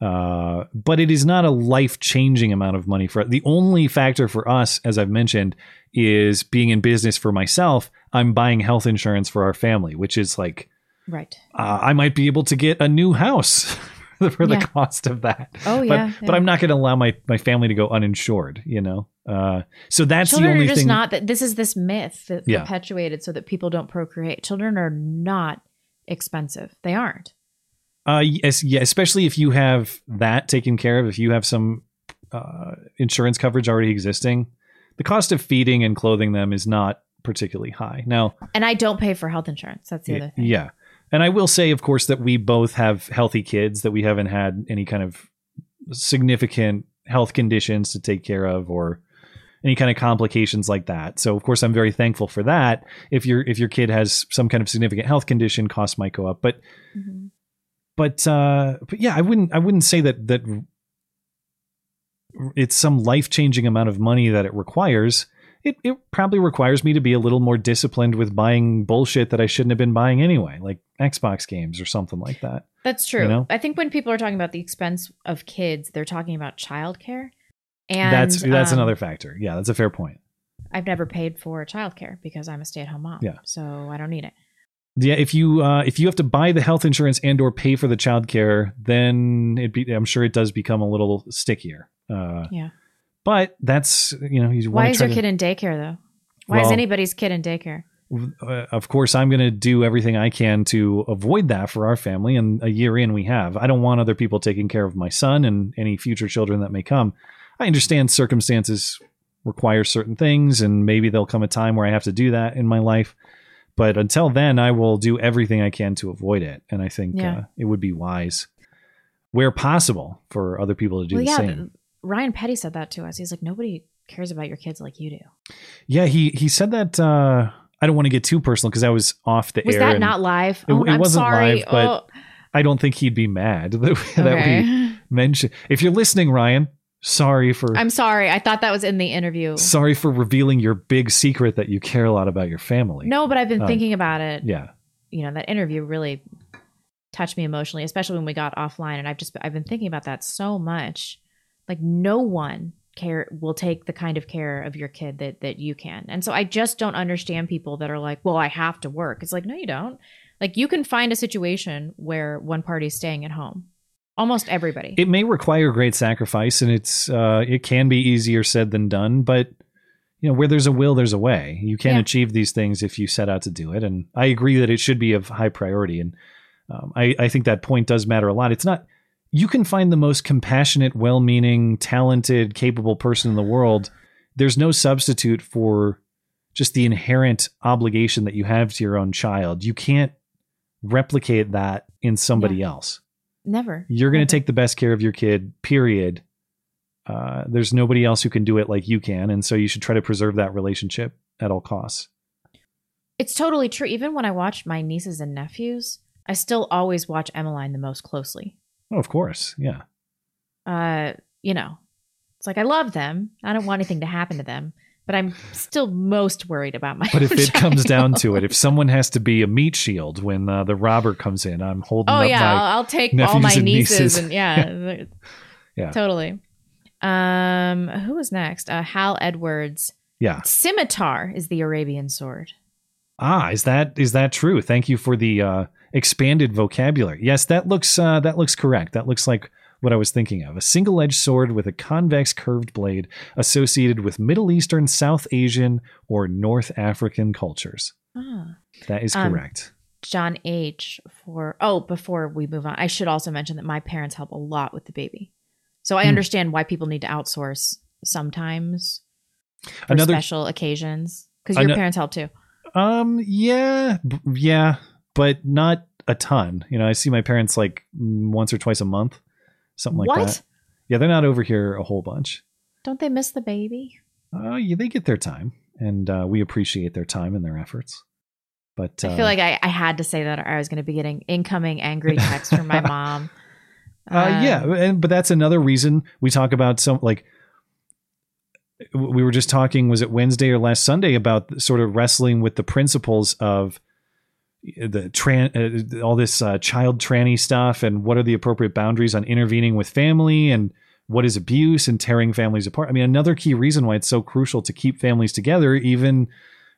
uh, but it is not a life changing amount of money for the only factor for us, as I've mentioned, is being in business for myself. I'm buying health insurance for our family, which is like right. uh, I might be able to get a new house for the Yeah. cost of that. Oh, but, yeah, But. I'm not going to allow my, my family to go uninsured, you know? Uh, so that's Children the only are just thing. not that this is this myth that's Yeah. perpetuated so that people don't procreate. Children are not expensive. They aren't. Uh, yes, yeah, especially if you have that taken care of, if you have some uh, insurance coverage already existing, the cost of feeding and clothing them is not particularly high. Now, And I don't pay for health insurance. That's the other thing. yeah, and I will say, of course, that we both have healthy kids, that we haven't had any kind of significant health conditions to take care of or any kind of complications like that. So, of course, I'm very thankful for that. If your if your kid has some kind of significant health condition, costs might go up, but Mm-hmm. but uh but yeah i wouldn't i wouldn't say that that it's some life-changing amount of money that it requires it, it probably requires me to be a little more disciplined with buying bullshit that i shouldn't have been buying anyway like xbox games or something like that That's true. You know? I think when people are talking about the expense of kids, they're talking about childcare. And that's that's um, another factor yeah that's a fair point I've never paid for childcare because I'm a stay-at-home mom. Yeah. So I don't need it. yeah if you uh if you have to buy the health insurance and or pay for the childcare then it be i'm sure it does become a little stickier uh Yeah. But that's you know you Why is your to- kid in daycare though? Why is anybody's kid in daycare? uh, of course i'm going to do everything i can to avoid that for our family and a year in we have i don't want other people taking care of my son and any future children that may come i understand circumstances require certain things and maybe there'll come a time where i have to do that in my life but until then i will do everything i can to avoid it and i think Yeah. uh, it would be wise where possible for other people to do well, the yeah. same Ryan Petty said that to us. He's like, nobody cares about your kids like you do. yeah he he said that uh i don't want to get too personal because i was off the Was air Was that not live? It, oh, it I'm wasn't sorry. live, but oh. I don't think he'd be mad that, that Okay. we mentioned. If you're listening, Ryan, sorry for I'm sorry. I thought that was in the interview. sorry for revealing your big secret that you care a lot about your family. No, but I've been Um, thinking about it. Yeah, You know, that interview really touched me emotionally, especially when we got offline. And I've just I've been thinking about that so much. Like no one care will take the kind of care of your kid that that you can. And so I just don't understand people that are like, well, I have to work. It's like, no, you don't. Like you can find a situation where one party's staying at home. Almost everybody. it may require great sacrifice, and it's uh, it can be easier said than done. But you know, where there's a will, there's a way. You can Yeah. achieve these things if you set out to do it. And I agree that it should be of high priority. And um, I, I think that point does matter a lot. It's not, you can find the most compassionate, well meaning, talented, capable person in the world. There's no substitute for just the inherent obligation that you have to your own child. You can't replicate that in somebody else. Never. You're going to take the best care of your kid, period. Uh, there's nobody else who can do it like you can. And so you should try to preserve that relationship at all costs. It's totally true. Even when I watch my nieces and nephews, I still always watch Emmeline the most closely. Oh, of course. Yeah. Uh, you know, it's like I love them. I don't want anything to happen to them, but I'm still most worried about my. But if it comes down to it, if someone has to be a meat shield when uh, the robber comes in, I'm holding oh yeah, I'll, I'll take all my and nieces, and yeah, yeah. totally. Um, who was next? Uh, Hal Edwards. Yeah. Scimitar is the Arabian sword. Ah, is that is that true? Thank you for the uh, expanded vocabulary. Yes, that looks uh, that looks correct. That looks like what I was thinking of. A single-edged sword with a convex curved blade associated with Middle Eastern, South Asian, or North African cultures. Ah. That is Um, correct. John H. for oh, before we move on, I should also mention that my parents help a lot with the baby, so I Hmm. understand why people need to outsource sometimes for Another- special occasions. Because your parents help too. Um, yeah, b- yeah, but not a ton. You know, I see my parents like once or twice a month, something like What? that. Yeah, they're not over here a whole bunch. Don't they miss the baby? Uh, yeah, they get their time, and uh, we appreciate their time and their efforts. But uh, I feel like I, I had to say that, or I was going to be getting incoming angry texts from my mom. Uh, yeah, and but that's another reason we talk about some like we were just talking. Was it Wednesday or last Sunday about sort of wrestling with the principles of the tran uh, all this uh, child tranny stuff and what are the appropriate boundaries on intervening with family and what is abuse and tearing families apart. I mean, another key reason why it's so crucial to keep families together, even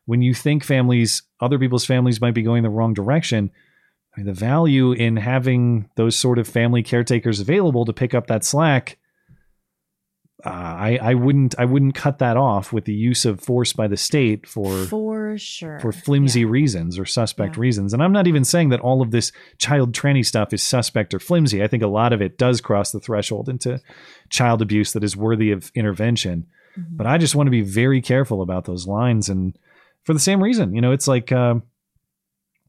when you think families, other people's families might be going the wrong direction. I mean, the value in having those sort of family caretakers available to pick up that slack. Uh, I I wouldn't I wouldn't cut that off with the use of force by the state for For sure. for flimsy reasons or suspect reasons. And I'm not even saying that all of this child tranny stuff is suspect or flimsy. I think a lot of it does cross the threshold into child abuse that is worthy of intervention. But I just want to be very careful about those lines. And for the same reason, you know, it's like, uh,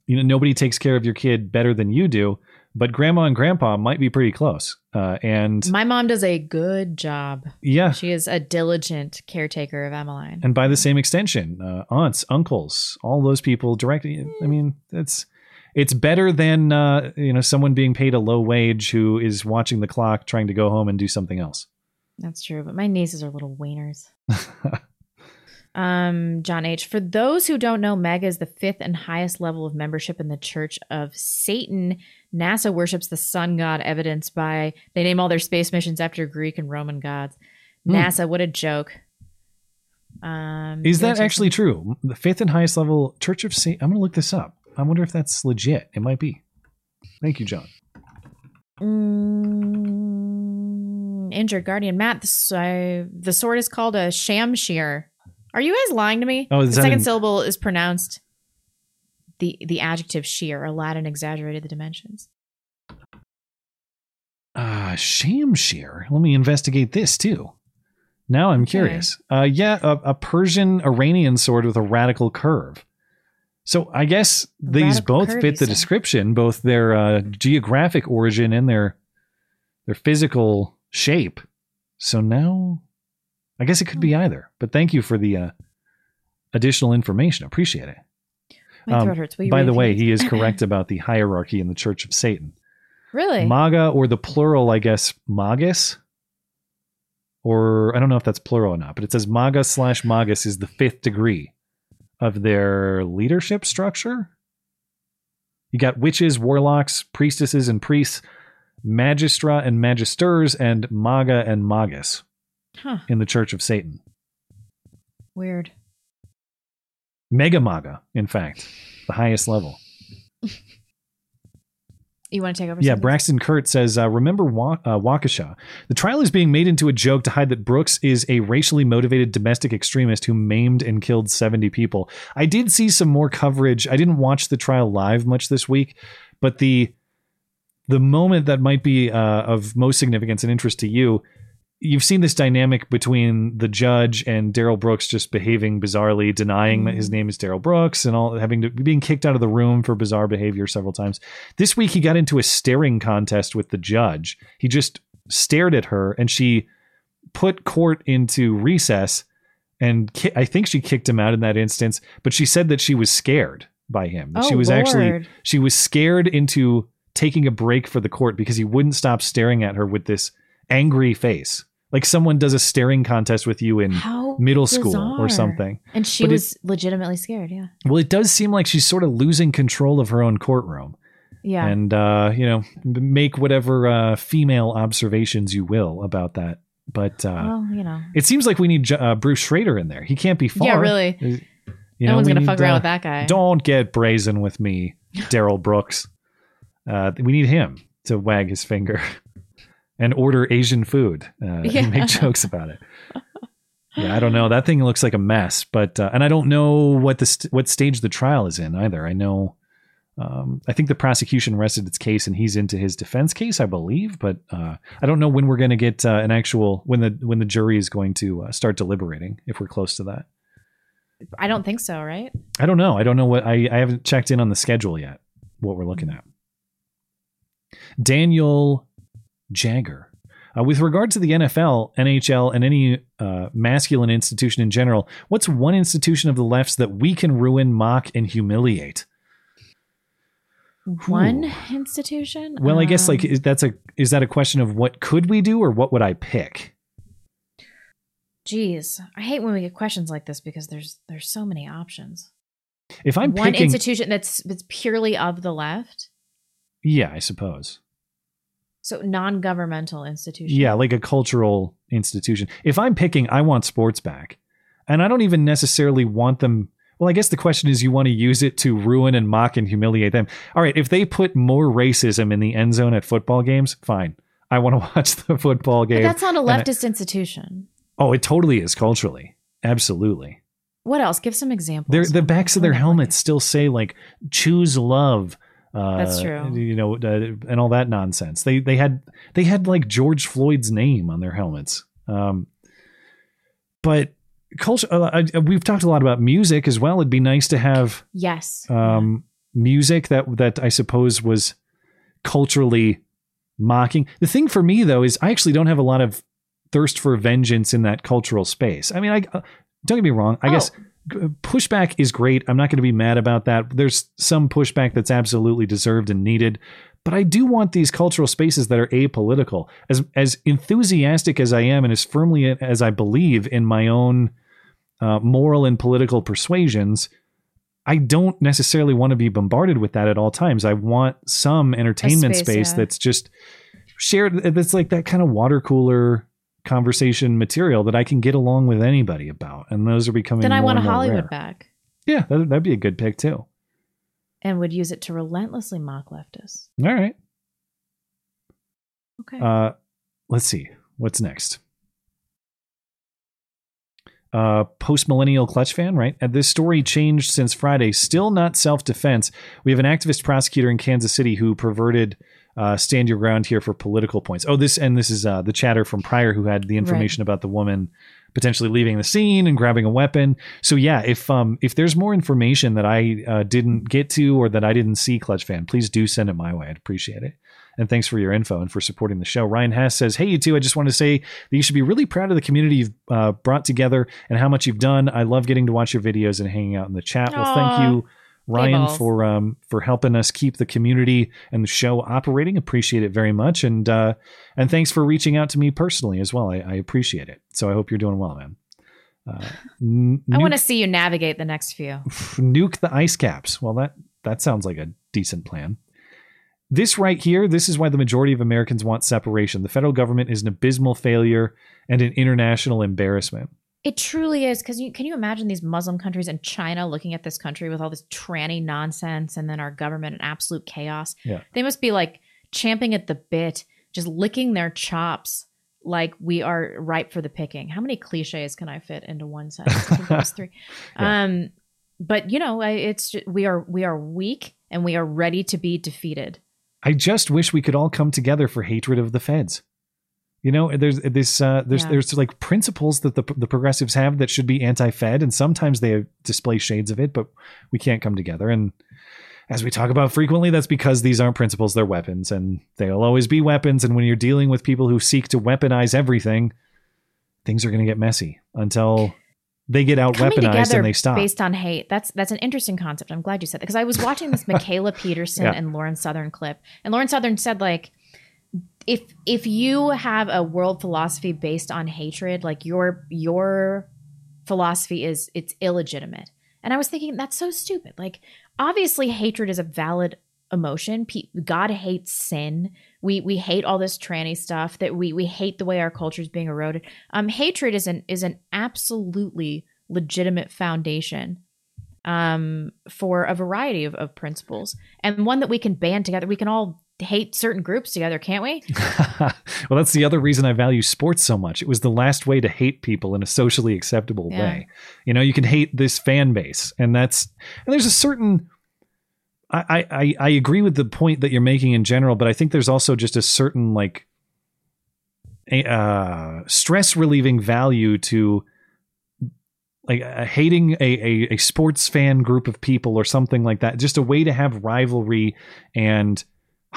you know, nobody takes care of your kid better than you do, but grandma and grandpa might be pretty close. Uh, and My mom does a good job. yeah, She is a diligent caretaker of Emmeline. and by the same extension, uh, aunts, uncles, all those people directly. I mean, it's it's better than uh, you know someone being paid a low wage who is watching the clock, trying to go home and do something else. That's true, but my nieces are little wieners. um, John H. For those who don't know, Mega is the fifth and highest level of membership in the Church of Satan. NASA worships the sun god, evidenced by they name all their space missions after Greek and Roman gods. Hmm. NASA, what a joke. Um, Is that actually true? The fifth and highest level Church of Satan. I'm going to look this up. I wonder if that's legit. It might be. Thank you, John. Mm, injured guardian Matt. The, uh, the sword is called a shamshir. Are you guys lying to me? Oh, the second in- syllable is pronounced the the adjective sheer. Aladdin exaggerated the dimensions. Uh, Shamshir. Let me investigate this too. Now I'm curious. Uh, yeah, a, a Persian Iranian sword with a radical curve. So I guess these radical both curve, fit the description, both their uh, geographic origin and their their physical shape. So now, I guess it could be either. But thank you for the uh, additional information. Appreciate it. Um, My throat hurts. Will you by the way, he is correct about the hierarchy in the Church of Satan. Really? Maga or the plural, I guess, magus. Or I don't know if that's plural or not, but it says maga slash magus is the fifth degree of their leadership structure. You got witches, warlocks, priestesses, and priests, magistra and magisters, and maga and magus Huh. in the Church of Satan. Weird. Mega maga, in fact, the highest level. You want to take over? Yeah, something? Braxton Kurt says, uh, remember Wa- uh, Waukesha? The trial is being made into a joke to hide that Brooks is a racially motivated domestic extremist who maimed and killed 70 people. I did see some more coverage. I didn't watch the trial live much this week, but the the moment that might be uh, of most significance and interest to you, you've seen this dynamic between the judge and Darrell Brooks just behaving bizarrely, denying that his mm. name is Darrell Brooks, and all having to being kicked out of the room for bizarre behavior several times. This week he got into a staring contest with the judge. He just stared at her, and she put court into recess. And ki- I think she kicked him out in that instance, but she said that she was scared by him. That she Oh, was actually she was scared into taking a break for the court because he wouldn't stop staring at her with this angry face. Like someone does a staring contest with you in How middle school or something. And she But it- was legitimately scared. Yeah. well, it does seem like she's sort of losing control of her own courtroom. Yeah. And, uh, you know, make whatever uh, female observations you will about that. But uh, well, you know. it seems like we need uh, Bruce Schroeder in there. He can't be far. Yeah, really. You No one's gonna fuck around with that guy. Don't get brazen with me, Darrell Brooks. Uh, we need him to wag his finger and order Asian food uh, Yeah. and make jokes about it. Yeah, I don't know. That thing looks like a mess, but uh, and I don't know what the st- what stage the trial is in either. I know. Um, I think the prosecution rested its case, and he's into his defense case, I believe. But uh, I don't know when we're going to get uh, an actual when the when the jury is going to uh, start deliberating. If we're close to that, I don't think so, right? I don't know. I don't know what I, I haven't checked in on the schedule yet. What we're looking at. Daniel Jagger. Uh, with regard to the NFL, NHL, and any uh, masculine institution in general, what's one institution of the left's that we can ruin, mock, and humiliate? One institution. Well, I guess like Um, is, that's a is that a question of what could we do or what would I pick? Geez, I hate when we get questions like this because there's there's so many options. If I'm picking one picking, institution that's that's purely of the left, yeah, I suppose. So non-governmental institution. Yeah, like a cultural institution. If I'm picking, I want sports back. And I don't even necessarily want them. Well, I guess the question is you want to use it to ruin and mock and humiliate them. All right, if they put more racism in the end zone at football games, fine. I want to watch the football But game. that's not a and I- leftist institution. oh, it totally is culturally. Absolutely. What else? Give some examples. Their the backs of their helmets still say like choose love. Uh, That's true. You know, uh, and all that nonsense. They they had they had like George Floyd's name on their helmets. Um, but culture. Uh, I, we've talked a lot about music as well. It'd be nice to have Yes. um, music that that I suppose was culturally mocking. The thing for me though is I actually don't have a lot of thirst for vengeance in that cultural space. I mean, I uh, don't get me wrong. I guess g- pushback is great. I'm not going to be mad about that. There's some pushback that's absolutely deserved and needed. But I do want these cultural spaces that are apolitical. As as enthusiastic as I am, and as firmly as I believe in my own uh, moral and political persuasions, I don't necessarily want to be bombarded with that at all times. I want some entertainment space, space, yeah. that's just shared. That's like that kind of water cooler conversation material that I can get along with anybody about. And those are becoming. Then I want a Hollywood rare. back Yeah, that, that'd be a good pick too. and would use it to relentlessly mock leftists. All right. Okay. Uh, let's see what's next. Uh, post millennial clutch fan, right? And this story changed since Friday. Still not self defense. We have an activist prosecutor in Kansas City who perverted uh, stand your ground here for political points. Oh, this and this is uh, the chatter from prior who had the information about the woman potentially leaving the scene and grabbing a weapon. So yeah, if um if there's more information that I uh, didn't get to or that I didn't see, Clutch fan, please do send it my way. I'd appreciate it. And thanks for your info and for supporting the show. Ryan Hess says, Hey, you two, I just want to say that you should be really proud of the community you've uh, brought together and how much you've done. I love getting to watch your videos and hanging out in the chat. Well, thank you, Ryan, for um, for helping us keep the community and the show operating. Appreciate it very much. And uh, and thanks for reaching out to me personally as well. I, I appreciate it. So I hope you're doing well, man. Uh, n- I want to see you navigate the next few. nuke the ice caps. Well, that that sounds like a decent plan. This right here, this is why the majority of Americans want separation. The federal government is an abysmal failure and an international embarrassment. It truly is because you can you imagine these Muslim countries and China looking at this country with all this tranny nonsense and then our government in absolute chaos. Yeah. They must be like champing at the bit, just licking their chops like we are ripe for the picking. How many cliches can I fit into one sentence? I think that was three. Yeah. Um, but you know, it's we are we are weak and we are ready to be defeated. I just wish we could all come together for hatred of the feds. You know, there's this uh, there's Yeah. there's like principles that the the progressives have that should be anti-Fed, and sometimes they display shades of it, but we can't come together. And as we talk about frequently, that's because these aren't principles; they're weapons, and they'll always be weapons. And when you're dealing with people who seek to weaponize everything, things are going to get messy until they get out Coming weaponized and they stop. based on hate. That's that's an interesting concept. I'm glad you said that because I was watching this Mikhaila Peterson Yeah. and Lauren Southern clip, and Lauren Southern said like, if if you have a world philosophy based on hatred, like your your philosophy is it's illegitimate. And I was thinking that's so stupid. Like obviously hatred is a valid emotion. Pe- God hates sin. We we hate all this tranny stuff that we we hate the way our culture is being eroded. Um hatred is an is an absolutely legitimate foundation um for a variety of, of principles and one that we can band together. We can all hate certain groups together, can't we? well, that's the other reason I value sports so much. It was the last way to hate people in a socially acceptable Yeah. way. You know, you can hate this fan base, and that's and there's a certain. I, I I agree with the point that you're making in general, but I think there's also just a certain like a, uh, stress relieving value to like uh, hating a, a a sports fan group of people or something like that. Just a way to have rivalry and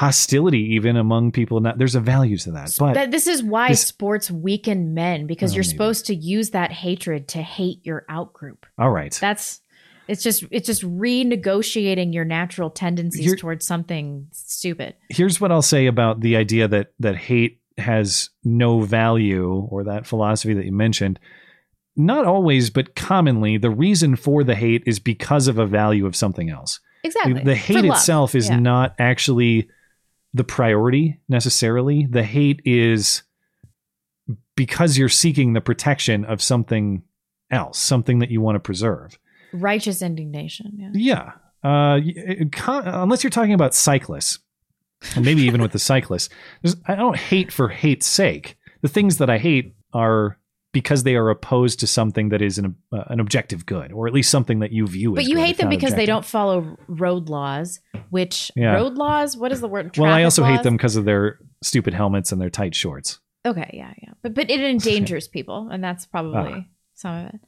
hostility even among people. Not there's a value to that, but that this is why this- sports weaken men because Oh, you're maybe. supposed to use that hatred to hate your outgroup. all right. That's it's just it's just renegotiating your natural tendencies You're- towards something stupid. here's what I'll say about the idea that that hate has no value or that philosophy that you mentioned. Not always, but commonly, the reason for the hate is because of a value of something else. Exactly. The hate itself is Yeah. not actually the priority necessarily. The hate is because you're seeking the protection of something else, something that you want to preserve. righteous indignation. Yeah. Yeah. Uh, con- unless you're talking about cyclists, and maybe even with the cyclists, I don't hate for hate's sake. The things that I hate are because they are opposed to something that is an uh, an objective good, or at least something that you view. As good. But you good, hate them because they don't follow road laws, which Yeah. road laws, what is the word? Well, I also hate them because of their stupid helmets and their tight shorts. Okay, yeah, yeah. But but it endangers people, and that's probably Ah. some of it.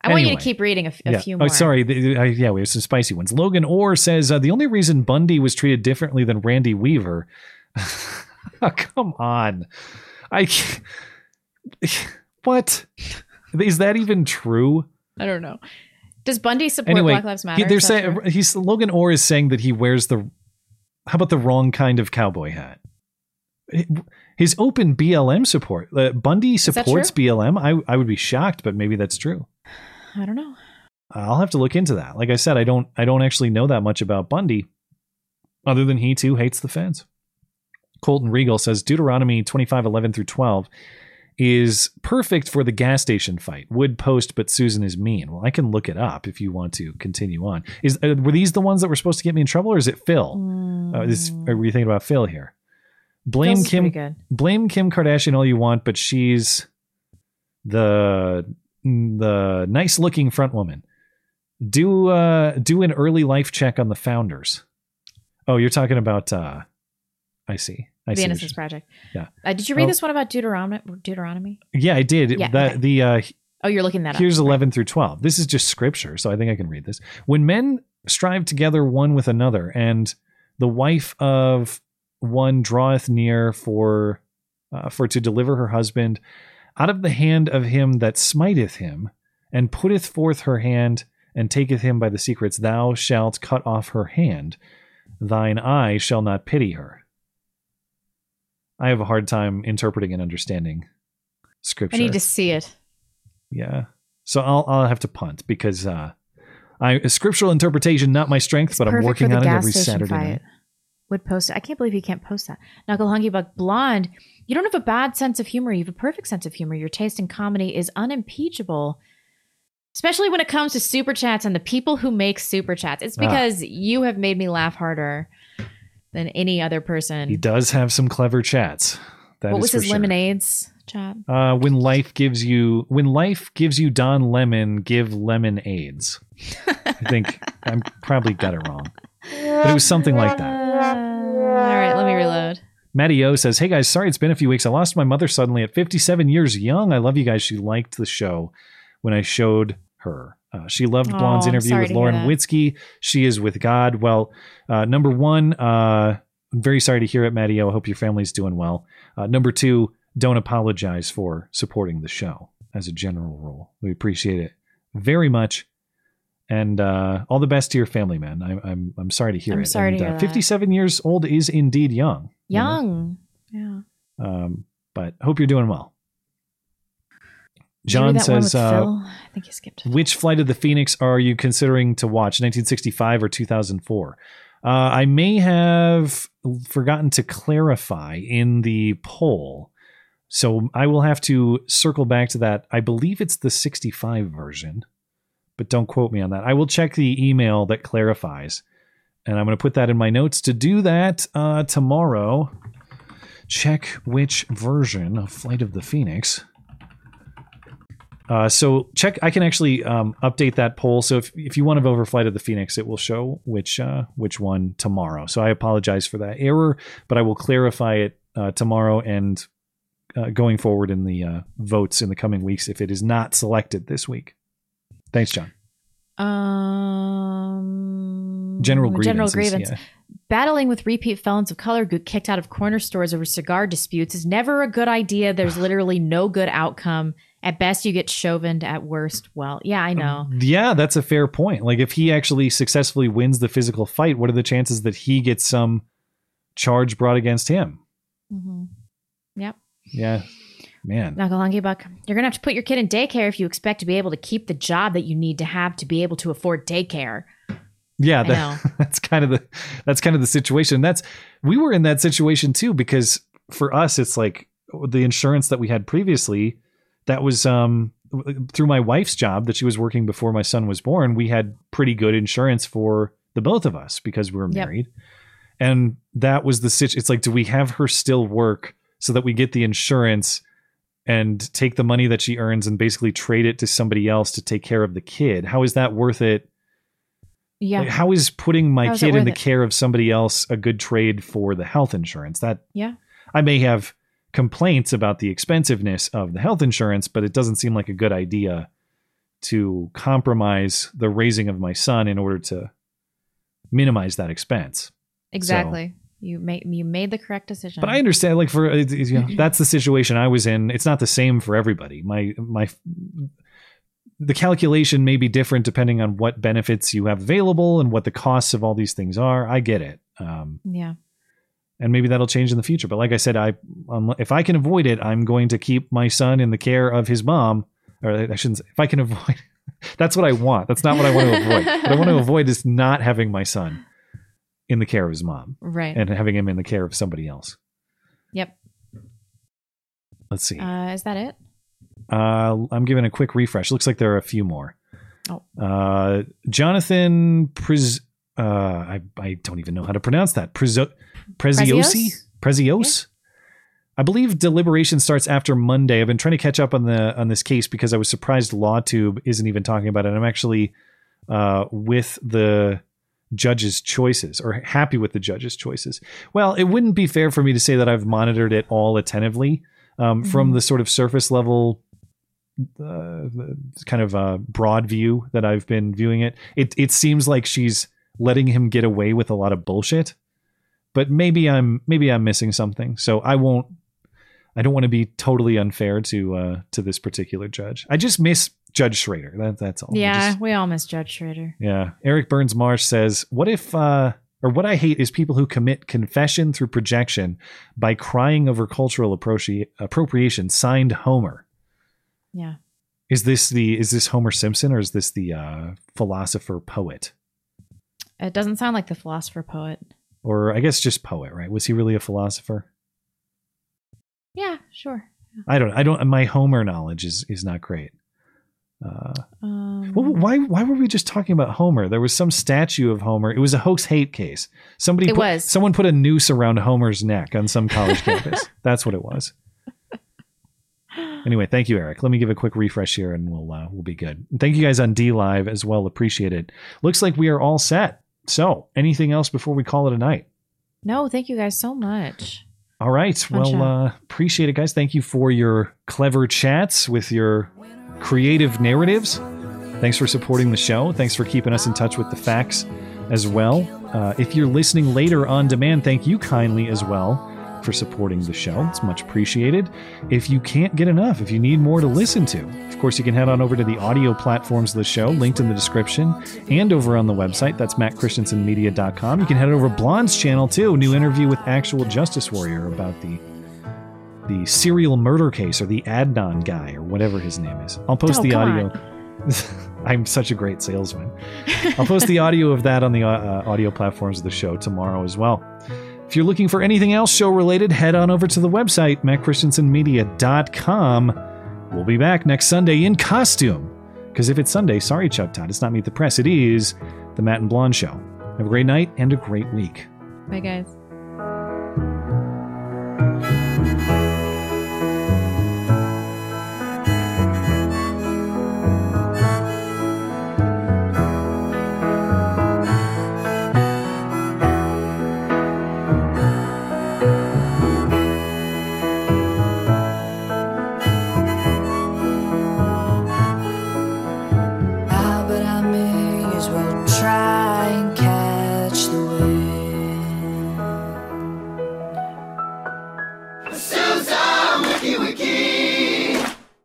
I want you to keep reading a, f- a yeah. few Oh, more. sorry. The- I- yeah, we have some spicy ones. Logan Orr says uh, the only reason Bundy was treated differently than Randy Weaver. Come on, I. What is that even true? I don't know. Does Bundy support anyway, Black Lives Matter? he- they're saying true? he's Logan Orr is saying that he wears the how about the wrong kind of cowboy hat? His open BLM support. Uh, Bundy supports? BLM. I I would be shocked, but maybe that's true. I don't know. I'll have to look into that. Like I said, I don't I don't actually know that much about Bundy, other than he too hates the feds. Colton Regal says Deuteronomy twenty five eleven through twelve is perfect for the gas station fight. Would post, but Susan is mean. Well, I can look it up if you want to continue on. Is uh, were these the ones that were supposed to get me in trouble, or is it Phil? Uh, this, are we thinking about Phil here? Blame Phil's Kim. Blame Kim Kardashian all you want, but she's the the nice looking front woman. Do uh do an early life check on the founders. Oh, you're talking about uh I see. I the Innocence Project. Yeah. Uh, did you read Oh. this one about Deuteronomy? Deuteronomy? Yeah, I did. Yeah, the okay. the uh Oh, you're looking that up. Here's 11 through 12. This is just scripture, so I think I can read this. When men strive together one with another, and the wife of one draweth near for uh, for to deliver her husband out of the hand of him that smiteth him, and putteth forth her hand and taketh him by the secrets, thou shalt cut off her hand. Thine eye shall not pity her. I have a hard time interpreting and understanding scripture. I need to see it. Yeah. So I'll I'll have to punt because uh I scriptural interpretation not my strength, but I'm working on it every Saturday fight. night. Would post it. I can't believe you can't post that. Knuckle Hunky Buck Blonde. You don't have a bad sense of humor. You have a perfect sense of humor. Your taste in comedy is unimpeachable. Especially when it comes to super chats and the people who make super chats. It's Ah. because you have made me laugh harder than any other person. He does have some clever chats. That what was his sure. lemonades chat? Uh, when life gives you when life gives you Don Lemon, give lemon AIDS. I think I'm probably got it wrong, but it was something like that. All right, let me reload. Matty O says, "Hey guys, sorry it's been a few weeks. I lost my mother suddenly at 57 years young. I love you guys. She liked the show when I showed her. Uh, she loved Oh, Blonde's I'm interview with Lauren. Witzke. She is with God. Well, uh, number one, uh, I'm very sorry to hear it, O. I hope your family's doing well. Uh, number two, don't apologize for supporting the show as a general rule. We appreciate it very much." And uh, all the best to your family, man. I, I'm I'm sorry to hear I'm it. sorry to hear uh, that. 57 years old is indeed young. you know? Young. Yeah. Um, but hope you're doing well. John read that one says, uh, I think you skipped. which Flight of the Phoenix are you considering to watch, 1965 or 2004? Uh, I may have forgotten to clarify in the poll. So I will have to circle back to that. I believe it's the 65 version, but don't quote me on that. I will check the email that clarifies. And I'm going to put that in my notes to do that uh, tomorrow. Check which version of Flight of the Phoenix. Uh, so check. I can actually um, update that poll. So if, if you want to vote for Flight of the Phoenix, it will show which uh, which one tomorrow. So I apologize for that error, but I will clarify it uh, tomorrow and uh, going forward in the uh, votes in the coming weeks if it is not selected this week. Thanks, John. Um, General General grievances, grievance. yeah. Battling with repeat felons of color who get kicked out of corner stores over cigar disputes is never a good idea. There's literally no good outcome. At best, you get chauvined. At worst, well, yeah, I know. Yeah, that's a fair point. Like if he actually successfully wins the physical fight, what are the chances that he gets some charge brought against him? mm-hmm. Yep. Yeah, man. Nagalungi Buck, you're gonna have to put your kid in daycare if you expect to be able to keep the job that you need to have to be able to afford daycare. Yeah, that, that's kind of the that's kind of the situation. That's we were in that situation too because for us it's like the insurance that we had previously that was um through my wife's job that she was working before my son was born, we had pretty good insurance for the both of us because we were Yep. married. And that was the situation. It's like, do we have her still work so that we get the insurance and take the money that she earns and basically trade it to somebody else to take care of the kid? How is that worth it? Yeah. Like, how is putting my How kid in the it? care of somebody else a good trade for the health insurance? That yeah. I may have complaints about the expensiveness of the health insurance, but it doesn't seem like a good idea to compromise the raising of my son in order to minimize that expense. Exactly. You made you made the correct decision. But I understand, like for you know, that's the situation I was in. It's not the same for everybody. My my the calculation may be different depending on what benefits you have available and what the costs of all these things are. I get it. Um, Yeah. And maybe that'll change in the future. But like I said, I um, if I can avoid it, I'm going to keep my son in the care of his mom. Or I shouldn't. Say, if I can avoid, that's what I want. That's not what I want to avoid. what I want to avoid is not having my son in the care of his mom, Right. and having him in the care of somebody else. Yep. Let's see. Uh, is that it? Uh, I'm giving a quick refresh. Looks like there are a few more. Oh. Uh, Jonathan Priz. Uh, I I don't even know how to pronounce that. Prizo- Preziosi. Prezios. I believe deliberation starts after Monday. I've been trying to catch up on the on this case because I was surprised LawTube isn't even talking about it. I'm actually uh, with the judge's choices or happy with the judge's choices. Well, it wouldn't be fair for me to say that I've monitored it all attentively um, from Mhm. the sort of surface level uh, kind of uh, broad view that I've been viewing it. It it seems like she's letting him get away with a lot of bullshit. But maybe I'm maybe I'm missing something. So I won't I don't want to be totally unfair to uh to this particular judge. I just miss Judge Schroeder. That that's all. Yeah, just- we all miss Judge Schroeder. yeah. Eric Burns Marsh says, What if, uh, or what I hate is people who commit confession through projection by crying over cultural appropri- appropriation, signed Homer. Yeah. Is this the, is this Homer Simpson or is this the uh, philosopher poet? It doesn't sound like the philosopher poet. Or I guess just poet, right? Was he really a philosopher? Yeah, sure. I don't, I don't, my Homer knowledge is, is not great. Uh, Um, well, why why were we just talking about Homer? There was some statue of Homer. It was a hoax hate case. Somebody It put, was. someone put a noose around Homer's neck on some college campus. That's what it was. Anyway, thank you, Eric. Let me give a quick refresh here, and we'll uh, we'll be good. Thank you guys on D Live as well. Appreciate it. Looks like we are all set. So, anything else before we call it a night? no, thank you guys so much. All right. Fun well, uh, appreciate it, guys. Thank you for your clever chats with your creative narratives. Thanks for supporting the show. Thanks for keeping us in touch with the facts as well. Uh, if you're listening later on demand, thank you kindly as well for supporting the show. It's much appreciated. If you can't get enough, if you need more to listen to, of course, you can head on over to the audio platforms of the show, linked in the description, and over on the website. That's mattchristiansenmedia.com. You can head over to Blonde's channel too. New interview with actual Justice Warrior about the the serial murder case or the Adnan guy or whatever his name is. I'll post Oh, the audio. I'm such a great salesman. I'll post the audio of that on the uh, audio platforms of the show tomorrow as well. If you're looking for anything else show related, head on over to the website, mattchristiansenmedia.com. We'll be back next Sunday in costume. Because if it's Sunday, sorry, Chuck Todd, it's not Meet the Press. It is the Matt and Blonde Show. Have a great night and a great week. Bye, guys.